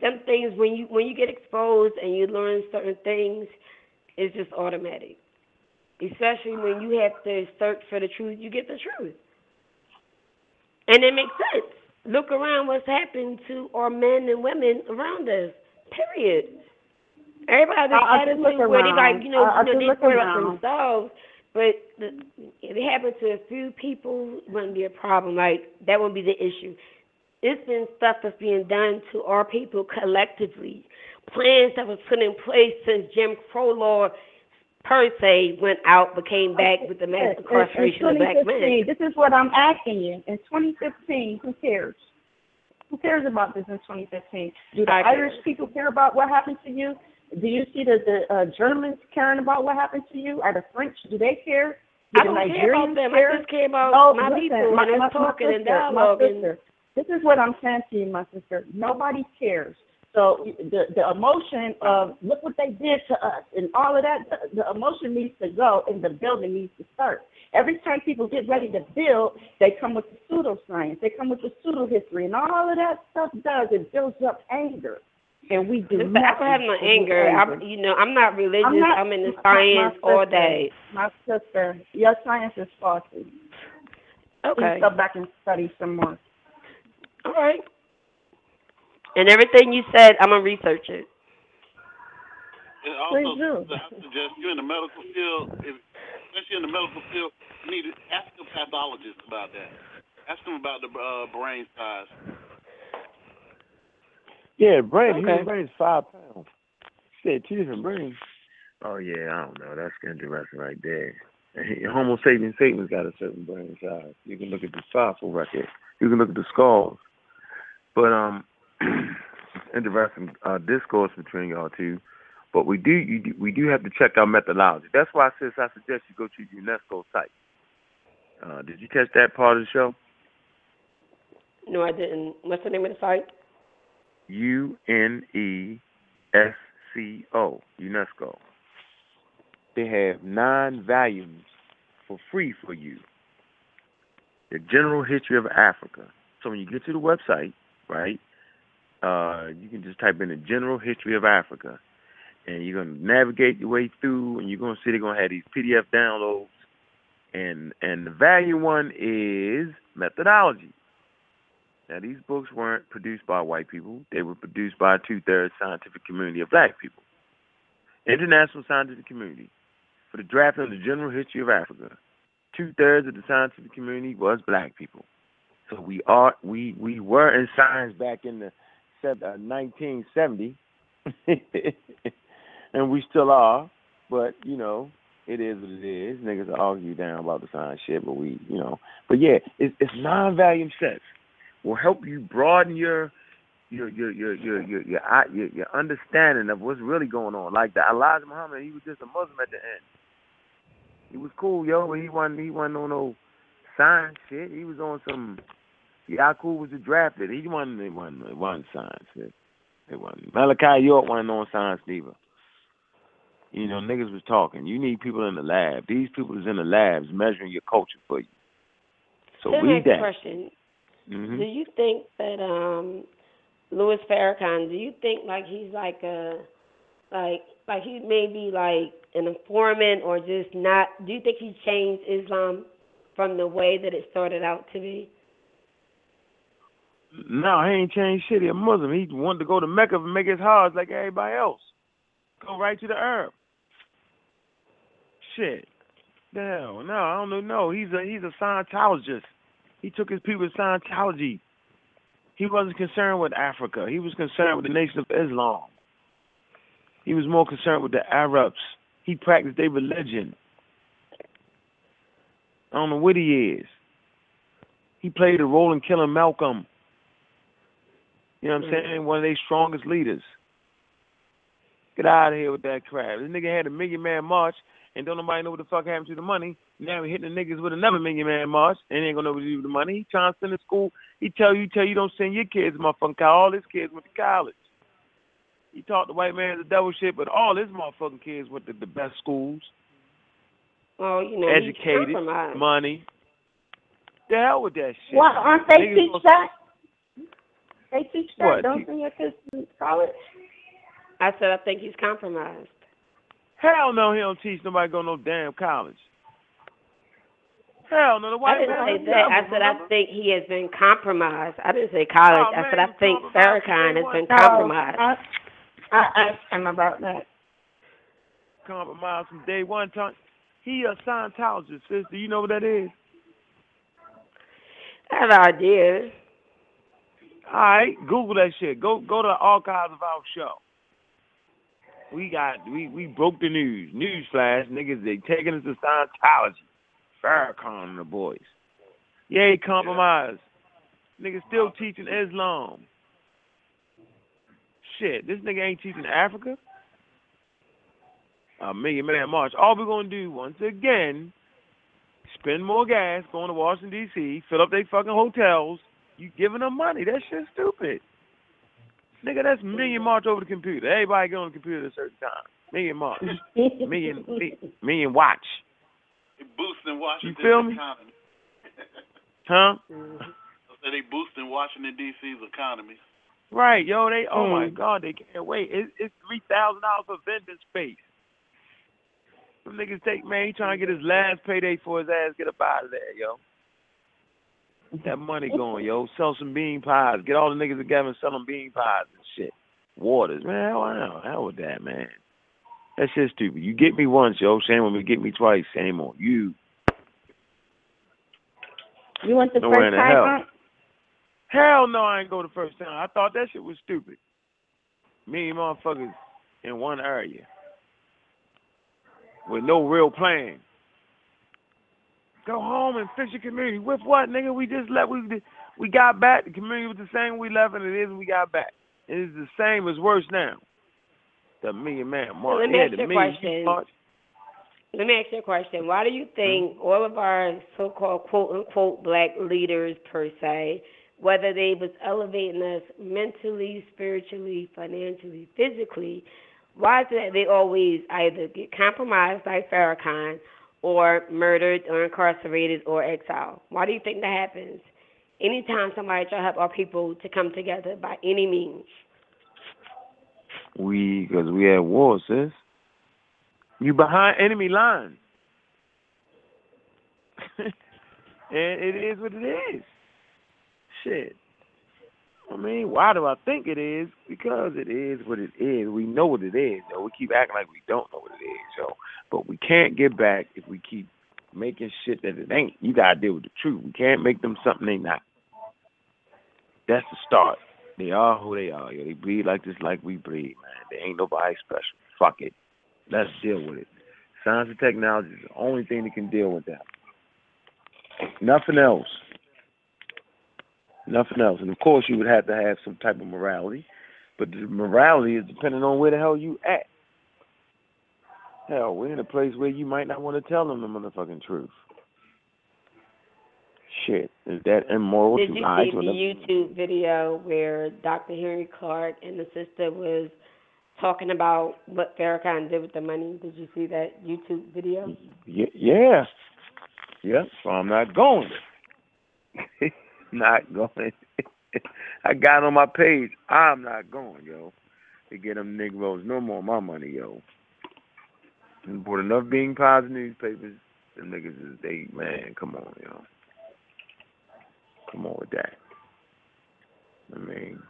Them things when you when you get exposed and you learn certain things, it's just automatic. Especially when you have to search for the truth, you get the truth. And it makes sense. Look around what's happened to our men and women around us. Period. Everybody has this I- I did attitude where they like, you know, I- I you know they about themselves. But the, if it happened to a few people, it wouldn't be a problem. Like that wouldn't be the issue. It's been stuff that's being done to our people collectively. Plans that was put in place since Jim Crow law per se went out but came back with the mass In- incarceration in of black men. This is what I'm asking you. In 2015, who cares? Who cares about this in 2015? Do the Irish people care about what happened to you? Do you see the, the uh, Germans caring about what happened to you? Are the French, do they care? Do I the don't care about them. care? I just care about No, my listen, people my, and us talking and my dialoguing. sister. This is what I'm saying to you, my sister. Nobody cares. So the the emotion of look what they did to us and all of that, the, the emotion needs to go and the building needs to start. Every time people get ready to build, they come with the pseudoscience, they come with the pseudo history, and all of that stuff does it builds up anger, and we do Listen, I don't have no get anger. I'm, you know, I'm not religious. I'm not- I'm in the science my all day. My sister, your science is faulty. Okay. Please go back and study some more. All right. And everything you said, I'm gonna research it. And Please also, do. I suggest you're in the medical field, if, especially in the medical field, you need to ask a pathologist about that. Ask them about the uh, brain size. Yeah, brain. Okay. Human brain is five pounds. Shit, two different brains. Oh yeah, I don't know. That's interesting right there. Homo sapiens sapiens got a certain brain size. You can look at the fossil record. You can look at the skulls. But um, interesting uh, discourse between y'all two. But we do, you do we do have to check our methodology. That's why, sis, I suggest you go to UNESCO site. Uh, did you catch that part of the show? No, I didn't. What's the name of the site? U N E S C O, UNESCO. They have nine volumes for free for you. The general history of Africa. So when you get to the website, right, uh, you can just type in the general history of Africa, and you're gonna navigate your way through, and you're gonna see they're gonna have these PDF downloads, and and the value one is methodology. Now, these books weren't produced by white people. They were produced by a two-thirds scientific community of black people. International scientific community. For the draft of the general history of Africa, two-thirds of the scientific community was black people. So we are we we were in science back in the sev- uh, 1970, and we still are. But you know, it is what it is. Niggas argue down about the science shit, but we, you know, but yeah, it's, it's non-volume sets will help you broaden your your your your your your your, your, your understanding of what's really going on. Like the Elijah Muhammad, he was just a Muslim at the end. He was cool, yo, but he wasn't he wasn't on no science shit. He was on some Yakub was a drafted. He wasn't it wasn't it wasn't science. It, it wasn't Malachi York wasn't on science neither. You know, niggas was talking. You need people in the lab. These people is in the labs measuring your culture for you. So we me ask you a that. question. hmm Do you think that um Louis Farrakhan, do you think like he's like a like like he may be like an informant or just not do you think he changed Islam from the way that it started out to be? No, he ain't changed shit. He a Muslim. He wanted to go to Mecca and make his Hajj like everybody else. Go right to the Arab. Shit. Hell, no, I don't know. No, he's a he's a Scientologist. He took his people to Scientology. He wasn't concerned with Africa. He was concerned with the Nation of Islam. He was more concerned with the Arabs. He practiced their religion. I don't know what he is. He played a role in killing Malcolm. You know what I'm mm. saying? One of their strongest leaders. Get out of here with that crap. This nigga had a million man march and don't nobody know what the fuck happened to the money. Now he hitting the niggas with another million man march and ain't gonna know what to do with the money. He trying to send to school. He tell you tell you don't send your kids to motherfucking college. All his kids went to college. He taught the white man the devil shit, but all his motherfucking kids went to the best schools. Well, you know, educated, money. The hell with that shit. Well, aren't they Niggas teach that? They teach that, What? don't send your kids to college? I said I think he's compromised. Hell no, he don't teach nobody go no damn college. Hell no, the white I white didn't man. say was that. I devil, said I think he has been compromised. I didn't say college. Oh, I man, said I think compromised from Farrakhan has been compromised. I, I asked him about that. Compromise from day one. Time. He a Scientologist, sis. Do you know what that is? I have an idea. All right, Google that shit. Go go to the archives of our show. We got we we broke the news. News flash, niggas they taking us to Scientology. Farrakhan and the boys. Yeah, he compromised. Niggas still teaching Islam. Shit, this nigga ain't teaching Africa. A million man march. All we're gonna do once again, spend more gas going to Washington D.C., fill up they fucking hotels. You giving them money? That shit's stupid. Nigga, that's million march over the computer. Everybody get on the computer at a certain time. Million march. million mi- million watch. They boosting Washington feel me? economy. Huh? I said they boosting Washington D.C.'s economy. Right, yo, they oh my Mm. god, they can't wait. It, it's three thousand dollars for vending space. Some niggas take man, he trying to get his last payday for his ass, get up out of there, yo. Get that money going, yo. Sell some bean pies. Get all the niggas together and sell them bean pies and shit. Waters, man. Hell, hell, hell with that, man. That shit's stupid. You get me once, yo. Shame on me. Get me twice. Shame on you. You went the Nowhere first time, hell. Hell no, I ain't go the first time. I thought that shit was stupid. Me and motherfuckers in one area with no real plan. Go home and fix your community. With what, nigga? We just left. We we got back. The community was the same we left, and it is we got back. It is the same as worse now. The million man march. let me yeah, ask the you a question. march. Let me ask you a question. Why do you think Mm-hmm. all of our so-called quote unquote black leaders per se, whether they was elevating us mentally, spiritually, financially, physically, why is it that they always either get compromised like Farrakhan or murdered or incarcerated or exiled? Why do you think that happens? Anytime somebody try to help our people to come together by any means. We, because we at war, sis. You behind enemy lines. and it is what it is. Shit. I mean, why do I think it is? Because it is what it is. We know what it is, though. We keep acting like we don't know what it is, yo. But we can't get back if we keep making shit that it ain't. You gotta deal with the truth. We can't make them something they not. That's the start. They are who they are, yo. They breed like this, like we breed, man. They ain't nobody special. Fuck it. Let's deal with it. Science and technology is the only thing that can deal with that. Nothing else. Nothing else. And of course, you would have to have some type of morality, but the morality is depending on where the hell you at. Hell, we're in a place where you might not want to tell them the motherfucking truth. Shit, is that immoral Did to you see the? YouTube video where Dr. Henrik Clarke and the sister was talking about what Farrakhan did with the money? Did you see that YouTube video? Yeah, yeah, yeah. So I'm not going. not going. I got on my page. I'm not going, yo. To get them Negroes no more my money, yo. And bought enough bean pies and newspapers. Them niggas is they man. Come on, yo. Come on with that. I mean,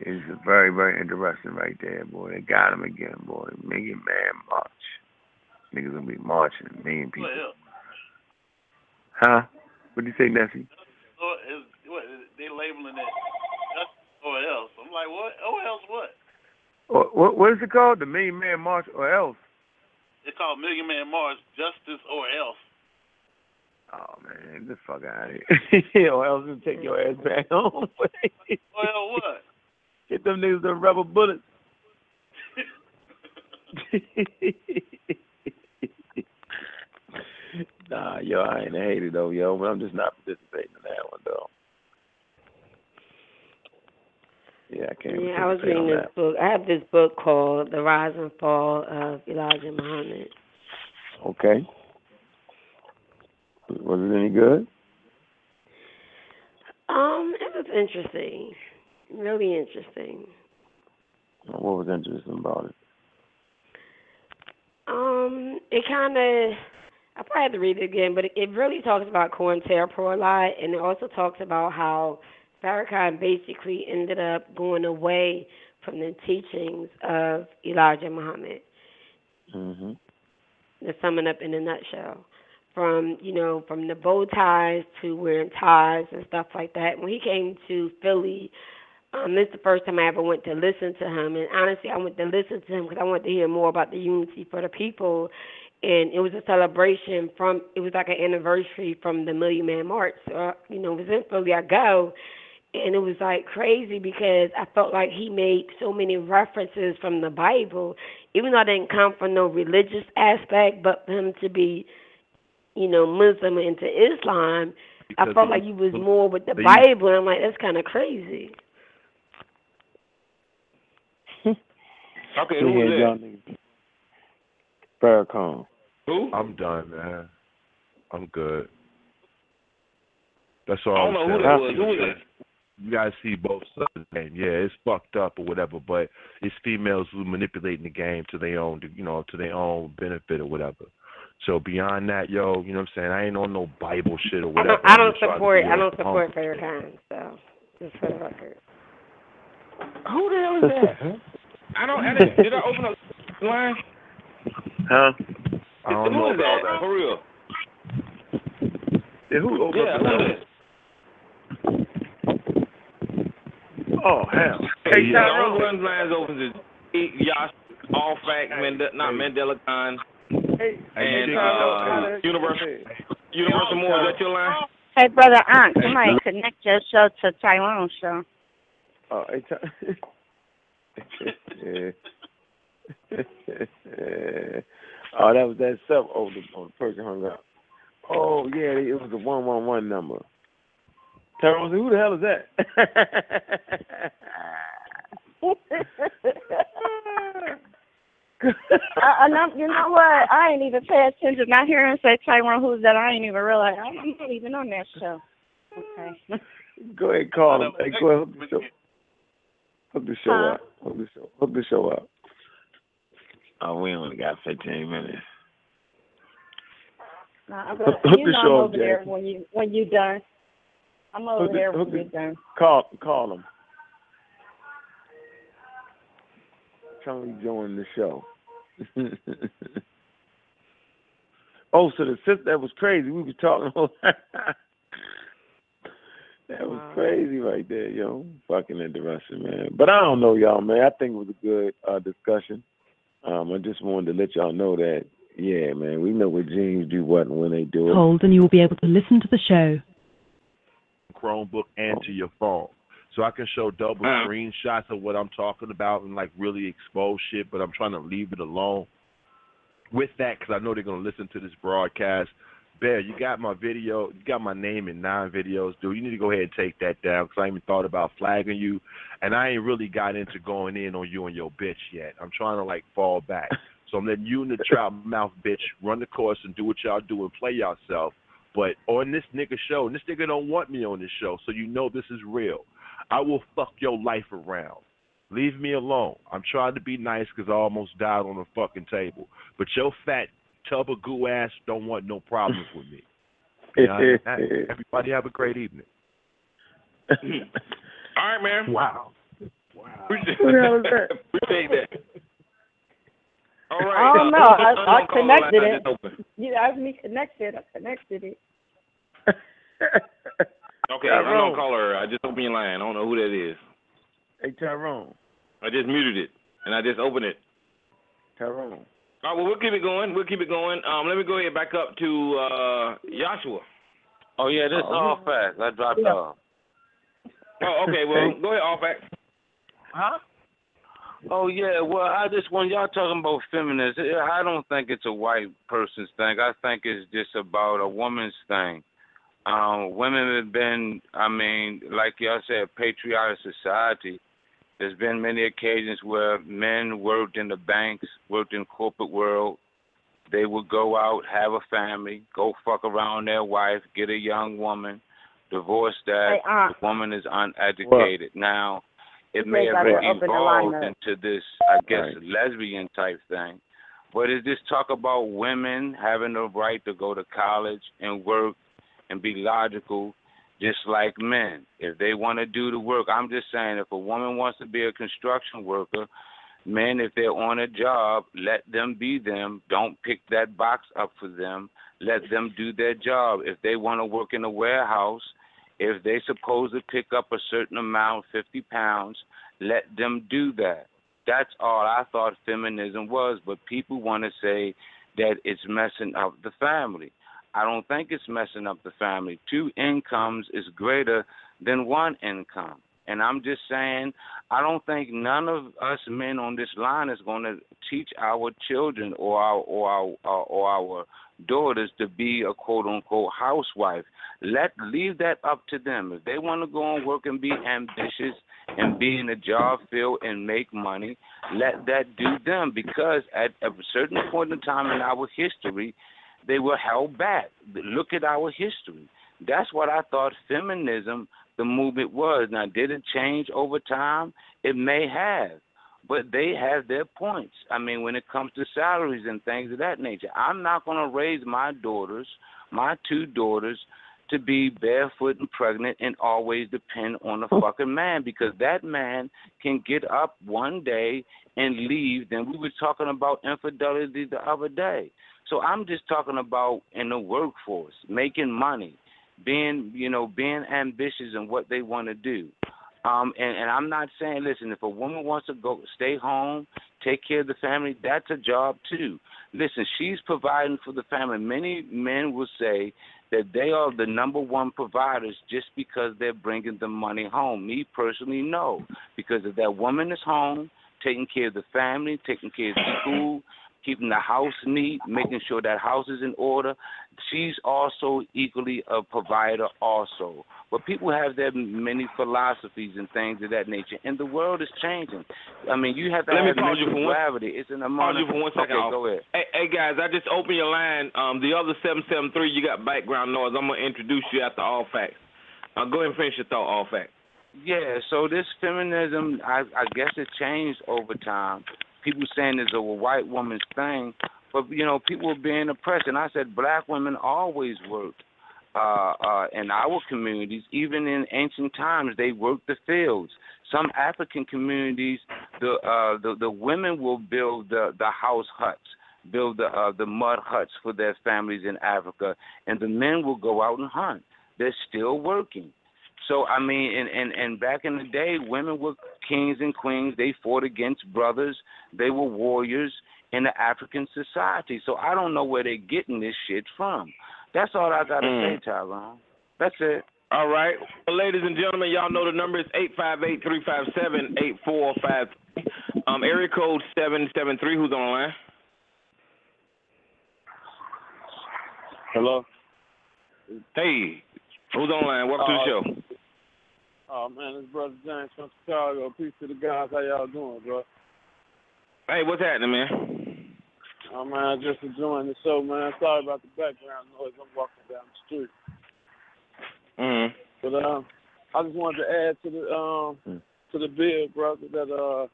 it's very, very interesting right there, boy. They got him again, boy. Million Man March. Niggas gonna be marching, a million people. What else? Huh? What do you say, Nessie? Or is, what, they labeling it or else. I'm like, what? Or else what? What, what, what is it called? The Million Man March or else? It's called Million Man March, Justice or Else. Oh man, get the fuck out of here. or else you take your ass back home. Well, what? Get them niggas the rubber bullets. nah, yo, I ain't a hater though, yo, but I'm just not participating in that one though. Yeah, I can't. Yeah, I was reading this that. book. I have this book called The Rise and Fall of Elijah Muhammad. Okay. Was it any good? Um, it was interesting. Really interesting. What was interesting about it? Um, it kind of, I probably have to read it again, but it, it really talks about COINTELPRO a lot, and it also talks about how Farrakhan basically ended up going away from the teachings of Elijah Muhammad. Mm-hmm. To sum it up in a nutshell, from you know from the bow ties to wearing ties and stuff like that. When he came to Philly, um, this is the first time I ever went to listen to him, and honestly, I went to listen to him because I wanted to hear more about the unity for the people. And it was a celebration from. It was like an anniversary from the Million Man March. So uh, you know, it was in Philly. I go, and it was like crazy because I felt like he made so many references from the Bible, even though I didn't come from no religious aspect, but for him to be, you know, Muslim into Islam, I felt like he was more with the they- Bible, and I'm like, that's kind of crazy. Okay, Go who ahead, was y'all that? niggas. Farrakhan. Who? I'm done, man. I'm good. That's all. I don't know I'm who saying. that was. Who was that? You guys see both sides. And yeah, it's fucked up or whatever, but it's females who manipulating the game to their own, you know, to their own benefit or whatever. So beyond that, yo, you know what I'm saying? I ain't on no Bible shit or I whatever. don't, I don't just trying to support, be I don't a- support Farrakhan. So, just for the record. Who the hell is that? I don't. I didn't, did I open up the line? Huh? I don't know about that? that. For real? Yeah, who opened Yeah, up the is? Oh hell. Hey, Hey, the Tyrone. only one lines open is Yash, All Fact, Mende- not Mandela Khan, Hey, and hey, uh, Tyrone. Universal Universal Moore. Is that your line? Hey, brother Aunt, somebody connect your show to Tyrone's show. Oh, hey, Ty- yeah. oh, that was that sub. Oh, the, oh, the person hung up. Oh, yeah, it was the one one one number. Tyrone, said, who the hell is that? I, I know, you know what? I ain't even pay attention. Not hearing say Tyrone who's that, I ain't even realize. I'm, I'm not even on that show. Okay. Go ahead, call him. Hey, go ahead, hook the show. Hook the show Huh? up. Hook the show. Hook the show up. Oh, we only got fifteen minutes. Nah, Hook- but hook you the know show I'm over there when you when you done. I'm over Hook there hook when you're done. Call, call him. Tell him to join the show. oh, so the sister that was crazy. We was talking. that was crazy right there, yo. Fucking interesting, man. But I don't know, y'all, man. I think it was a good uh, discussion. Um, I just wanted to let y'all know that, yeah, man, we know what genes do what and when they do it. Hold and you will be able to listen to the show. Chromebook and to your phone. So I can show double Uh-huh. screenshots of what I'm talking about and like really expose shit, but I'm trying to leave it alone with that because I know they're going to listen to this broadcast. Bear, you got my video, you got my name in nine videos, dude. You need to go ahead and take that down because I even thought about flagging you, and I ain't really got into going in on you and your bitch yet. I'm trying to like fall back. So I'm letting you and the trout mouth bitch run the course and do what y'all do and play yourself. But on this nigga show, and this nigga don't want me on this show, so you know this is real. I will fuck your life around. Leave me alone. I'm trying to be nice because I almost died on the fucking table. But your fat tub of goo ass don't want no problems with me. Beyond that, everybody have a great evening. All right, man. Wow. Appreciate, Who the hell is that? appreciate that. All right. I don't know. I, I unknown caller connected it. it. is open. You me connected. I connected it. Okay, Tyrone. call her. I just opened your line. I don't know who that is. Hey Tyrone. I just muted it and I just opened it. Tyrone. All right, well, we'll keep it going. We'll keep it going. Um, let me go ahead back up to uh, Joshua. Oh yeah, this is all facts. I dropped off. Oh, okay. Well, go ahead, all back. Huh? Oh yeah, well I just when y'all talking about feminists, I don't think it's a white person's thing. I think it's just about a woman's thing. Um, women have been, I mean, like y'all said, patriotic society. There's been many occasions where men worked in the banks, worked in corporate world. They would go out, have a family, go fuck around their wife, get a young woman, divorce that. Hey, Aunt. the woman is uneducated. Now, it You may guys have gotta been open evolved line up. into this, I guess, lesbian type thing. But it's this talk about women having the right to go to college and work and be logical just like men. If they want to do the work, I'm just saying if a woman wants to be a construction worker, men if they're on a job, let them be them. Don't pick that box up for them. Let them do their job. If they want to work in a warehouse, if they're supposed to pick up a certain amount, 50 pounds, let them do that. That's all I thought feminism was, but people want to say that it's messing up the family. I don't think it's messing up the family. Two incomes is greater than one income. And I'm just saying, I don't think none of us men on this line is going to teach our children or our or our or, or our daughters to be a quote unquote housewife. Let leave that up to them. If they want to go and work and be ambitious and be in a job field and make money, let that do them. Because at a certain point in time in our history, they were held back. Look at our history. That's what I thought feminism, the movement was. Now, did it change over time? It may have, but they have their points. I mean, when it comes to salaries and things of that nature, I'm not going to raise my daughters, my two daughters, to be barefoot and pregnant and always depend on a fucking man because that man can get up one day and leave. Then we were talking about infidelity the other day. So I'm just talking about in the workforce, making money, being you know being ambitious in what they want to do. Um, and, and I'm not saying, listen, if a woman wants to go stay home, take care of the family, that's a job too. Listen, she's providing for the family. Many men will say that they are the number one providers just because they're bringing the money home. Me personally, no, because if that woman is home, taking care of the family, taking care of the school, keeping the house neat, making sure that house is in order. She's also equally a provider also. But people have their many philosophies and things of that nature, and the world is changing. I mean, you have to Let me have pause you for one- gravity. It's an Pause amount you for one second. Okay, go ahead. Hey, hey, guys, I just opened your line. Um, the other seven seven three, you got background noise. I'm gonna introduce you after all facts. Uh, go ahead and finish your thought. All facts. Yeah, so this feminism, I, I guess it changed over time. People saying it's a white woman's thing, but you know, people were being oppressed, and I said black women always worked uh, uh, in our communities. Even in ancient times, they worked the fields. Some African communities, the uh, the the women will build the the house huts, build the uh, the mud huts for their families in Africa, and the men will go out and hunt. They're still working. So I mean, and, and and back in the day, women were kings and queens. They fought against brothers. They were warriors in the African society. So I don't know where they're getting this shit from. That's all I gotta Mm. say, Tyrone. That's it. All right, well, ladies and gentlemen, y'all know the number is eight five eight three five seven eight four five. Um, area code seven seven three. Who's on the line? Hello. Hey, who's on the line? Welcome to the Uh, show. Oh man, this brother James from Chicago. Peace to the guys. How y'all doing, bro? Hey, what's happening, man? Oh man, just enjoying the show, man. Sorry about the background noise. I'm walking down the street. Mm. But um, I just wanted to add to the um to the bill, brother. That uh,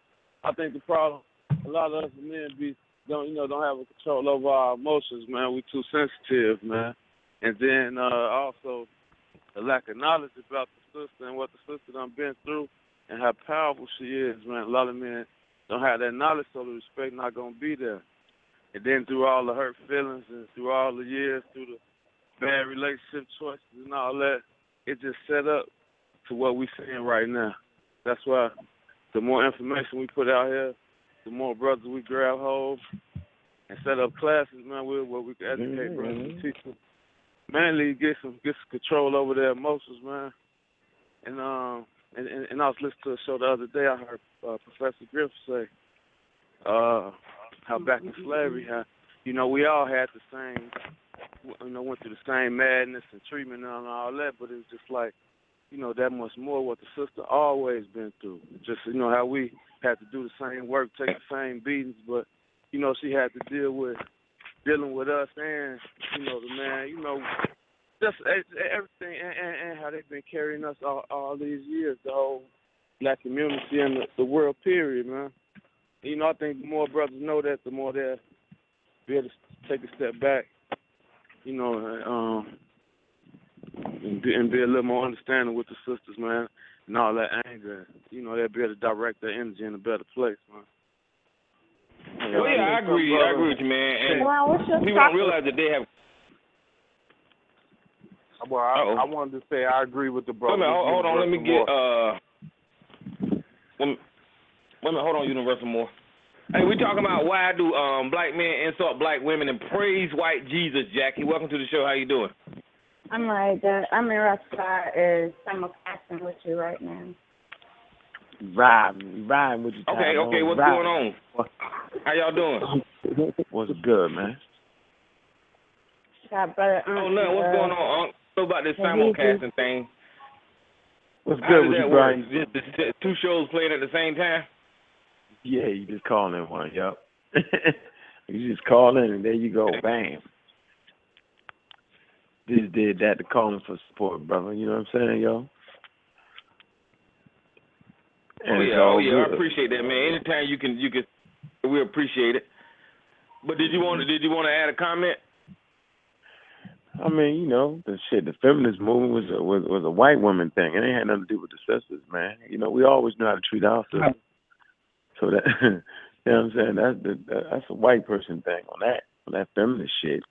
I think the problem a lot of us men be don't you know don't have a control over our emotions, man. We too sensitive, man. And then uh also the lack of knowledge about the sister and what the sister done been through and how powerful she is, man. A lot of men don't have that knowledge, so the respect not gonna be there. And then through all the hurt feelings and through all the years, through the bad relationship choices and all that, it just set up to what we're seeing right now. That's why the more information we put out here, the more brothers we grab hold and set up classes, man, where, where we can educate Mhm, brothers and teach them. Mainly get some get some control over their emotions, man. And um and, and, and I was listening to a show the other day. I heard uh, Professor Griff say uh, how back in slavery, how you know we all had the same, you know, went through the same madness and treatment and all that, but it was just like, you know, that much more what the sister always been through. Just you know how we had to do the same work, take the same beatings, but you know she had to deal with dealing with us and you know the man, you know, just everything and, and, and how they've been carrying us all, all these years, the whole black community and the, the world period, man. You know, I think the more brothers know that, the more they'll be able to take a step back, you know, um, and be, and be a little more understanding with the sisters, man, and all that anger. You know, they'll be able to direct their energy in a better place, man. Well, yeah, I agree. I agree with you, man. And Well, people don't realize that they have. Well, I, Uh-oh. I wanted to say I agree with the Wait a brother. minute, hold, hold on. Let me Universal get. uh Wait a wait a minute, hold on, Universal More. Hey, we talking about why do um black men insult black women and praise white Jesus, Jackie. Welcome to the show. How you doing? I'm right there. I'm in Rockstar is simulcasting with you right now. Riding, riding with you. Okay, okay. What's going on? How y'all doing? What's good, man? Got brother Oh, no. What's uh, going on, Unc? What about this and he just- simulcasting thing? What's How good with you? Brian? Just, just two shows playing at the same time? Yeah, you just call in one. Yep. you just call in and there you go. Bam. Just did that to call in for support, brother. You know what I'm saying, yo? And oh yeah, oh yeah, I appreciate that, man. Anytime you can, you can, we appreciate it. But did you want to, did you want to add a comment? I mean, you know, the shit, the feminist movement was a, was was a white woman thing. It ain't had nothing to do with the sisters, man. You know, we always knew how to treat our sisters. So that, you know what I'm saying? That's the, that's a white person thing on that on that feminist shit.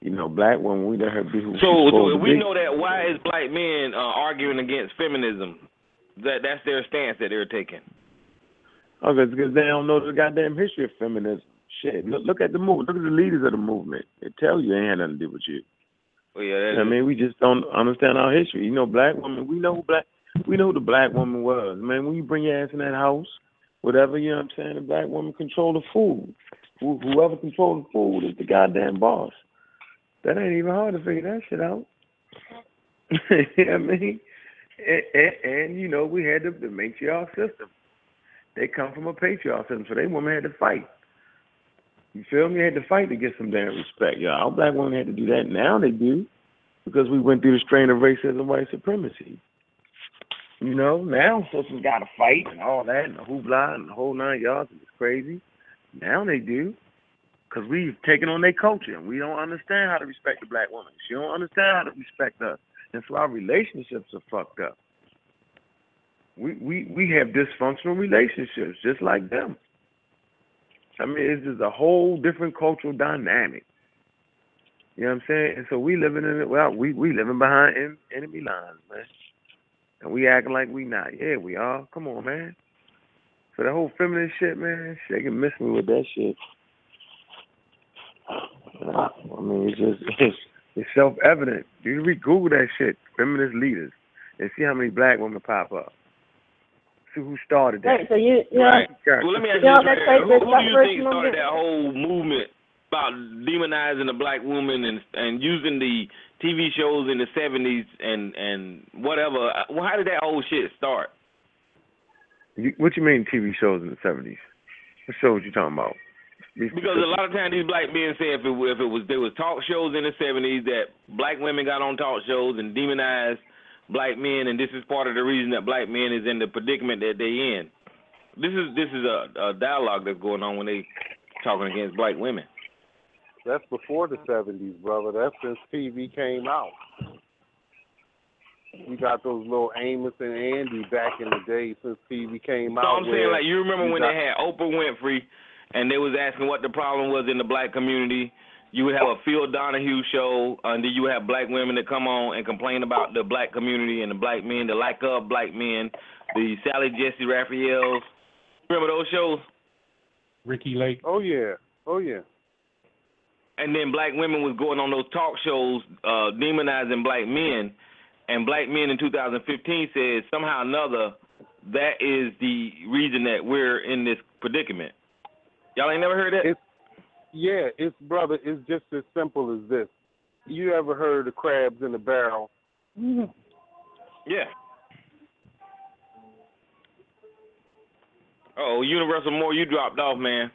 You know, black woman, we let her be who she's So, so supposed if to we be. know that, why is black men uh, arguing against feminism? That that's their stance that they're taking. Okay, because they don't know the goddamn history of feminism. Shit, look, look at the movement. Look at the leaders of the movement. They tell you it ain't had nothing to do with you. Well, yeah, that I mean, we just don't understand our history. You know, black women. We know who black. We know who the black woman was. Man, when you bring your ass in that house, whatever you know, what I'm saying the black woman control the food. Who, whoever controls the food is the goddamn boss. That ain't even hard to figure that shit out. you know I mean? And, and, and you know, we had the, the matriarch system. They come from a patriarch system, so they women had to fight. You feel me? They had to fight to get some damn respect. Yeah, all black women had to do that. Now they do because we went through the strain of racism and white supremacy. You know, now sisters got to fight and all that and the hoopla and the whole nine yards and it's crazy. Now they do because we've taken on their culture and we don't understand how to respect the black woman. She don't understand how to respect us, and so our relationships are fucked up. We we we have dysfunctional relationships just like them. I mean, it's just a whole different cultural dynamic. You know what I'm saying? And so we living in it. Well, we we living behind en- enemy lines, man. And we acting like we not. Yeah, we are. Come on, man. So that whole feminist shit, man, shit can miss me with that shit. I mean, it's just it's, it's self evident. You can Google that shit, feminist leaders, and see how many black women pop up. See who started that. Right, so you, you Right. Well, let me ask you you know, this: right take here. who, who do you think started movement. that whole movement about demonizing the black woman and and using the TV shows in the '70s and and whatever? Well, how did that whole shit start? You, what you mean TV shows in the seventies? What shows you talking about? Because a lot of times these black men say if it if it was there was talk shows in the '70s that black women got on talk shows and demonized black men, and this is part of the reason that black men is in the predicament that they in. This is this is a, a dialogue that's going on when they talking against black women. That's before the seventies, brother. That's since TV came out. You got those little Amos and Andy back in the day since TV came out. So. I'm saying, like, you remember when got- they had Oprah Winfrey, and they was asking what the problem was in the black community. You would have a Phil Donahue show, and then you would have black women that come on and complain about the black community and the black men, the lack of black men, the Sally Jessy Raphaels. Remember those shows? Ricki Lake. Oh yeah, oh yeah. and then black women was going on those talk shows uh demonizing black men and black men in 2015 said somehow or another that is the reason that we're in this predicament y'all ain't never heard that It's yeah, it's brother. It's just as simple as this. You ever heard of crabs in a barrel? yeah oh universal more you dropped off man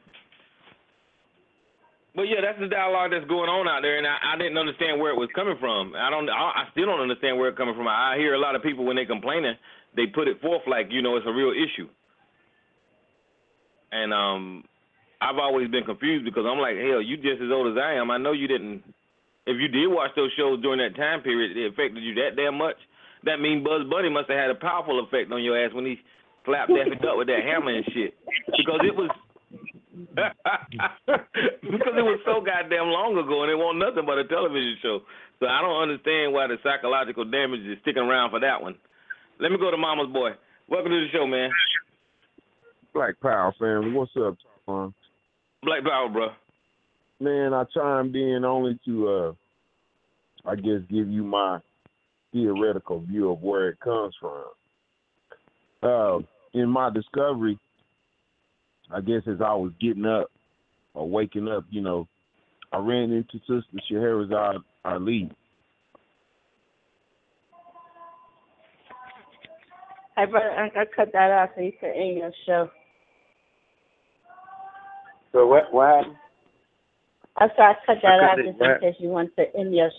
But yeah, that's the dialogue that's going on out there, and I, I didn't understand where it was coming from. I don't, I, I still don't understand where it's coming from. I hear a lot of people when they complaining, they put it forth like you know it's a real issue, and um, I've always been confused because I'm like, hell, you just as old as I am. I know you didn't. If you did watch those shows during that time period, it affected you that damn much. That means Bugs Bunny must have had a powerful effect on your ass when he slapped Daffy Duck with that hammer and shit, because it was because it was so goddamn long ago and it wasn't nothing but a television show. So I don't understand why the psychological damage is sticking around for that one. Let me go to Mama's boy. Welcome to the show, man. Black Power family, what's up, Tom? Black Power, bro. Man, I chimed in only to, uh, I guess, give you my theoretical view of where it comes from. Uh, in my discovery, I guess as I was getting up or waking up, you know, I ran into Sister Shahrazad Ali. Hey, brother, I, I cut that out so you can end your show. So what what happened? I said I cut that I out just in case you want to end your